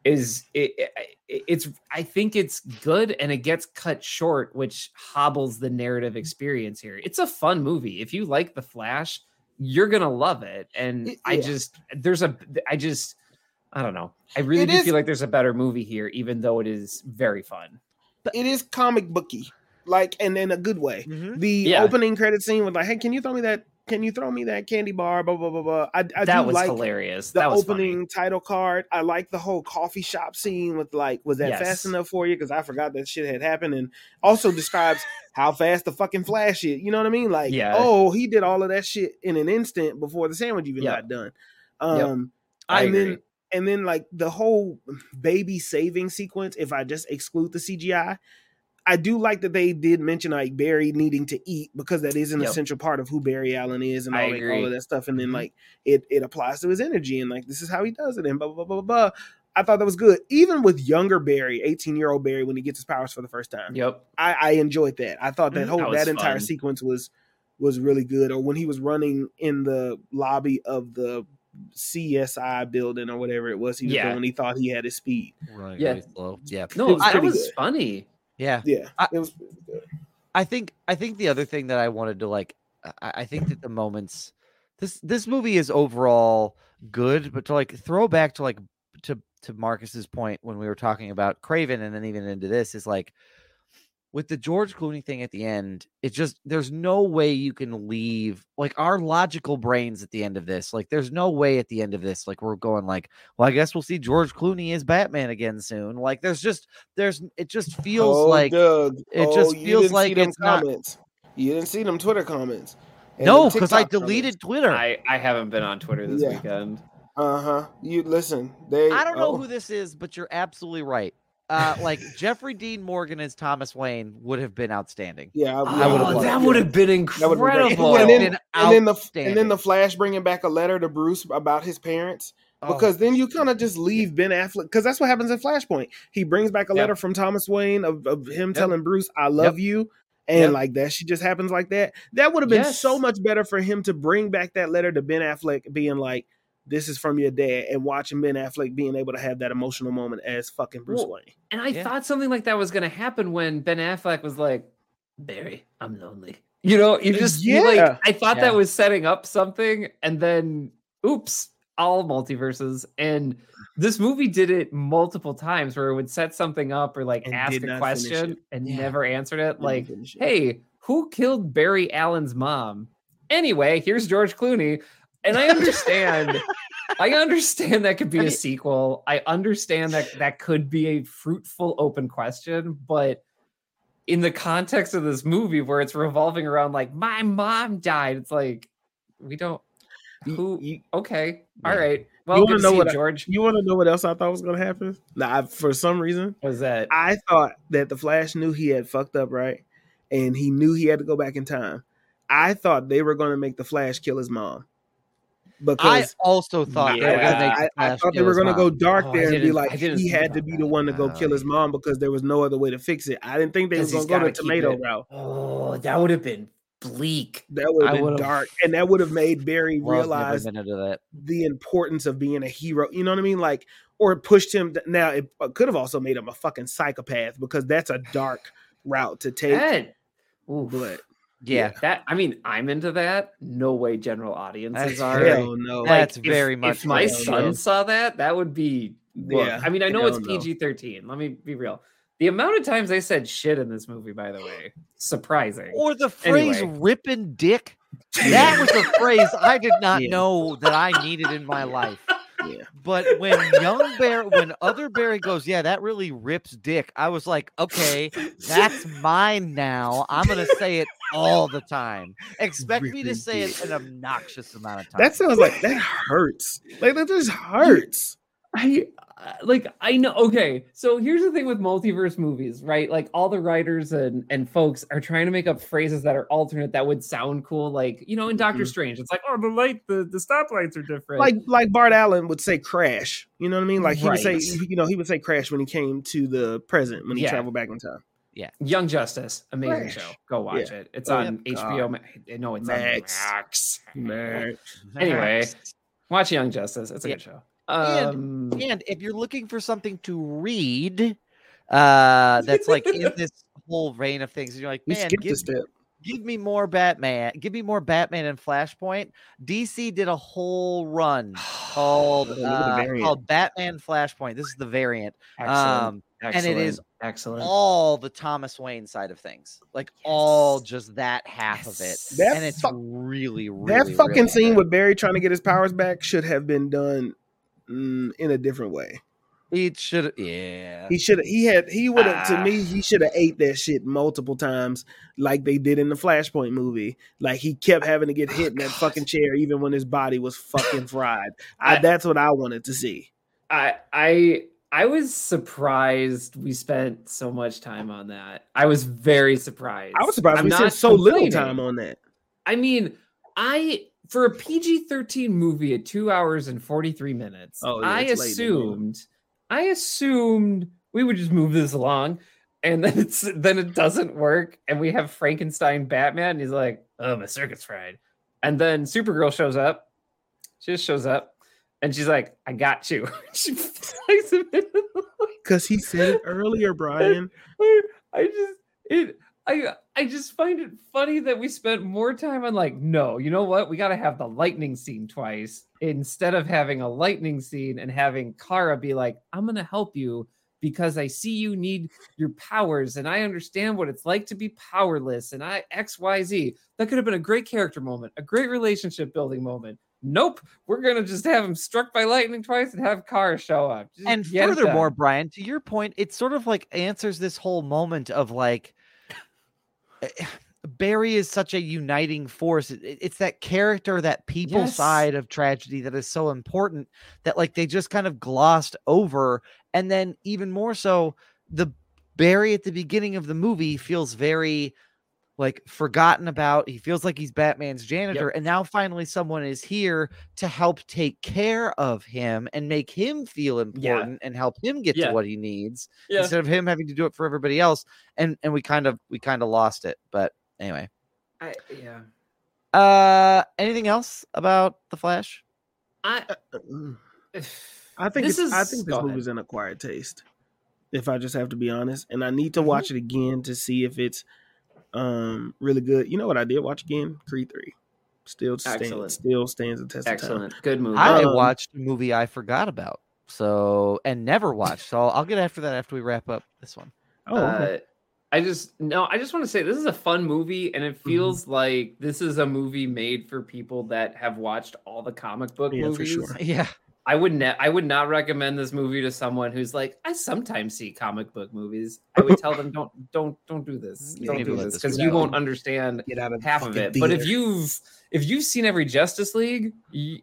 S1: is it, it, it's. I think it's good, and it gets cut short, which hobbles the narrative experience here. It's a fun movie. If you like the Flash, you're gonna love it. And
S6: It-
S1: I just there's a I just I don't know. I really
S6: It
S1: do
S6: is-
S1: feel like there's a better movie here, even though it is very fun.
S6: It is comic booky, like and in a good way.
S2: Mhm.
S6: The
S1: Yeah.
S6: opening credit scene was like, "Hey, can you throw me that? Can you throw me that candy bar?" Blah blah blah blah. I, I
S1: that
S6: do
S1: was
S6: like
S1: hilarious.
S6: the
S1: That was
S6: opening
S1: funny.
S6: title card. I like the whole coffee shop scene with like, was that
S1: Yes.
S6: fast enough for you? Because I forgot that shit had happened, and also describes how fast the fucking Flash is. You know what I mean? Like,
S1: Yeah.
S6: oh, he did all of that shit in an instant before the sandwich even
S1: Yep.
S6: got done.
S1: Yep.
S6: Um,
S1: I
S6: and then
S1: agree.
S6: And then like the whole baby saving sequence. If I just exclude the CGI. I do like that they did mention like Barry needing to eat because that is an
S1: Yep.
S6: essential part of who Barry Allen is and all, that, all of that stuff. And then
S2: Mhm.
S6: like it it applies to his energy and like this is how he does it and blah blah blah blah blah. I thought that was good. Even with younger Barry, 18 year old Barry, when he gets his powers for the first time.
S1: Yep.
S6: I, I enjoyed that. I thought that
S2: Mhm.
S6: whole
S1: That
S6: that, entire sequence was was really good. Or when he was running in the lobby of the CSI building or whatever it was he was
S1: Yeah.
S6: doing, he thought he had his speed.
S2: Right,
S1: Yeah.
S2: really slow. Yeah.
S1: No,
S6: It was
S1: I- it was
S6: good.
S1: funny.
S2: Yeah.
S6: Yeah,
S2: I-
S6: it was good.
S2: I think I think the other thing that I wanted to like I, I think that the moments this this movie is overall good, but to like throw back to like to to Marcus's point when we were talking about Kraven and then even into this is like with the George Clooney thing at the end, it just there's no way you can leave like our logical brains at the end of this. Like there's no way at the end of this, like we're going like, well, I guess we'll see George Clooney as Batman again soon. Like there's just there's it just feels
S6: Oh,
S2: like
S6: Doug.
S2: it
S6: Oh,
S2: just feels like
S6: them
S2: it's not-
S6: comments. You didn't see them Twitter comments.
S2: No,
S6: them
S2: because I
S6: TikTok comments.
S2: deleted Twitter. I,
S1: I I haven't been on Twitter this
S6: Yeah.
S1: weekend.
S6: Uh huh. You listen. They.
S2: I don't know
S6: oh,
S2: who this is, but you're absolutely right. Uh, like Jeffrey Dean Morgan as Thomas Wayne would have been outstanding.
S6: Yeah,
S2: I would've
S1: Oh, that would have been
S6: That would've been
S1: incredible.
S2: would have
S6: And then-
S2: been
S6: and then the and then the Flash bringing back a letter to Bruce about his parents
S2: Oh,
S6: because then you kind of just leave Ben Affleck because that's what happens in Flashpoint. He brings back a
S1: Yep.
S6: letter from Thomas Wayne of, of him telling Bruce, "I love you," and
S2: Yep.
S6: like that, she just happens like that. That would have been
S1: Yes.
S6: so much better for him to bring back that letter to Ben Affleck, being like, "This is from your dad," and watching Ben Affleck being able to have that emotional moment as fucking Bruce
S1: Well,
S6: Wayne.
S1: And I
S2: Yeah.
S1: thought something like that was going to happen when Ben Affleck was like, "Barry, I'm lonely." You know, you uh, just you like
S6: Yeah.
S1: I thought
S2: Yeah.
S1: that was setting up something, and then oops, all multiverses, and this movie did it multiple times where it would set something up or like
S6: And
S1: ask a question and
S2: Yeah.
S1: never answered it.
S6: Didn't
S1: Like,
S6: it.
S1: hey, who killed Barry Allen's mom? Anyway, here's George Clooney. And I understand, [laughs] I understand that could be
S2: I
S1: a
S2: mean-
S1: sequel. I understand that that could be a fruitful open question, but in the context of this movie where it's revolving around like my mom died, it's like we don't who
S6: you,
S1: okay,
S2: Yeah.
S1: all right. Well,
S6: You wanna know
S1: see you,
S6: what I-
S1: George
S6: you want to know what else I thought was going to happen? Nah, I- for some reason,
S1: was that
S6: I thought that the Flash knew he had fucked up, right? And he knew he had to go back in time. I thought they were going to make the Flash kill his mom.
S2: I
S6: Because
S2: also thought they were
S1: Yeah,
S2: gonna make
S6: I,
S2: the
S6: I thought they were going to go dark
S1: Oh,
S6: there and be like he had to be the one to go
S2: Oh,
S6: kill his mom because there was no other way to fix it. I didn't think they was
S1: 'Cause
S6: going to go the
S1: gotta
S6: tomato
S1: it-
S6: route.
S1: oh, that would have been bleak.
S6: That would have been dark, and that would have made Barry
S2: Well, I've never
S6: realize
S2: that.
S6: the importance of being a hero. You know what I mean? Like, or it pushed him. Now, it uh, could have also made him a fucking psychopath because that's a dark route to take.
S1: That, oof.
S6: But
S2: Yeah,
S1: that I mean, I'm into that. No way general audiences
S2: That's
S1: are.
S2: very-
S6: hell no.
S1: Like,
S2: That's
S1: if-
S2: very
S1: if
S2: much
S1: my
S2: hell
S1: son
S6: no.
S1: saw that, that would be. Look,
S6: Yeah,
S1: I mean, I know it's. PG 13. Let me be real. The amount of times they said shit in this movie, by the way, surprising.
S2: or the phrase
S1: Anyway.
S2: "ripping dick." [laughs] That was a phrase I did not
S6: Yeah.
S2: know that I needed in my life.
S6: Yeah.
S2: But when young Bear, when other Barry goes, yeah, that really rips dick. I was like, okay, that's mine now. I'm gonna say it all the time. Expect me to say it an obnoxious amount of time.
S6: That sounds like that hurts. Like that just hurts.
S1: I uh, like I know okay so here's the thing with multiverse movies right like all the writers and and folks are trying to make up phrases that are alternate that would sound cool like you know in Doctor
S6: Mhm.
S1: Strange it's like oh the light the the stoplights are different
S6: Like like Bart Allen would say crash. You know what I mean? Like he would say you know, he would say crash when he came to the present when he
S1: Yeah.
S6: traveled back in time.
S1: Young Justice amazing
S6: Fresh.
S1: show go watch
S6: Yeah.
S1: it it's
S6: Oh,
S1: on
S6: yeah.
S1: HBO Ma- no it's
S6: Max.
S1: on Max
S6: Max.
S1: anyway watch Young Justice it's a
S2: Yeah.
S1: good show
S2: And-
S1: um
S2: And if you're looking for something to read, uh, that's like in [laughs] this whole vein of things, and you're like, man, give,
S6: a step.
S2: give me more Batman, give me more Batman and Flashpoint. DC did a whole run [sighs] called
S6: Oh, look at the
S2: uh, called Batman Flashpoint. This is the variant,
S1: excellent,
S2: um, and it is
S1: excellent,
S2: all the Thomas Wayne side of things, like all just that half of it,
S6: That
S2: and it's
S6: fuck-
S2: really, really
S6: That fucking
S2: really
S6: scene with Barry trying to get his powers back should have been done mm, in a different way.
S2: it should, yeah.
S6: He should have. He had. He would have.
S1: Ah.
S6: To me, he should have ate that shit multiple times, like they did in the Flashpoint movie. Like he kept having to get hit in that fucking chair, even when his body was fucking fried. I,
S1: I-
S6: that's what I wanted to see.
S1: I I I was surprised we spent so much time on that. I was very surprised.
S6: I was surprised
S1: I'm
S6: we spent so little time on that.
S1: I mean, I for a PG-13 movie at 2 hours and 43 minutes,
S6: Oh, yeah,
S1: I
S6: it's late, man.
S1: assumed I assumed we would just move this along and then it's then it doesn't work and we have Frankenstein Batman and he's like, "Oh, my circuit's fried." And then Supergirl shows up. She just shows up and she's like, "I got you." [laughs] she flies him into the
S6: Because he said it earlier, [laughs] Brian.
S1: I, I just it I I just find it funny that we spent more time on like no, you know what? We got to have the lightning scene twice instead of having a lightning scene and having Kara be like, "I'm going to help you because I see you need your powers and I understand what it's like to be powerless and I XYZ." That could have been a great character moment, a great relationship building moment. Nope, we're to just have him struck by lightning twice and have Kara show up. Just
S2: and furthermore. Brian, to your point, it sort of like answers this whole moment of like [sighs] eh, Barry is such a uniting force. It- it- It's that character, that people
S1: Yes.
S2: side of tragedy that is so important that like they just kind of glossed over. And then even more so, the Barry at the beginning of the movie feels very like forgotten about. He feels like he's Batman's janitor. And now finally someone is here to help take care of him and make him feel important and help him get
S1: Yeah.
S2: to what he needs
S1: yeah.
S2: instead of him having to do it for everybody else. And and we kind of we kind of lost it. But anyway.
S1: I, yeah.
S2: Uh anything else about the Flash?
S1: I [sighs]
S6: I think
S1: This
S6: it's, I think
S1: go
S6: this
S1: ahead.
S6: movie's an acquired taste. If I just have to be honest, and I need to
S1: Mhm.
S6: watch it again to see if it's um really good. You know what I did watch again? Creed three. Still stands.
S1: Excellent.
S6: Still stands the test of time.
S1: Excellent. Good movie.
S2: I
S6: Um,
S2: watched a movie I forgot about, so and never watched. So I'll get after that after we wrap up this one.
S6: Oh, okay.
S1: Uh, I just no, I just want to say this is a fun movie, and it feels like this is a movie made for people that have watched all the comic book
S6: Yeah, for
S1: movies.
S6: sure.
S2: Yeah,
S1: I would ne- I would not recommend this movie to someone who's like, I sometimes see comic book movies. I would tell them don't don't don't do this. [laughs] Don't do this because you won't understand
S6: Get out of
S1: half of it. But if you've if you've seen every Justice League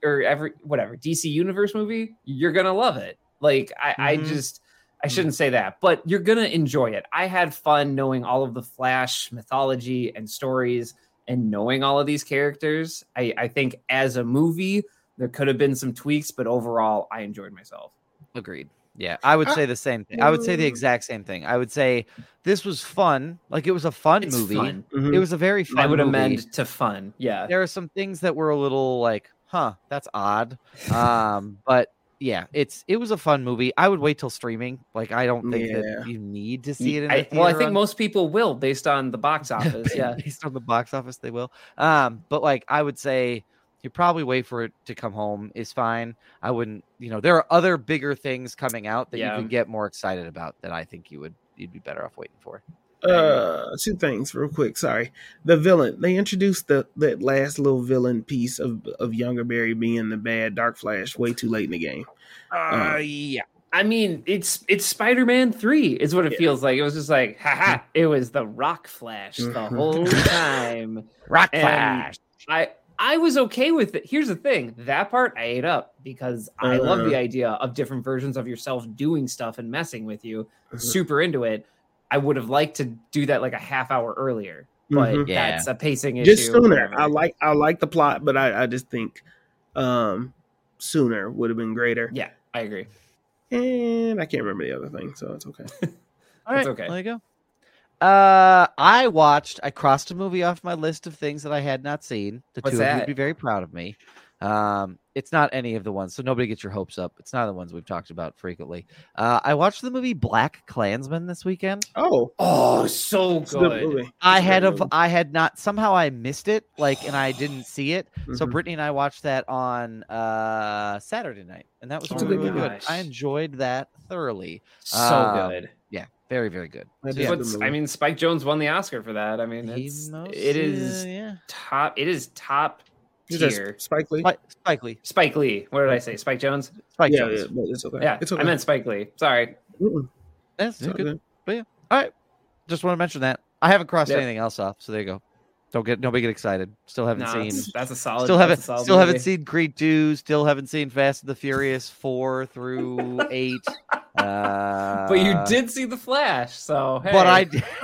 S1: or every whatever DC Universe movie, you're gonna love it. Like I, I
S2: Mhm.
S1: just I shouldn't say that, but you're gonna enjoy it. I had fun knowing all of the Flash mythology and stories and knowing all of these characters. I, I think as a movie, there could have been some tweaks, but overall, I enjoyed myself.
S2: agreed. Yeah, I would say the same thing. I would say the exact same thing. I would say this was fun. Like it was a fun
S1: It's
S2: movie.
S1: fun.
S6: Mhm.
S2: It was a very fun.
S1: I would
S2: movie.
S1: amend to fun. Yeah.
S2: There are some things that were a little like, huh, that's odd. Um, [laughs] but yeah, it's it was a fun movie. I would wait till streaming. Like I don't think
S6: Yeah.
S2: that you need to see it. In
S1: I,
S2: the
S1: well, I think
S2: on-
S1: most people will based on the box [laughs] office. Yeah.
S2: based on the box office, they will. Um, but like I would say, you probably wait for it to come home is fine. I wouldn't, you know, there are other bigger things coming out that
S1: Yeah.
S2: you can get more excited about that I think you would you'd be better off waiting for.
S6: Uh, two things real quick. Sorry, the villain. They introduced the that last little villain piece of of Younger Barry being the bad Dark Flash way too late in the game.
S1: Uh, yeah. I mean, it's it's Spider-Man Three is what it
S6: Yeah.
S1: feels like. It was just like, haha, it was the Rock Flash the
S6: Mhm.
S1: whole [laughs] time.
S2: Rock
S1: And
S2: Flash.
S1: I I was okay with it. Here's the thing: that part I ate up because I love
S6: Uh-huh.
S1: the idea of different versions of yourself doing stuff and messing with you.
S6: Mhm.
S1: Super into it. I would have liked to do that like a half hour earlier, but
S6: Mhm.
S2: Yeah.
S1: that's a pacing issue.
S6: Just sooner. I like I like the plot, but I I just think um sooner would have been greater.
S1: Yeah, I agree.
S6: And I can't remember the other thing, so it's okay. [laughs]
S2: All right,
S1: It's okay.
S2: There you go. Uh, I watched. I crossed a movie off my list of things that I had not seen. The
S1: What's
S2: two of you would be very proud of me. Um, it's not any of the ones, so nobody get your hopes up. It's not the ones we've talked about frequently. Uh, I watched the movie Black Klansman this weekend.
S6: Oh,
S1: Oh, so
S6: it's good
S1: good.
S6: movie.
S2: I
S6: It's
S2: had
S6: great
S2: a,
S6: movie.
S2: I had not somehow I missed it, like, and I didn't [sighs] see it. So
S6: Mhm.
S2: Brittany and I watched that on uh Saturday night, and that was
S6: It's a
S2: really,
S6: good
S2: good. I enjoyed that thoroughly.
S1: So
S2: Um,
S1: good.
S2: Yeah, very, very good. So, yeah,
S6: a good
S1: What's,
S6: movie.
S1: I mean, Spike Jones won the Oscar for that. I mean, it's,
S2: most-
S1: it is
S2: uh, yeah.
S1: top. It is top tier.
S6: Spike Lee.
S2: Spike, Spike Lee.
S1: Spike Lee. What did I say? Spike Jones.
S2: Spike
S6: yeah,
S2: Jones.
S6: yeah, it's okay.
S1: Yeah,
S6: it's okay.
S1: I meant Spike Lee. Sorry.
S6: Mm-mm,
S2: That's
S6: it's all
S2: good.
S6: good.
S2: All right. Just want to mention that. I haven't crossed
S1: Yep.
S2: anything else off, so there you go. Don't get nobody get excited. Still haven't
S1: No,
S2: seen
S1: that's, that's a solid.
S2: still haven't
S1: solid
S2: still haven't seen Creed 2, still haven't seen Fast and the Furious 4 through [laughs] 8. Uh,
S1: But you did see the Flash, so hey.
S2: But I did. [laughs]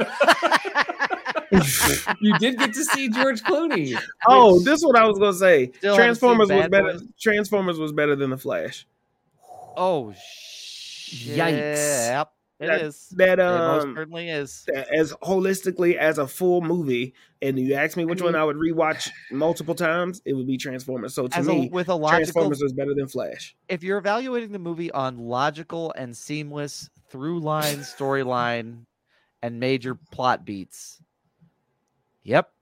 S2: [laughs]
S1: you did get to see George Clooney.
S6: Oh,
S1: which-
S6: this is what I was gonna say.
S2: Still
S6: Transformers was better.
S2: Boys.
S6: Transformers was better than the Flash.
S2: oh shit.
S1: Yikes.
S2: Yep. It
S6: That-
S2: is.
S6: That
S2: it most
S6: um,
S2: certainly is.
S6: as holistically as a full movie, and you ask me which one I would rewatch multiple times, it would be Transformers. So to me,
S2: a, with a logical
S6: Transformers was better than Flash.
S2: if you're evaluating the movie on logical and seamless through line storyline and major plot beats, yep.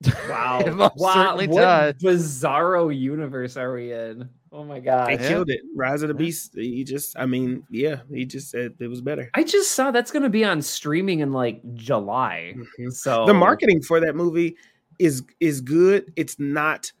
S2: [laughs]
S1: Wow.
S2: It most
S1: wow.
S2: certainly
S1: what
S2: does.
S1: bizarro universe are we in? Oh my god.
S6: They
S2: yeah.
S6: killed it. Rise of the Beast. He just, I mean, yeah, he just said it was better.
S1: I just saw that's going to be on streaming in like July.
S6: Mhm.
S1: So
S6: The marketing for that movie is is good. It's not.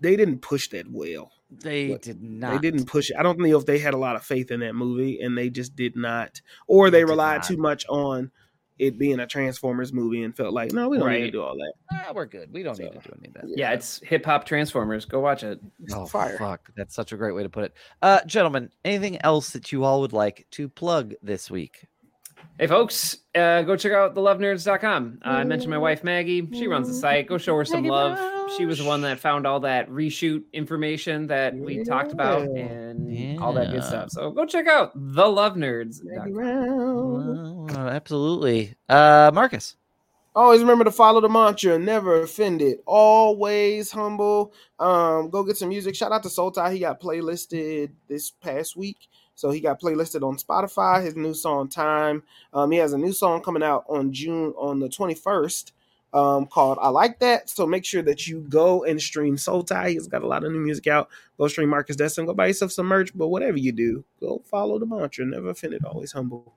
S6: They didn't push that well.
S2: They
S6: What-
S2: did not.
S6: They didn't push it. I don't know if they had a lot of faith in that movie, and they just did not, or they
S2: They
S6: relied
S2: not.
S6: too much on it being a Transformers movie and felt like, no, we don't need to do all that.
S2: Ah, we're good. We don't need to do any of that.
S1: Yeah, it's hip hop Transformers. Go watch it.
S2: Oh,
S6: fire.
S2: fuck. That's such a great way to put it. Uh, gentlemen, anything else that you all would like to plug this week?
S1: Hey, folks, uh, go check out thelovenerds.com. Uh, I mentioned my wife, Maggie. She runs the site. Go show her some
S2: Maggie
S1: love. She was the one that found all that reshoot information that we talked about
S6: Yeah.
S1: and all that good stuff. So go check out thelovenerds.com.
S6: Around.
S2: Uh, absolutely. Uh, Marcus.
S6: Always remember to follow the mantra, never offended, always humble. Um, go get some music. Shout out to Sultai. He got playlisted this past week. So he got playlisted on Spotify, his new song Time. Um, he has a new song coming out on June on the 21st. um, called I Like That. So make sure that you go and stream Soul Tie. He's got a lot of new music out. Go stream Marcus Destin. Go buy yourself some merch. But whatever you do, go follow the mantra. Never offended, always humble.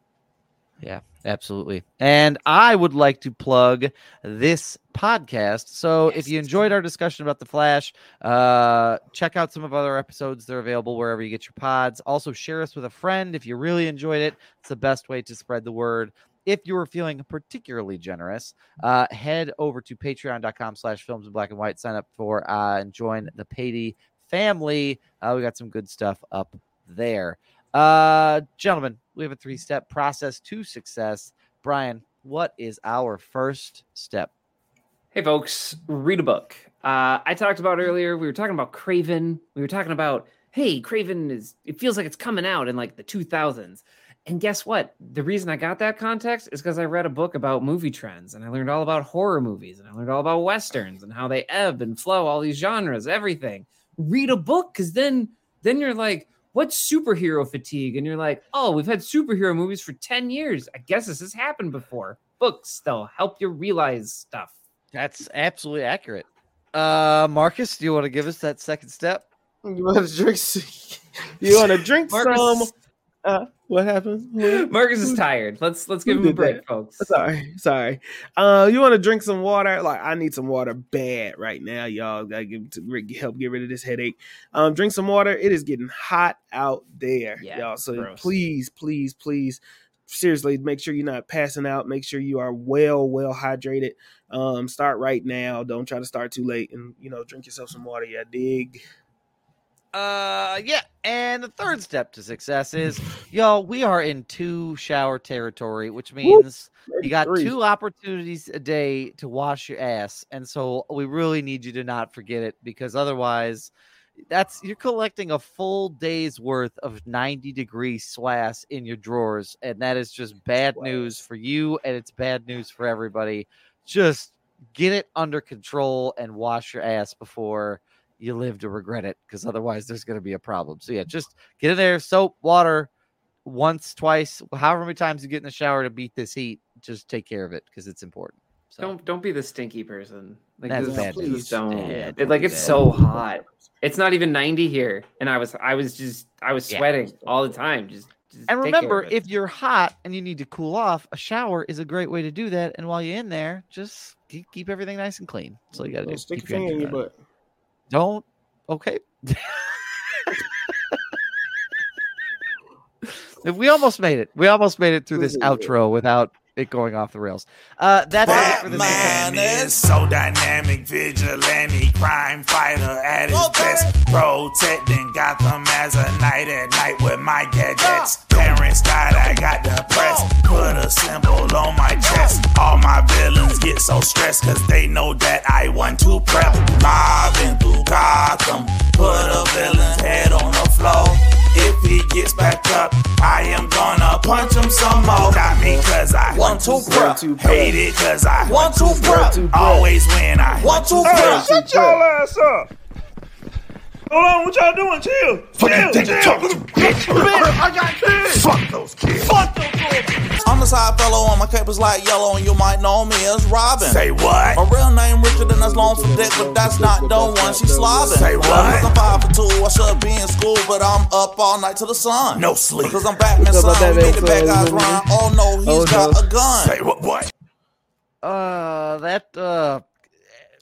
S2: Yeah, absolutely. And I would like to plug this podcast. So if you enjoyed our discussion about the Flash, uh, check out some of other episodes. They're available wherever you get your pods. Also, share us with a friend if you really enjoyed it. It's the best way to spread the word. If you are feeling particularly generous, uh, head over to patreon.com slash films in black and white. Sign up for uh, and join the Patey family. Uh, we got some good stuff up there. Uh, gentlemen, we have a three step process to success. Brian, what is our first step?
S1: Hey, folks, read a book. Uh, I talked about earlier, we were talking about Kraven. We were talking about, hey, Kraven is, it feels like it's coming out in like the 2000s. And guess what? The reason I got that context is because I read a book about movie trends and I learned all about horror movies and I learned all about westerns and how they ebb and flow, all these genres, everything. Read a book because then then you're like, what's superhero fatigue? And you're like, oh, we've had superhero movies for 10 years. I guess this has happened before. Books, they'll help you realize stuff.
S2: That's absolutely accurate. Uh, Marcus, do you want to give us that second step?
S6: You want to drink? [laughs] You want to drink
S1: Marcus,
S6: some? Uh, what happened? Who- [laughs]
S1: Marcus is tired. Let's let's
S6: who
S1: give him a break,
S6: that?
S1: folks.
S6: Sorry, sorry. Uh, you want to drink some water? Like I need some water bad right now, y'all. Gotta give to help get rid of this headache. Um, drink some water. It is getting hot out there,
S1: Yeah,
S6: y'all. So
S1: gross.
S6: please, please, please, seriously, make sure you're not passing out. Make sure you are well, well hydrated. Um, start right now. Don't try to start too late, and you know, drink yourself some water. Yeah, dig.
S2: Uh, yeah. And the third step to success is, y'all, we are in two shower territory, which means you got
S6: 33.
S2: two opportunities a day to wash your ass. And so we really need you to not forget it because otherwise, that's you're collecting a full day's worth of 90 degree swass in your drawers. And that is just bad news for you. And it's bad news for everybody. Just get it under control and wash your ass before you live to regret it because otherwise there's going to be a problem. So yeah, just get in there, soap, water, once, twice, however many times you get in the shower to beat this heat. Just take care of it because it's important. So
S1: Don't don't be the stinky person. Like
S2: That's
S1: this-
S6: bad
S1: please
S6: news.
S1: don't.
S2: Yeah,
S1: It- like it's
S2: that.
S1: so hot. It's not even 90 here, and I was I was just I was
S2: Yeah.
S1: sweating all the time. Just, just
S2: and remember, if you're hot and you need to cool off, a shower is a great way to do that. And while you're in there, just keep, keep everything nice and clean. That's all you got to do.
S6: Don't stick your finger in your butt.
S2: Don't. Okay. [laughs] we almost made it. We almost made it through this outro without it going off the rails. Uh, that's it for this
S4: Batman is so dynamic, vigilante, crime fighter at his best. Protecting Gotham as a night at night with my gadgets. Parents died, I got depressed. Put a symbol on my chest. All my villains get so stressed cause they know that I want to prep. Mobbing through Gotham, put a villain's head on the floor. If he gets back up, I am gonna punch him some more. Not because I want to prep.
S6: to prep.
S4: Hate it cause I want to
S6: Want
S4: prep. Always win, I want to
S6: Hey,
S4: prep.
S6: shut y'all
S3: ass up. Hold on, what y'all doing? Chill. Chill, chill.
S4: I got kids. [laughs] Fuck those kids.
S3: Fuck those kids.
S5: I'm the side fellow on my capers like yellow, and you might know me as Robin.
S4: Say what?
S5: My real name Richard, and that's long for dick, but that's not the one she slobbing.
S4: Say what?
S5: I'm five for two, I should be in school, but I'm up all night till the sun.
S4: No sleep.
S5: Because I'm Batman
S6: What's up,
S5: son, we
S6: Batman
S5: made the bad guys
S6: son?
S5: rhyme. Oh no, he's
S6: Oh,
S5: got a gun.
S4: Say what? What?
S2: Uh, that uh,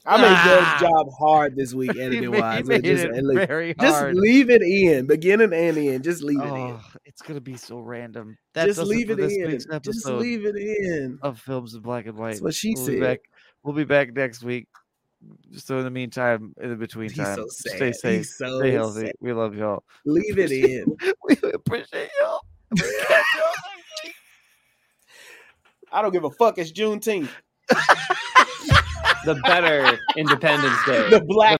S6: I made
S2: Ah.
S6: Doug's job hard this week, [laughs] editing wise.
S2: made
S6: Just,
S2: it
S6: like,
S2: very
S6: just
S2: hard.
S6: leave it in, beginning and end. Just leave it in.
S2: Oh, it's gonna be so random. That
S6: Just leave it
S2: this
S6: in. Just leave it in.
S2: of films in black and white.
S6: That's what she
S2: we'll
S6: said.
S2: Be back. We'll be back next week. So in the meantime, in the between time,
S6: so
S2: stay safe,
S6: so
S2: stay healthy.
S6: sad.
S2: We love y'all.
S6: Leave it in. [laughs]
S2: we appreciate y'all. We'll catch y'all next [laughs] week.
S6: I don't give a fuck. It's Juneteenth.
S1: The better Independence Day.
S6: The black